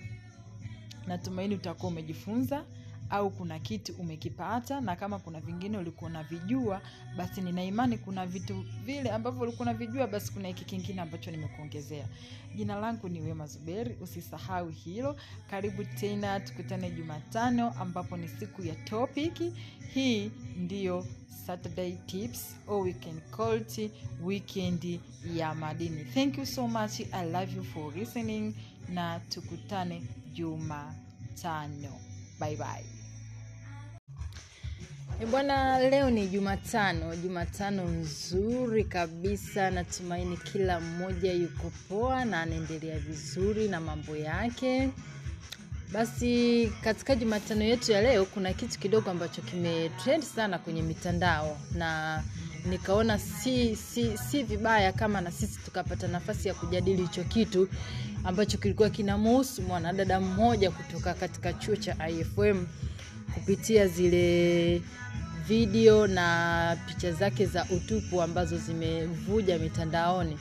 Natumaini utakuwa umejifunza au kuna kitu umekipata na kama kuna vingine ulikuwa unavijua basi nina kuna vitu vile ambavyo ulikuwa unavijua basi kuna hiki kingine ambacho nimekuongezea. Jina langu ni wema zuberi usisahau hilo. Karibu tena tukutane jumatano ambapo ni siku ya topiki hii ndiyo saturday tips or weekend can weekend ya madini. Thank you so much i love you for listening na tukutane jumatano. Bye bye bwana, leo ni Jumatano, Jumatano nzuri kabisa. Natumaini kila mmoja yuko poa na anaendelea vizuri na mambo yake. Basi katika Jumatano yetu ya leo kuna kitu kidogo ambacho kimetrend sana kwenye mitandao na nikaona si, si, si vibaya kama na sisi tukapata nafasi ya kujadili hicho kitu ambacho kilikuwa kinamuhusu mwanadada mmoja kutoka katika chuo cha IFM kupitia zile video na picha zake za utupu ambazo zimevuja mitandaoni.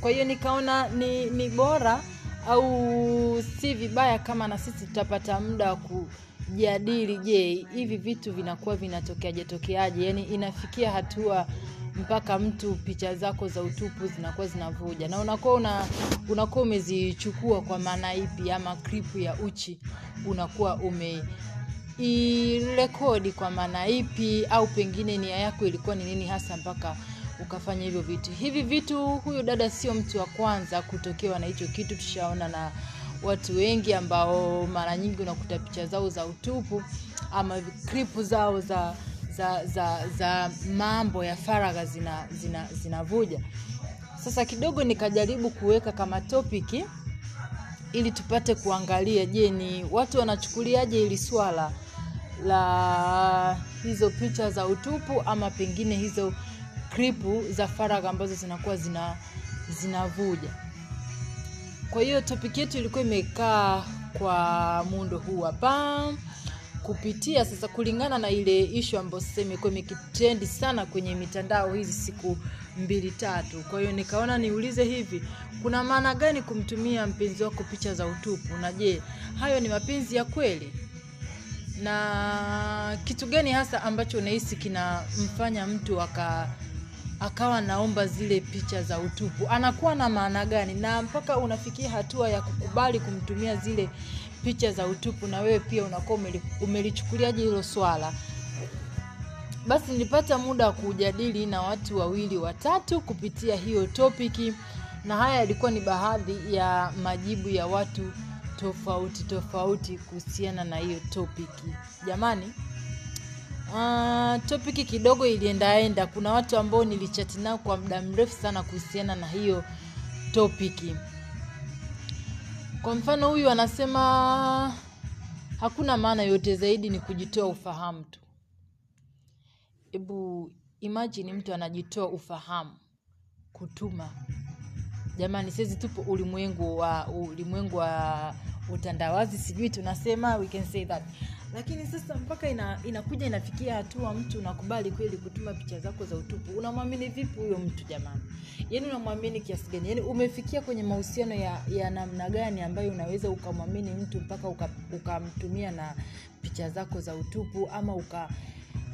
Kwa hiyo nikaona ni, ni bora au si vibaya kama na sisi tutapata muda wa kujadili je hivi vitu vinakuwa vinatokeaje tokeaje? Yani inafikia hatua mpaka mtu picha zako za utupu zinakuwa zinavuja. Na unakuwa una, unakuwa umezichukua kwa maana ipi ama kripu ya uchi unakuwa ume irekodi kwa maana ipi au pengine nia yako ilikuwa ni nini hasa mpaka ukafanya hivyo vitu? Hivi vitu huyu dada sio mtu wa kwanza kutokewa na hicho kitu. Tushaona na watu wengi ambao mara nyingi unakuta picha zao za utupu ama kripu zao za za za za mambo ya faragha zina zina zinavuja. Sasa kidogo nikajaribu kuweka kama topiki ili tupate kuangalia je ni watu wanachukuliaje hili swala la hizo picha za utupu ama pengine hizo kripu za faragha ambazo zinakuwa zina zinavuja. Kwa hiyo topic yetu ilikuwa imekaa kwa muundo huu hapa. Kupitia sasa kulingana na ile ishu ambayo sasa imekuwa imekitrendi sana kwenye mitandao hizi siku mbili tatu. Kwa hiyo nikaona niulize hivi kuna maana gani kumtumia mpenzi wako picha za utupu? Na je hayo ni mapenzi ya kweli na kitu gani hasa ambacho unahisi kinamfanya mtu aka akawa naomba zile picha za utupu? Anakuwa na maana gani? Na mpaka unafikia hatua ya kukubali kumtumia zile picha za utupu na wewe pia unakuwa umeli- umelichukuliaje hilo swala? Basi nilipata muda wa kujadili na watu wawili watatu kupitia hiyo topiki na haya yalikuwa ni baadhi ya majibu ya watu tofauti tofauti kuhusiana na hiyo topiki jamani Uh, topiki kidogo iliendaenda kuna watu ambao nilichati nao kwa muda mrefu sana kuhusiana na hiyo topiki kwa mfano huyu anasema hakuna maana yote zaidi ni kujitoa ufahamu tu. Hebu imajini mtu anajitoa ufahamu kutuma jamani saizi tupo ulimwengu wa ulimwengu wa utandawazi sijui tunasema we can say that. Lakini sasa mpaka ina, inakuja inafikia hatua mtu unakubali kweli kutuma picha zako za utupu. Unamwamini vipi huyo mtu jamani? Yaani unamwamini kiasi gani? Yaani umefikia kwenye mahusiano ya, ya namna gani ambayo unaweza ukamwamini mtu mpaka uka- ukamtumia na picha zako za utupu ama uka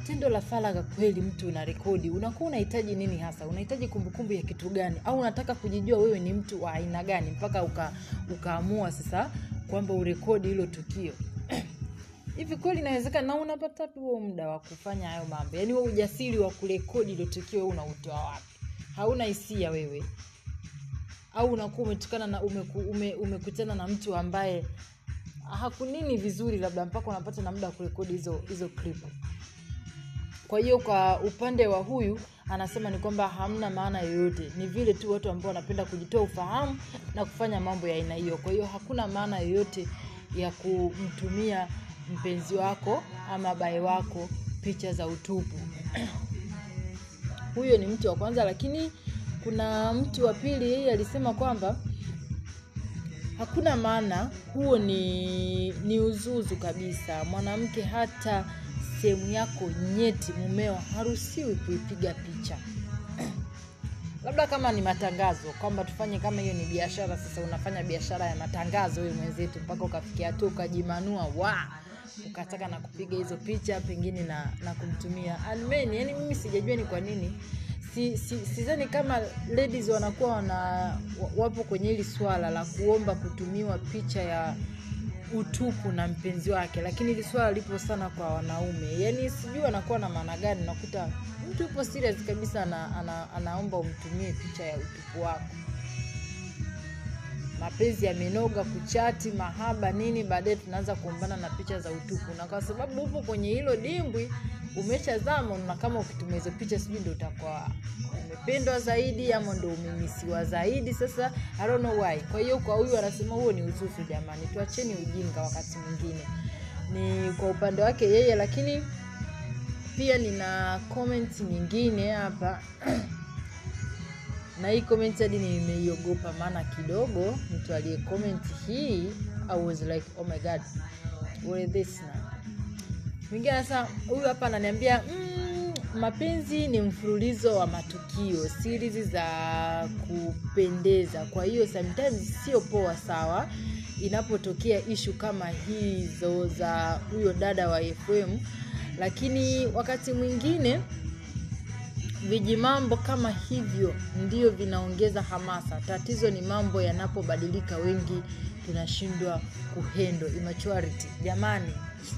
tendo la faragha kweli mtu una rekodi unakuwa unahitaji nini hasa? Unahitaji kumbukumbu ya kitu gani? Au unataka kujijua wewe ni mtu wa aina gani mpaka uka, ukaamua sasa kwamba urekodi hilo tukio? (clears throat) Hivi kweli inawezekana? Na unapata huo muda wa kufanya hayo mambo? Yaani huo ujasiri wa kurekodi hilo tukio wewe unautoa wapi? Hauna hisia wewe? Au unakuwa umetukana na umeku, ume, umekutana na mtu ambaye hakunini vizuri labda mpaka unapata na muda wa kurekodi hizo hizo clip kwa hiyo kwa upande wa huyu anasema ni kwamba hamna maana yoyote. Ni vile tu watu ambao wanapenda kujitoa ufahamu na kufanya mambo ya aina hiyo. Kwa hiyo hakuna maana yoyote ya kumtumia mpenzi wako ama bae wako picha za utupu. (clears throat) Huyo ni mtu wa kwanza lakini kuna mtu wa pili yeye alisema kwamba hakuna maana huo ni ni uzuzu kabisa. Mwanamke hata sehemu yako nyeti mumeo haruhusiwi kuipiga picha. (clears throat) Labda kama ni matangazo kwamba tufanye kama hiyo ni biashara sasa unafanya biashara ya matangazo huyu mwenzetu mpaka ukafikia tu ukajimanua wa ukataka na kupiga hizo picha pengine na na kumtumia almen yani mimi sijajua ni kwa nini. Si, si, sidhani kama ladies wanakuwa wana wapo kwenye hili swala la kuomba kutumiwa picha ya utupu na mpenzi wake lakini hili swala lipo sana kwa wanaume. Yaani sijui anakuwa na maana gani unakuta mtu yupo serious kabisa ana, ana, anaomba umtumie picha ya utupu wako mapenzi yamenoga kuchati mahaba nini baadaye tunaanza kuombana na picha za utupu. Na kwa sababu upo kwenye hilo dimbwi umeshazama na kama ukitumia hizo picha sijui ndo utakuwa umependwa zaidi ama ndo umemisiwa zaidi. Sasa I don't know why. Kwa hiyo kwa huyu anasema huo ni uzuzu jamani. Tuacheni ujinga wakati mwingine. Ni kwa upande wake yeye lakini pia nina comment nyingine hapa (clears throat) na hii comment hadi nimeiogopa maana kidogo mtu aliye comment hii I was like oh my god what is this now mwingine sasa huyu hapa ananiambia mm, mapenzi ni mfululizo wa matukio series za kupendeza. Kwa hiyo sometimes sio poa sawa inapotokea ishu kama hizo za huyo dada wa fm lakini wakati mwingine vijimambo kama hivyo ndio vinaongeza hamasa. Tatizo ni mambo yanapobadilika wengi tunashindwa kuhendo immaturity. Jamani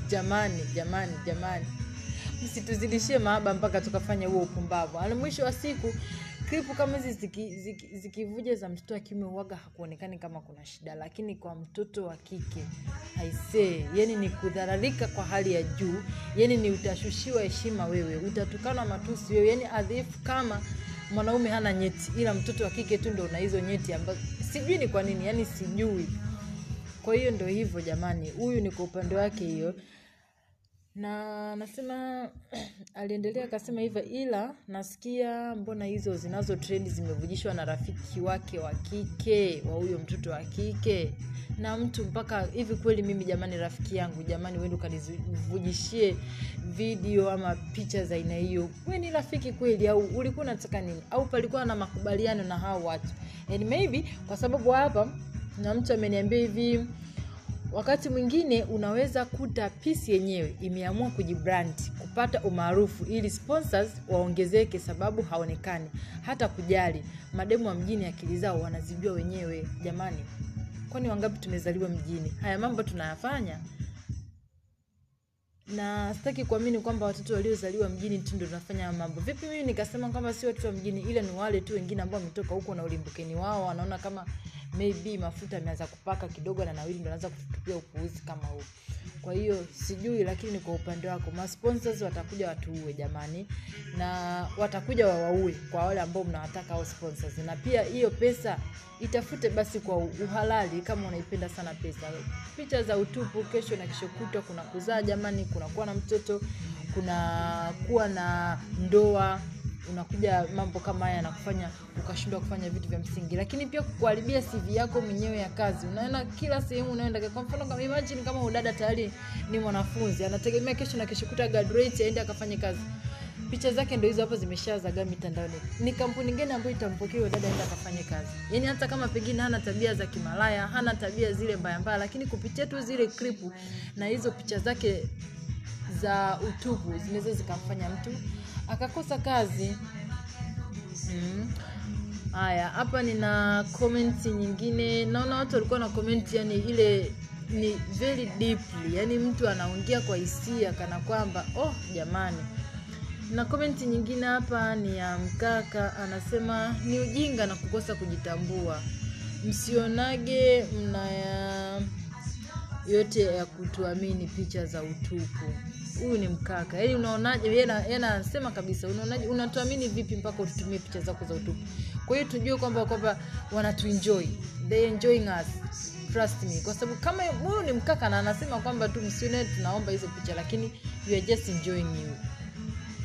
jamani jamani jamani. Msituzidishie maaba mpaka tukafanya huo upumbavu. Mwisho wa siku klipu kama hizi zikivuja ziki, ziki za mtoto wa kiume uwaga hakuonekani kama kuna shida lakini kwa mtoto wa kike haisee yani ni kudhararika kwa hali ya juu yani ni utashushiwa heshima wewe utatukanwa matusi wewe yani adhifu kama mwanaume hana nyeti ila mtoto wa kike tu ndo una hizo nyeti ambazo sijui ni kwa nini yani sijui. Kwa hiyo ndo hivyo jamani huyu ni kwa upande wake hiyo na nasema (clears throat) aliendelea akasema hivyo ila nasikia mbona hizo zinazo trendi zimevujishwa na rafiki wake wa kike wa huyo mtoto wa kike. Na mtu mpaka hivi kweli mimi jamani rafiki yangu jamani wende ukanivujishie video ama picha za aina hiyo. We ni rafiki kweli au ulikuwa unataka nini? Au palikuwa na makubaliano na hao watu? And maybe kwa sababu hapa na mtu ameniambia hivi wakati mwingine unaweza kuta pisi yenyewe imeamua kujibrand kupata umaarufu ili sponsors waongezeke sababu haonekani hata kujali. Mademu wa mjini akili zao wanazijua wenyewe jamani. Kwani wangapi tumezaliwa mjini? Haya mambo tunayafanya. Na sitaki kuamini kwamba watoto waliozaliwa mjini tu ndo tunafanya mambo. Vipi mimi nikasema kwamba si watoto wa mjini ila ni wale tu wengine ambao wametoka huko na ulimbukeni wao wanaona kama maybe mafuta ameanza kupaka kidogo na nawili ndo anaanza kutupia upuuzi kama huu. Kwa hiyo sijui lakini ni kwa upande wako masponsors watakuja watuue jamani na watakuja wawaue kwa wale ambao mnawataka au sponsors. Na pia hiyo pesa itafute basi kwa uhalali kama unaipenda sana pesa. Picha za utupu kesho na kesho kutwa kuna kuzaa jamani kuna kuwa na mtoto kuna kuwa na ndoa unakuja mambo kama haya nakufanya ukashindwa kufanya vitu vya msingi. Lakini pia kuharibia cv yako mwenyewe ya kazi. Unaenda kila sehemu unaenda kwa mfano kama imagine kama udada tayari ni mwanafunzi. Anategemea kesho na kesho kuta graduate aende akafanye kazi. Picha zake ndo hizo hapo zimeshazagaa mitandaoni. Ni kampuni gani ambayo itampokea huyo dada aende akafanye kazi? Yaani hata kama pengine hana tabia za kimalaya hana tabia zile mbaya lakini kupitia tu zile klipu na hizo picha zake za utupu zinaweza zikamfanya mtu akakosa kazi. Mm. haya hapa nina comment nyingine. Naona watu walikuwa na comment yani ile ni very deeply. Yani mtu anaongea kwa hisia kana kwamba oh jamani. Na comment nyingine hapa ni ya mkaka anasema ni ujinga na kukosa kujitambua. Msionage mnaya yote ya kutuamini picha za utupu huyu ni mkaka. Yaani unaonaje? Yeye anasema kabisa unaonaje? Unatuamini vipi mpaka ututumie picha zako za utupu? Kwa hiyo tujue kwamba kwamba wanatuenjoy. They enjoying us. Trust me. Kwa sababu kama huyu ni mkaka na anasema kwamba tu msione tunaomba hizo picha lakini you are just enjoying you.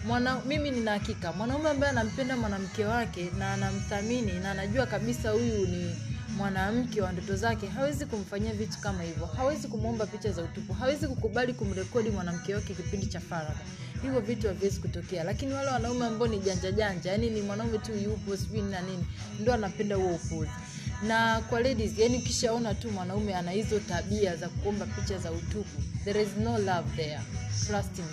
Mwana mimi nina hakika. Mwanaume ambaye anampenda mwanamke wake na anamthamini na anajua kabisa huyu ni mwanamke wa ndoto zake hawezi kumfanyia vitu kama hivyo. Hawezi kumwomba picha za utupu. Hawezi kukubali kumrekodi mwanamke wake kipindi cha faragha. Hivyo vitu haviwezi kutokea. Lakini wale wanaume ambao ni janja janja yani ni mwanaume tu yupo sijui na nini ndo anapenda huo upuzi. Na kwa ladies yani ukishaona tu mwanaume ana hizo tabia za kuomba picha za utupu there is no love there. Trust me.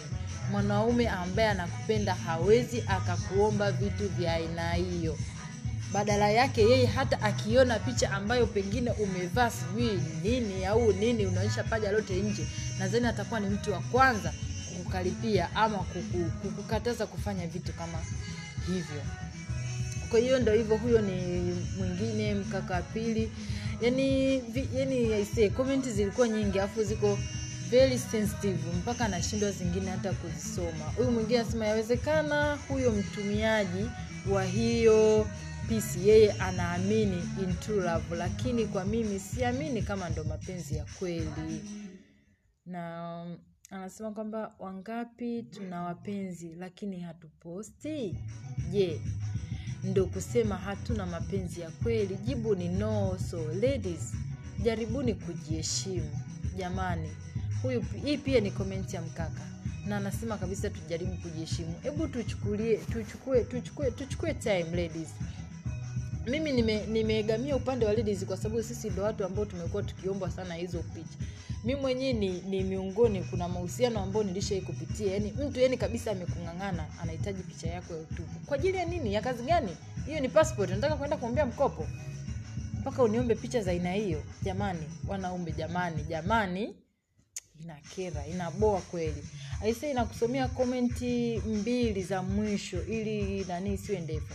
Mwanaume ambaye anakupenda hawezi akakuomba vitu vya aina hiyo badala yake yeye hata akiona picha ambayo pengine umevaa sijui nini au nini unaonyesha paja lote nje nadhani atakuwa ni mtu wa kwanza kukukaripia ama kuku, kukukataza kufanya vitu kama hivyo. Kwa hiyo ndo hivyo huyo ni mwingine mkaka wa pili. Yani vi- comment zilikuwa nyingi afu ziko very sensitive mpaka anashindwa zingine hata kuzisoma. Huyu mwingine anasema yawezekana huyo mtumiaji wa hiyo pisi yeye anaamini in true love. Lakini kwa mimi siamini kama ndo mapenzi ya kweli. Na um, anasema kwamba wangapi tuna wapenzi lakini hatuposti? Je ndo kusema hatuna mapenzi ya kweli? Jibu ni no. So ladies jaribuni kujiheshimu. Jamani huyu hii pia ni komenti ya mkaka. Na anasema kabisa tujaribu kujiheshimu. Hebu tuchukulie tuchukue tuchukue tuchukue time ladies mimi nime- upande wa ladies kwa sababu sisi ndo watu ambao tumekuwa tukiombwa sana hizo picha. Mi mwenyewe ni, ni miongoni kuna mahusiano ambayo nilishai kupitia yani mtu yani kabisa amekung'ang'ana anahitaji picha yako ya utupu kwa ajili ya nini? Ya kazi gani? Hiyo ni passport nataka kwenda kuombea mkopo? Mpaka uniombe picha za aina hiyo? Jamani wanaume jamani jamani. Inakera inaboa kweli. Aisee inakusomea komenti mbili za mwisho ili nani isiwe ndefu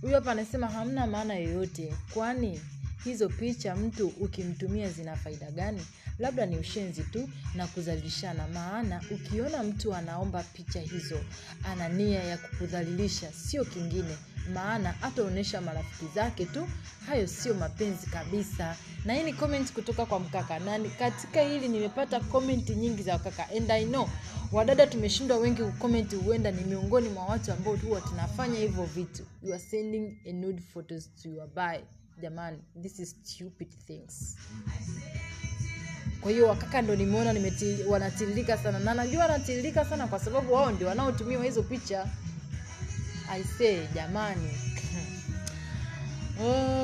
huyu hapa anasema hamna maana yoyote. Kwani hizo picha mtu ukimtumia zina faida gani? Labda ni ushenzi tu na kudhalilishana maana ukiona mtu anaomba picha hizo ana nia ya kukudhalilisha sio kingine. Maana ataonyesha marafiki zake tu hayo sio mapenzi kabisa. Na hii ni comment kutoka kwa mkaka. Na katika hili nimepata comment nyingi za wakaka. And i know wadada tumeshindwa wengi kucomment huenda ni miongoni mwa watu ambao huwa tunafanya hivyo vitu. You are sending a nude photos to your buy. Jamani this is stupid things. Kwa hiyo wakaka ndo nimeona wanatiririka sana. Na najua wanatiririka sana kwa sababu wao ndio wanaotumiwa hizo picha aisee jamani. (laughs)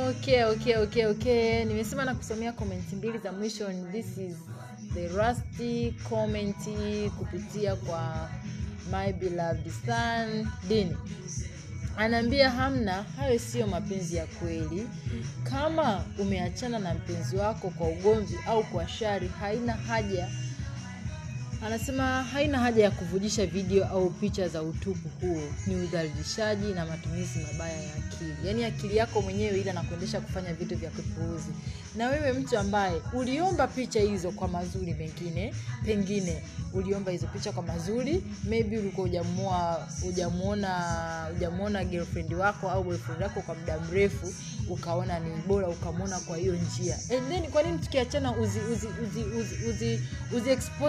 Okay okay okay okay. Nimesema na kusomea komenti mbili za mwisho this is the rusty comment kupitia kwa my beloved son dini anaambia hamna hayo siyo mapenzi ya kweli. Kama umeachana na mpenzi wako kwa ugomvi au kwa shari haina haja anasema haina haja ya kuvujisha video au picha za utupu huo ni udhalilishaji na matumizi mabaya ya akili yaani akili yako mwenyewe ile anakuendesha kufanya vitu vya kupuuzi. na wewe mtu ambaye uliomba picha hizo kwa mazuri mengine pengine uliomba hizo picha kwa mazuri maybe ulikuwa hujamuona hujamuona girlfriend wako au boyfriend wako kwa muda mrefu ukaona ni bora ukamwona kwa hiyo njia. And then kwa nini tukiachana uzi uzi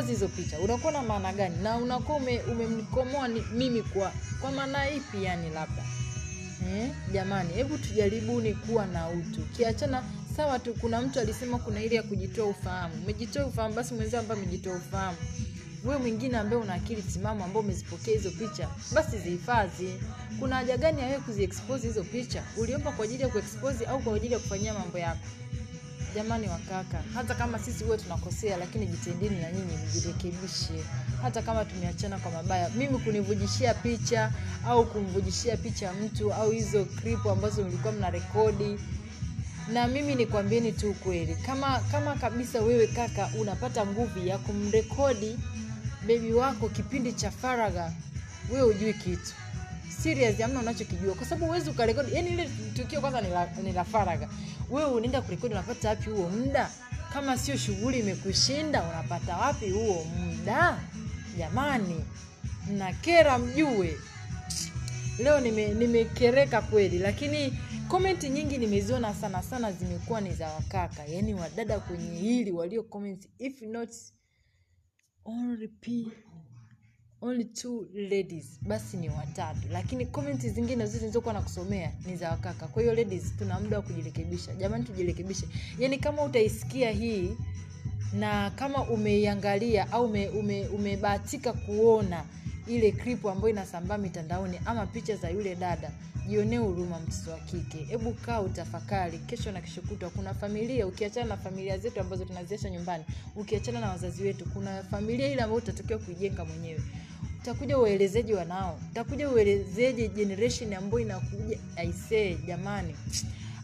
hizo picha? Unakuwa na maana gani? Na unakuwa ume- umemkomoa mimi kwa kwa maana ipi yani labda? Eh, jamani hebu tujaribuni kuwa na utu. Kiachana sawa tu kuna mtu alisema kuna ile ya kujitoa ufahamu. Umejitoa ufahamu basi mwenzio ambaye amejitoa ufahamu wewe mwingine ambaye una akili timamu ambao umezipokea hizo picha basi zihifadhi. Kuna haja gani ya wewe kuziexpose hizo picha? Uliomba kwa ajili ya kuexpose au kwa ajili ya kufanyia mambo yako? Jamani wakaka hata kama sisi huwe tunakosea lakini jitendeni na nyinyi mjirekebishe. Hata kama tumeachana kwa mabaya mimi kunivujishia picha au kumvujishia picha mtu au hizo clip ambazo mlikuwa mna rekodi na mimi nikwambieni tu ukweli. Kama kama kabisa wewe kaka unapata nguvu ya kumrekodi bebi wako kipindi cha faragha wewe ujui kitu. Serious amna unachokijua. Kwa sababu uwezi ukarekodi. Yani ile tukio kwanza ni la, ni la faragha. Wewe unaenda kurekodi unapata wapi huo muda? Kama sio shughuli imekushinda unapata wapi huo muda? Jamani mnakera mjue. Leo nime- nimekereka kweli. Lakini komenti nyingi nimeziona sana sana zimekuwa ni za wakaka. Yaani wadada kwenye hili walio comment if not only p only two ladies. Basi ni watatu. Lakini komenti zingine zote nilizokuwa na kusomea ni za wakaka. Kwa hiyo ladies tuna muda wa kujirekebisha. Jamani tujirekebishe. Yaani kama utaisikia hii na kama umeiangalia au ume, ume, umebahatika kuona ile clip ambayo inasambaa mitandaoni ama picha za yule dada jionee huruma mtoto wa kike. Hebu kaa utafakari kesho na kesho kutwa kuna familia ukiachana na familia zetu ambazo tunaziacha nyumbani ukiachana na wazazi wetu kuna familia ile ambayo utatakiwa kuijenga mwenyewe. Utakuja uelezeje wanao utakuja uelezeje generation ambayo inakuja. Aisee jamani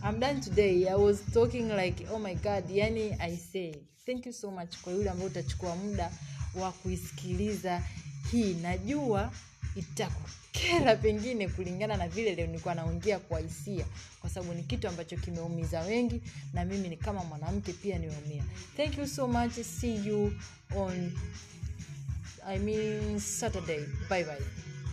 I'm done today. I was talking like oh my god yani I thank you so much kwa yule ambaye utachukua muda wa kuisikiliza hii najua itakukera pengine kulingana na vile leo nilikuwa naongea kwa hisia kwa sababu ni kitu ambacho kimeumiza wengi na mimi ni kama mwanamke pia nimeumia. Thank you so much. See you on i mean saturday. Bye bye